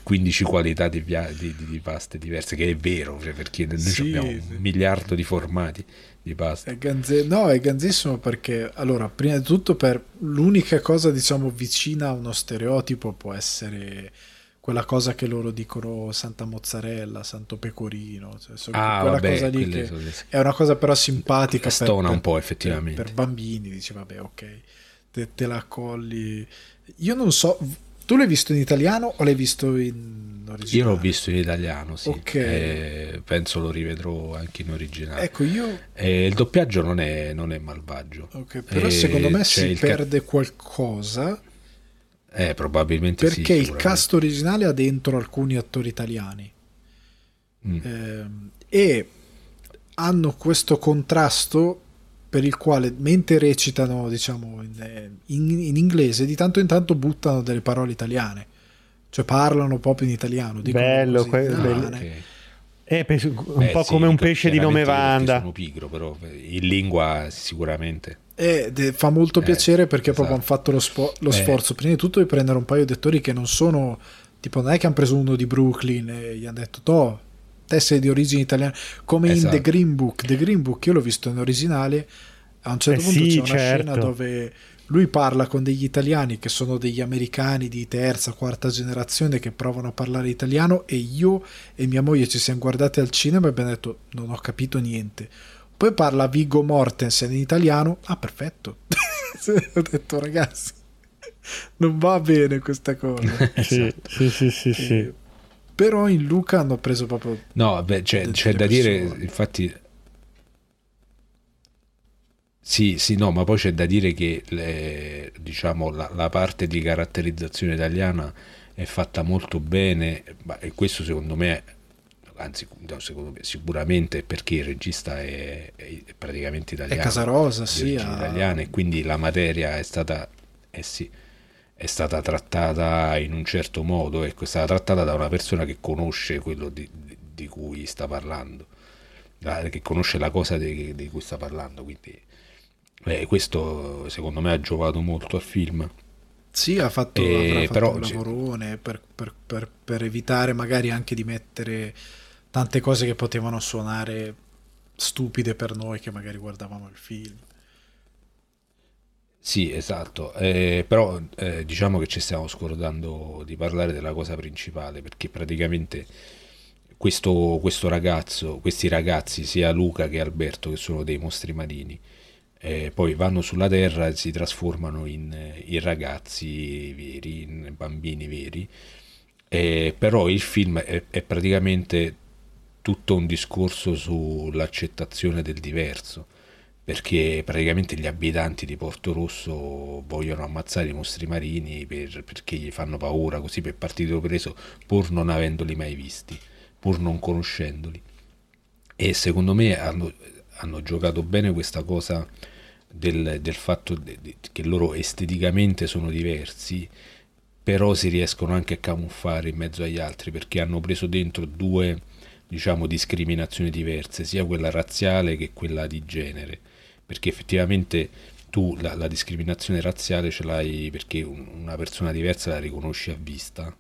15 qualità di, di, paste diverse, che è vero, cioè, perché noi sì, abbiamo un miliardo di formati di pasta. È ganze... No, è ganzissimo perché, allora, prima di tutto, per l'unica cosa, diciamo, vicina a uno stereotipo può essere quella cosa che loro dicono Santa Mozzarella, Santo Pecorino, cioè, ah, quella vabbè, cosa lì che è una cosa però simpatica per, per, un po' effettivamente per, per bambini, dici vabbè ok, te, te la colli. Io non so, tu l'hai visto in italiano o l'hai visto in originale? Io l'ho visto in italiano, sì. Ok. Eh, penso lo rivedrò anche in originale. Ecco, io... Eh, il doppiaggio non è, non è malvagio. Ok, però eh, secondo me si perde ca... qualcosa. Eh, probabilmente perché sì. Perché il cast originale ha dentro alcuni attori italiani. Mm. Eh, e hanno questo contrasto per il quale mentre recitano diciamo in, in, in, inglese di tanto in tanto buttano delle parole italiane. Cioè parlano proprio in italiano bello que- okay. eh, penso, un Beh, po' sì, come un pesce di nome Vanda sono pigro però in lingua sicuramente. E fa molto eh, piacere perché esatto. proprio hanno fatto lo, spo- lo sforzo prima di tutto di prendere un paio di attori che non sono tipo non è che hanno preso uno di Brooklyn e gli hanno detto toh te sei di origine italiana come esatto. in The Green Book. The Green Book io l'ho visto in originale a un certo eh punto sì, c'è una certo. scena dove lui parla con degli italiani che sono degli americani di terza, quarta generazione che provano a parlare italiano e io e mia moglie ci siamo guardati al cinema e abbiamo detto non ho capito niente. Poi parla Vigo Mortensen in italiano. Ah perfetto. Ho detto ragazzi non va bene questa cosa. Sì, sì, sì, sì, sì però in Luca hanno preso proprio no beh, c'è, c'è da dire infatti sì, sì, no, ma poi c'è da dire che le, diciamo, la, la, parte di caratterizzazione italiana è fatta molto bene e questo secondo me, anzi no, secondo me, sicuramente perché il regista è, è praticamente italiano. È Casarosa, sì. italiana e quindi la materia è stata... Eh sì, è stata trattata in un certo modo, ecco, è stata trattata da una persona che conosce quello di, di, di cui sta parlando, che conosce la cosa di, di cui sta parlando, quindi Beh, questo secondo me ha giovato molto al film. Sì, ha fatto, e, fatto però, un lavorone per, per, per, per, evitare magari anche di mettere tante cose che potevano suonare stupide per noi che magari guardavamo il film. Sì, esatto, eh, però eh, diciamo che ci stiamo scordando di parlare della cosa principale perché praticamente questo, questo ragazzo, questi ragazzi, sia Luca che Alberto, che sono dei mostri marini, eh, poi vanno sulla Terra e si trasformano in, in ragazzi veri, in bambini veri, eh, però il film è, è, praticamente tutto un discorso sull'accettazione del diverso, perché praticamente gli abitanti di Porto Rosso vogliono ammazzare i mostri marini per, perché gli fanno paura, così per partito preso, pur non avendoli mai visti, pur non conoscendoli. E secondo me hanno, hanno giocato bene questa cosa del, del fatto de, de, che loro esteticamente sono diversi, però si riescono anche a camuffare in mezzo agli altri perché hanno preso dentro due diciamo discriminazioni diverse, sia quella razziale che quella di genere, perché effettivamente tu la, la discriminazione razziale ce l'hai perché un, una persona diversa la riconosci a vista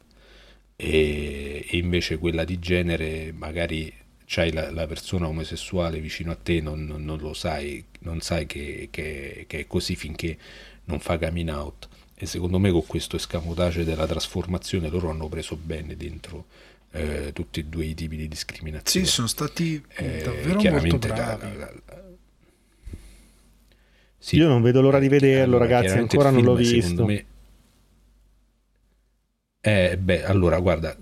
e, e invece quella di genere magari c'hai la, la, persona omosessuale vicino a te, non, non, non lo sai, non sai che, che, che, è così finché non fa coming out. E secondo me con questo escamotage della trasformazione loro hanno preso bene dentro eh, tutti e due i tipi di discriminazione. Sì, sono stati eh, davvero molto bravi. La, la, sì, Io non vedo l'ora di vederlo, ragazzi, ancora non l'ho visto. Me... Eh, beh, allora, guarda,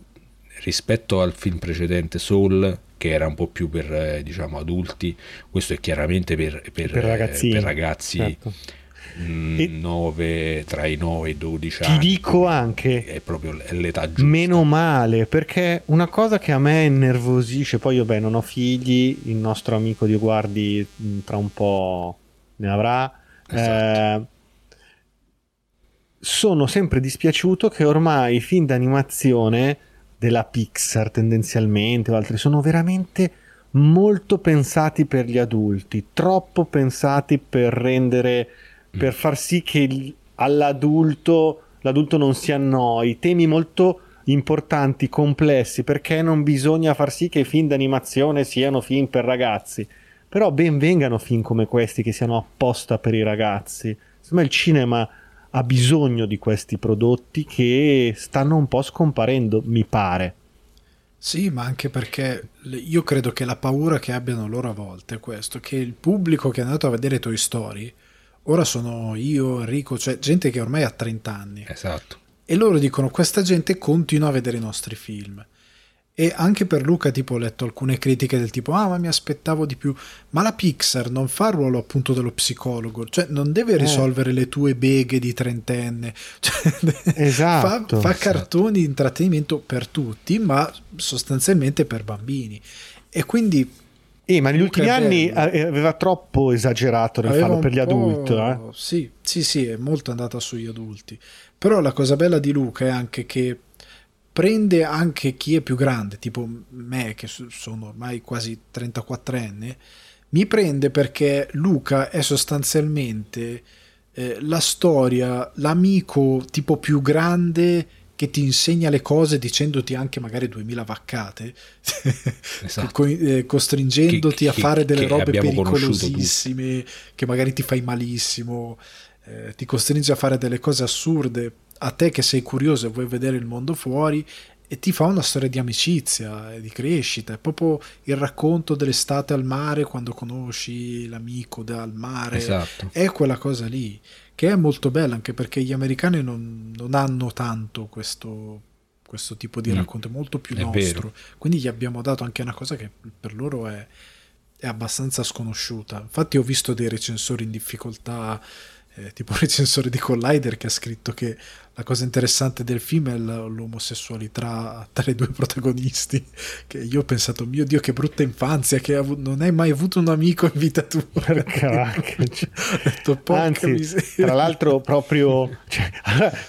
rispetto al film precedente Soul che era un po' più per eh, diciamo adulti questo è chiaramente per, per, per ragazzi, per ragazzi certo. 9, mm, tra i 9 e i 12 anni. Ti dico anche è proprio l'età giusta. Meno male, perché una cosa che a me innervosisce, poi io beh, non ho figli, il nostro amico di Guardi mm, tra un po' ne avrà. Esatto. Eh, sono sempre dispiaciuto che ormai i film d'animazione della Pixar tendenzialmente o altri sono veramente molto pensati per gli adulti, troppo pensati per rendere, per far sì che all'adulto l'adulto non si annoi, temi molto importanti, complessi, perché non bisogna far sì che i film d'animazione siano film per ragazzi. Però ben vengano film come questi che siano apposta per i ragazzi. Insomma, il cinema ha bisogno di questi prodotti che stanno un po' scomparendo, mi pare. Sì, ma anche perché io credo che la paura che abbiano loro a volte è questo, che il pubblico che è andato a vedere Toy Story, ora sono io, Enrico, cioè gente che ormai ha 30 anni. Esatto. E loro dicono questa gente continua a vedere i nostri film. E anche per Luca, tipo, ho letto alcune critiche del tipo: Ah, ma mi aspettavo di più. Ma la Pixar non fa il ruolo appunto dello psicologo, cioè non deve eh. risolvere eh. le tue beghe di trentenne. Cioè, esatto. Fa, fa cartoni di intrattenimento per tutti, ma sostanzialmente per bambini. E quindi. Eh, ma negli ultimi anni aveva troppo esagerato nel farlo per gli adulti. Eh? Sì, sì, sì, è molto andata sugli adulti. Però la cosa bella di Luca è anche che prende anche chi è più grande, tipo me che sono ormai quasi 34 anni, mi prende perché Luca è sostanzialmente eh, la storia, l'amico tipo più grande che ti insegna le cose dicendoti anche magari 2000 vaccate, esatto. co- eh, costringendoti che, a fare delle robe pericolosissime, che magari ti fai malissimo eh, ti costringe a fare delle cose assurde a te che sei curioso e vuoi vedere il mondo fuori e ti fa una storia di amicizia e di crescita. È proprio il racconto dell'estate al mare quando conosci l'amico dal mare. Esatto. È quella cosa lì che è molto bella anche perché gli americani non, non hanno tanto questo, questo tipo di mm. racconto, è molto più è nostro. Vero. Quindi gli abbiamo dato anche una cosa che per loro è, è abbastanza sconosciuta. Infatti ho visto dei recensori in difficoltà eh, tipo recensore di Collider che ha scritto che la cosa interessante del film è l'omosessualità tra i due protagonisti che io ho pensato mio dio che brutta infanzia che avu- non hai mai avuto un amico in vita tua. Detto, anzi tra l'altro proprio cioè,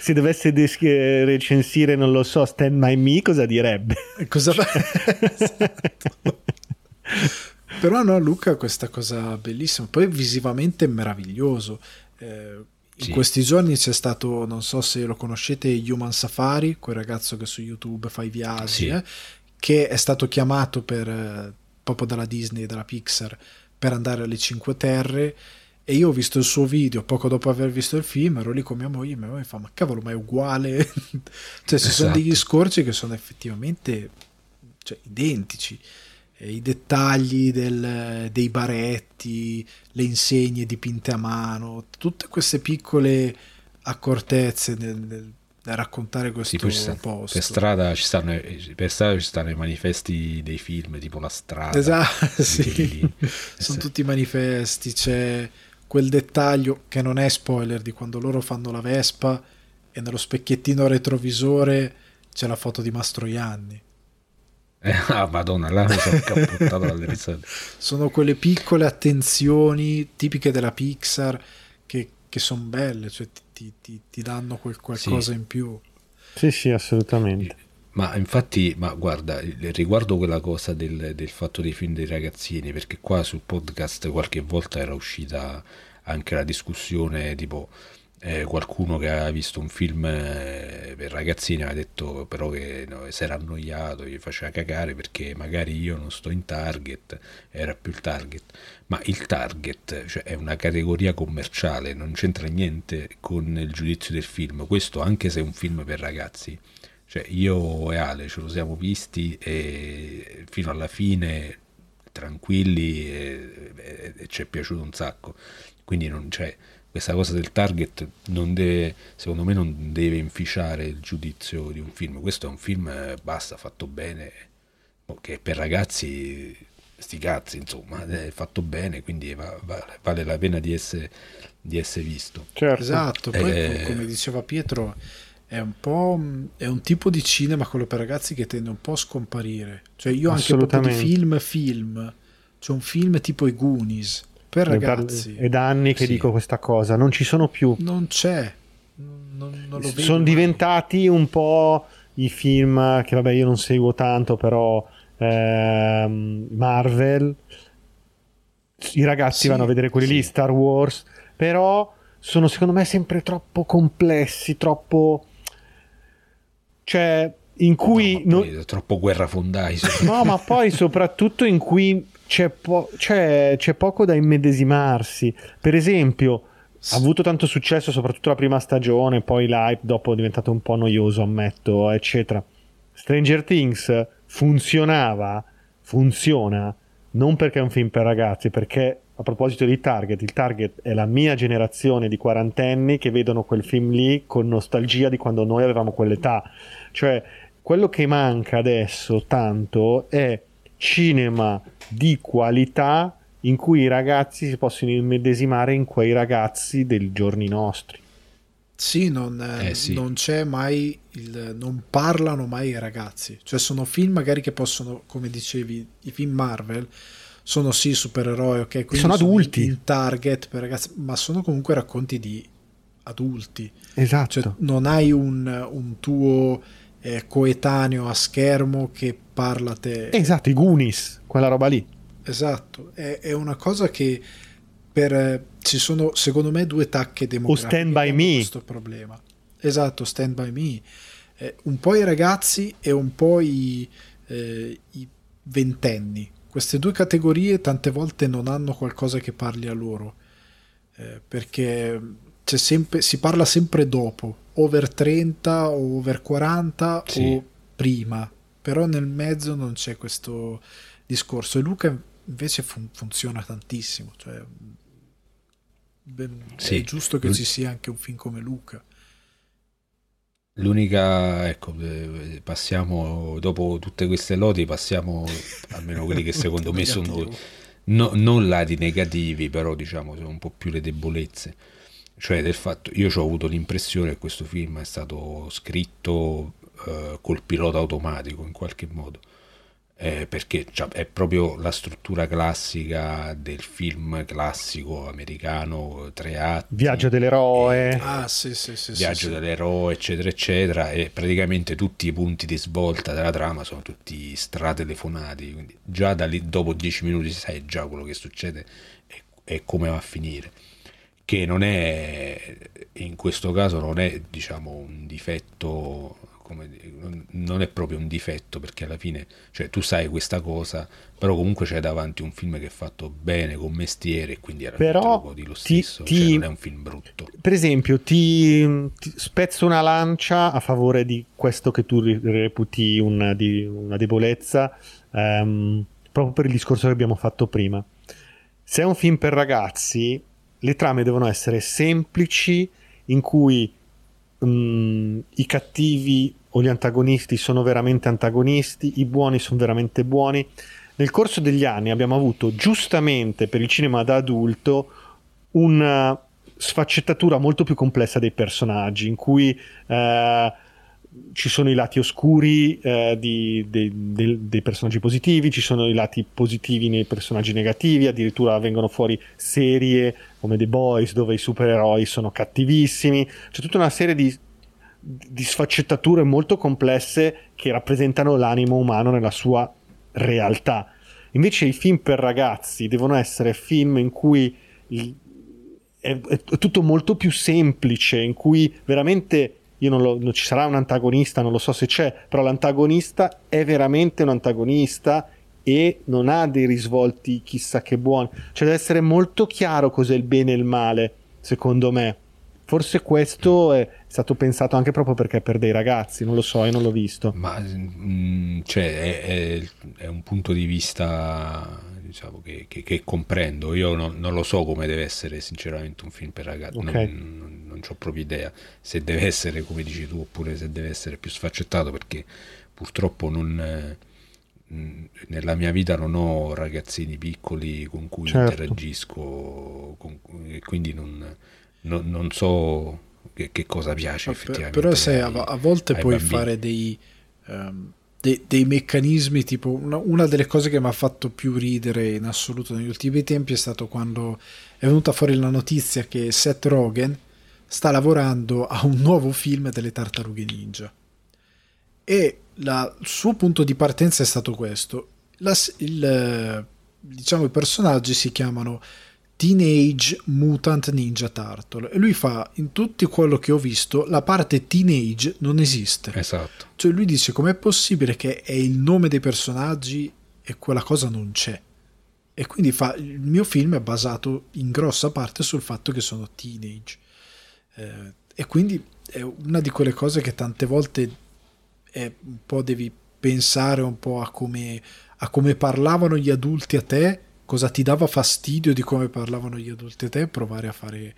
se dovesse des- recensire non lo so Stand My Me cosa direbbe? Cosa esatto. però no Luca questa cosa bellissima. Poi visivamente è meraviglioso. Eh, in sì. questi giorni c'è stato, non so se lo conoscete, Human Safari, quel ragazzo che su YouTube fa i viaggi, sì. eh, che è stato chiamato per, eh, proprio dalla Disney, dalla Pixar, per andare alle Cinque Terre. E io ho visto il suo video poco dopo aver visto il film, ero lì con mia moglie e mia moglie fa: Ma cavolo, ma è uguale? cioè, ci esatto. sono degli scorci che sono effettivamente cioè, identici i dettagli del, dei baretti, le insegne dipinte a mano, tutte queste piccole accortezze nel, nel, nel raccontare questo sì, posto. Per strada, ci stanno, per strada ci stanno i manifesti dei film, tipo La strada. Esatto, sì. sono tutti manifesti, c'è quel dettaglio che non è spoiler di quando loro fanno la Vespa e nello specchiettino retrovisore c'è la foto di Mastroianni eh, ah, madonna, là mi sono cappottato dalle risate. Sono quelle piccole attenzioni tipiche della Pixar che, che sono belle, cioè ti, ti, ti danno quel qualcosa sì. in più. Sì, sì, assolutamente. Ma infatti, ma guarda, riguardo quella cosa del, del fatto dei film dei ragazzini, perché qua sul podcast qualche volta era uscita anche la discussione tipo eh, qualcuno che aveva visto un film eh, per ragazzini aveva detto però che no, si era annoiato, gli faceva cagare perché magari io non sto in target, era più il target, ma il target cioè, è una categoria commerciale, non c'entra niente con il giudizio del film, questo anche se è un film per ragazzi. Cioè, io e Ale ce lo siamo visti e fino alla fine tranquilli e, e, e ci è piaciuto un sacco. Quindi non c'è questa cosa del target non deve, secondo me non deve inficiare il giudizio di un film. Questo è un film, eh, basta, fatto bene, boh, che per ragazzi, sti cazzi, insomma, è fatto bene, quindi va, va, vale la pena di essere, di essere visto. Certo. Esatto, poi eh, come diceva Pietro, è un po' è un tipo di cinema, quello per ragazzi, che tende un po' a scomparire. Cioè io anche proprio di film, film, c'è un film tipo i Goonies, per ragazzi. È da anni che sì. dico questa cosa, non ci sono più. Non c'è, non, non lo vedo sono mai. diventati un po' i film che vabbè io non seguo tanto però ehm, Marvel i ragazzi Sì, vanno a vedere quelli lì sì. Star Wars però sono secondo me sempre troppo complessi troppo cioè in cui No, no- troppo guerrafondai. No, ma poi soprattutto in cui c'è, po- c'è- c'è poco da immedesimarsi. Per esempio, ha avuto tanto successo soprattutto la prima stagione, poi l'hype dopo è diventato un po' noioso, ammetto, eccetera. Stranger Things funzionava, funziona, non perché è un film per ragazzi, perché a proposito di target, il target è la mia generazione di quarantenni che vedono quel film lì con nostalgia di quando noi avevamo quell'età. Cioè, quello che manca adesso tanto è cinema di qualità in cui i ragazzi si possono immedesimare in quei ragazzi dei giorni nostri. Sì, non, eh, sì. non c'è mai il, non parlano mai i ragazzi. Cioè, sono film magari che possono, come dicevi, i film Marvel sono sì supereroi, ok? Quindi Sono adulti. in target per ragazzi, ma sono comunque racconti di adulti. Esatto. Cioè, non hai un, un tuo eh, coetaneo a schermo che parla a te. esatto, i Goonies, quella roba lì. Esatto, è, è una cosa che per, eh, ci sono secondo me due tacche demografiche Stand By che hanno Me. questo problema. Esatto, Stand By Me. Eh, un po' i ragazzi e un po' i, eh, i ventenni. Queste due categorie tante volte non hanno qualcosa che parli a loro, eh, perché c'è sempre, si parla sempre dopo, over 30 o over 40 Sì. o prima, però nel mezzo non c'è questo discorso e Luca invece fun- funziona tantissimo, cioè, ben- Sì. è giusto che Lu- ci sia anche un film come Luca. L'unica, ecco, eh, passiamo dopo tutte queste lodi, passiamo almeno quelli che secondo me sono no- non lati negativi, però diciamo sono un po' più le debolezze. Cioè del fatto, io ho avuto l'impressione che questo film è stato scritto eh, col pilota automatico in qualche modo. Eh, perché cioè, è proprio la struttura classica del film classico americano, tre atti. Viaggio dell'eroe. Ah, sì, sì, sì. sì, viaggio sì. dell'eroe, eccetera, eccetera, e praticamente tutti i punti di svolta della trama sono tutti stratelefonati, quindi già da lì dopo dieci minuti sai già quello che succede e, e come va a finire. Che non è, in questo caso non è, diciamo, un difetto, come non- è proprio un difetto, perché alla fine, cioè tu sai questa cosa, però comunque c'è davanti un film che è fatto bene, con mestiere, e quindi fine Però te lo ti- stesso, ti- cioè non è un film brutto. Per esempio, ti, ti spezzo una lancia a favore di questo che tu reputi una, di- una debolezza, ehm, proprio per il discorso che abbiamo fatto prima. Se è un film per ragazzi, le trame devono essere semplici, in cui mm, i cattivi o gli antagonisti sono veramente antagonisti, i buoni sono veramente buoni. Nel corso degli anni abbiamo avuto giustamente per il cinema da adulto una sfaccettatura molto più complessa dei personaggi, in cui eh, ci sono i lati oscuri eh, di- dei- del- dei personaggi positivi, ci sono i lati positivi nei personaggi negativi, addirittura vengono fuori serie come The Boys dove i supereroi sono cattivissimi, c'è tutta una serie di, di sfaccettature molto complesse che rappresentano l'animo umano nella sua realtà. Invece i film per ragazzi devono essere film in cui il- è, è tutto molto più semplice, in cui veramente io non lo, non ci sarà un antagonista, non lo so se c'è, però l'antagonista è veramente un antagonista e non ha dei risvolti chissà che buoni. Cioè deve essere molto chiaro cos'è il bene e il male, secondo me. Forse questo è stato pensato anche proprio perché è per dei ragazzi, non lo so, io non l'ho visto. Ma mm, cioè, è, è- è un punto di vista diciamo, che, che- che comprendo. Io non, non lo so come deve essere sinceramente un film per ragazzi. Ok. Non, non, non ho proprio idea se deve essere come dici tu oppure se deve essere più sfaccettato perché purtroppo non, nella mia vita non ho ragazzini piccoli con cui Certo. interagisco con e quindi non, non- non so che, che cosa piace per- effettivamente. però sai, a, ai- a volte puoi bambini. fare dei, ehm, dei, dei meccanismi tipo una, una delle cose che mi ha fatto più ridere in assoluto negli ultimi tempi è stato quando è venuta fuori la notizia che Seth Rogen sta lavorando a un nuovo film delle tartarughe ninja. E la, il suo punto di partenza è stato questo. La, il, diciamo, i personaggi si chiamano Teenage Mutant Ninja Turtle e lui fa in tutti quello che ho visto la parte teenage non esiste. Esatto. Cioè lui dice com'è possibile che è il nome dei personaggi e quella cosa non c'è. E quindi fa, il mio film è basato in grossa parte sul fatto che sono teenage. Eh, e quindi è una di quelle cose che tante volte è, un po' devi pensare un po' a come, a come parlavano gli adulti a te, cosa ti dava fastidio di come parlavano gli adulti a te, e provare a fare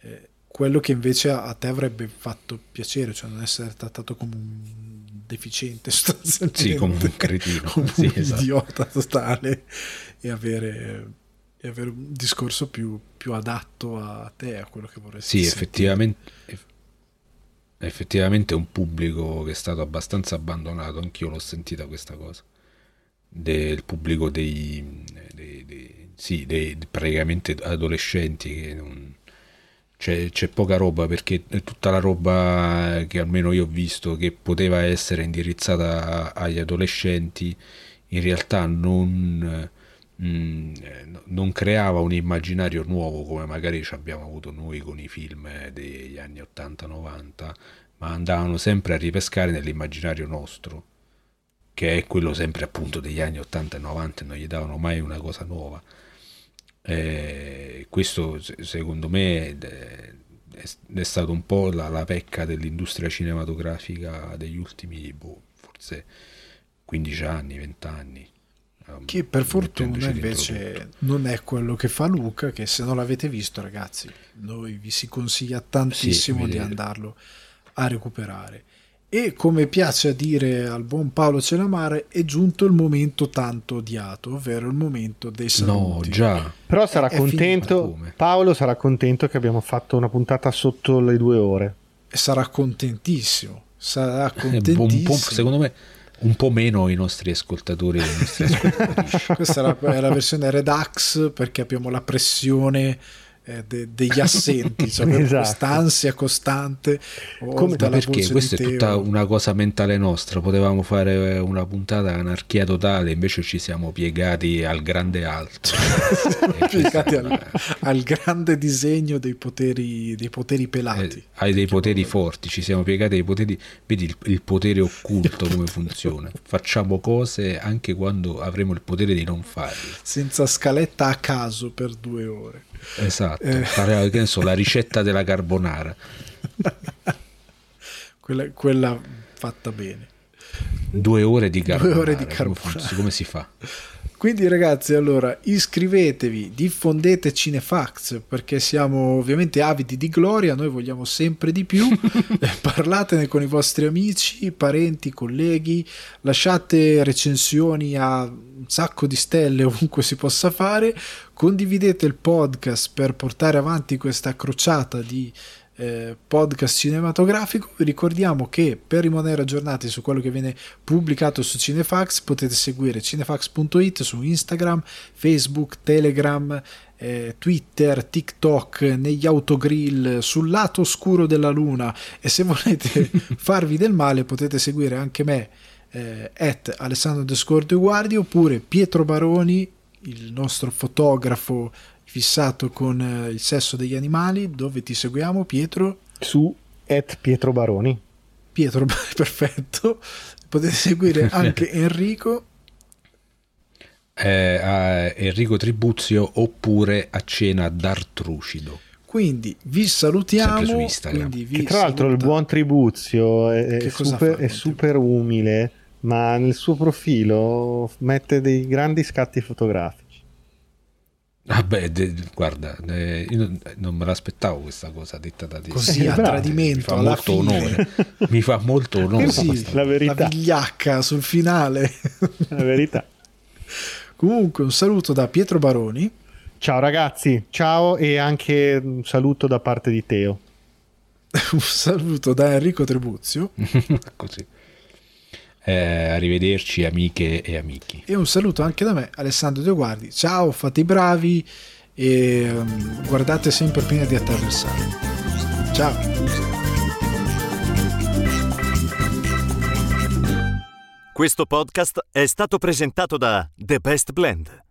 eh, quello che invece a, a, te avrebbe fatto piacere, cioè non essere trattato come un deficiente sostanzialmente, sì, come un cretino, come sì, un esatto. idiota totale e avere e avere un discorso più, più, adatto a te, a quello che vorresti Sì, effettivamente, effettivamente è un pubblico che è stato abbastanza abbandonato, anch'io l'ho sentita questa cosa, del pubblico dei sì, dei praticamente adolescenti che non... C'è, c'è, poca roba perché tutta la roba che almeno io ho visto che poteva essere indirizzata agli adolescenti in realtà non Mm, non creava un immaginario nuovo come magari ci abbiamo avuto noi con i film degli anni 80-90, ma andavano sempre a ripescare nell'immaginario nostro, che è quello sempre appunto degli anni 80 e 90 e non gli davano mai una cosa nuova. Eh, questo secondo me è, stato un po' la, la, pecca dell'industria cinematografica degli ultimi, boh, forse 15 anni, 20 anni che per fortuna invece non è quello che fa Luca, che se non l'avete visto ragazzi, noi vi si consiglia tantissimo sì, di andarlo a recuperare. E come piace a dire al buon Paolo Celamare, è giunto il momento tanto odiato, ovvero il momento dei saluti. No, già. Però sarà è, contento, è Paolo sarà contento che abbiamo fatto una puntata sotto le due ore. E sarà contentissimo, sarà contentissimo. secondo me un po' meno i nostri ascoltatori e i nostri ascoltatrici. Questa è la, è la, versione Redux perché abbiamo la pressione eh, de, degli assenti, cioè esatto. questa ansia costante. Come, perché questa è tutta una cosa mentale nostra, potevamo fare una puntata anarchia totale, invece ci siamo piegati al grande alto. piegati al, al, grande disegno dei poteri, dei poteri pelati. Eh, hai dei poteri forti, ci siamo piegati ai poteri, vedi il, il potere occulto come funziona. Facciamo cose anche quando avremo il potere di non farle. Senza scaletta a caso per due ore. Esatto, eh. fare che ne so, la ricetta della carbonara. quella, quella, fatta bene. Due ore di carbonara. Due ore di carbonara. Come, come si fa? Quindi ragazzi, allora iscrivetevi, diffondete Cinefax perché siamo ovviamente avidi di gloria, noi vogliamo sempre di più. Parlatene con i vostri amici, parenti, colleghi, lasciate recensioni a un sacco di stelle ovunque si possa fare, condividete il podcast per portare avanti questa crociata di eh, podcast cinematografico. Vi ricordiamo che per rimanere aggiornati su quello che viene pubblicato su Cinefax potete seguire cinefax.it su Instagram, Facebook, Telegram, eh, Twitter, TikTok, negli autogrill, sul lato oscuro della luna e se volete farvi del male potete seguire anche me eh, at Alessandro Descordo Guardi oppure Pietro Baroni il nostro fotografo fissato con eh, il sesso degli animali, dove ti seguiamo Pietro? Su at Pietro Baroni. Pietro, perfetto. Potete seguire anche Enrico. Eh, Enrico Tribuzio oppure a cena d'Artrucido. Quindi vi salutiamo. Quindi vi tra l'altro il buon Tribuzio è, è super, è super umile, ma nel suo profilo mette dei grandi scatti fotografici. Vabbè, de, guarda, de, io non, me l'aspettavo questa cosa detta da te. Così a tradimento, mi fa molto fine. onore. Mi fa molto onore. Così, la verità. La vigliacca sul finale. La verità. Comunque, un saluto da Pietro Baroni. Ciao ragazzi, ciao e anche un saluto da parte di Teo. un saluto da Enrico Trebuzio. Così. Eh, arrivederci amiche e amici. E un saluto anche da me, Alessandro De Guardi. Ciao, fate i bravi e um, guardate sempre prima di attraversare. Ciao. Ciao. Questo podcast è stato presentato da The Best Blend.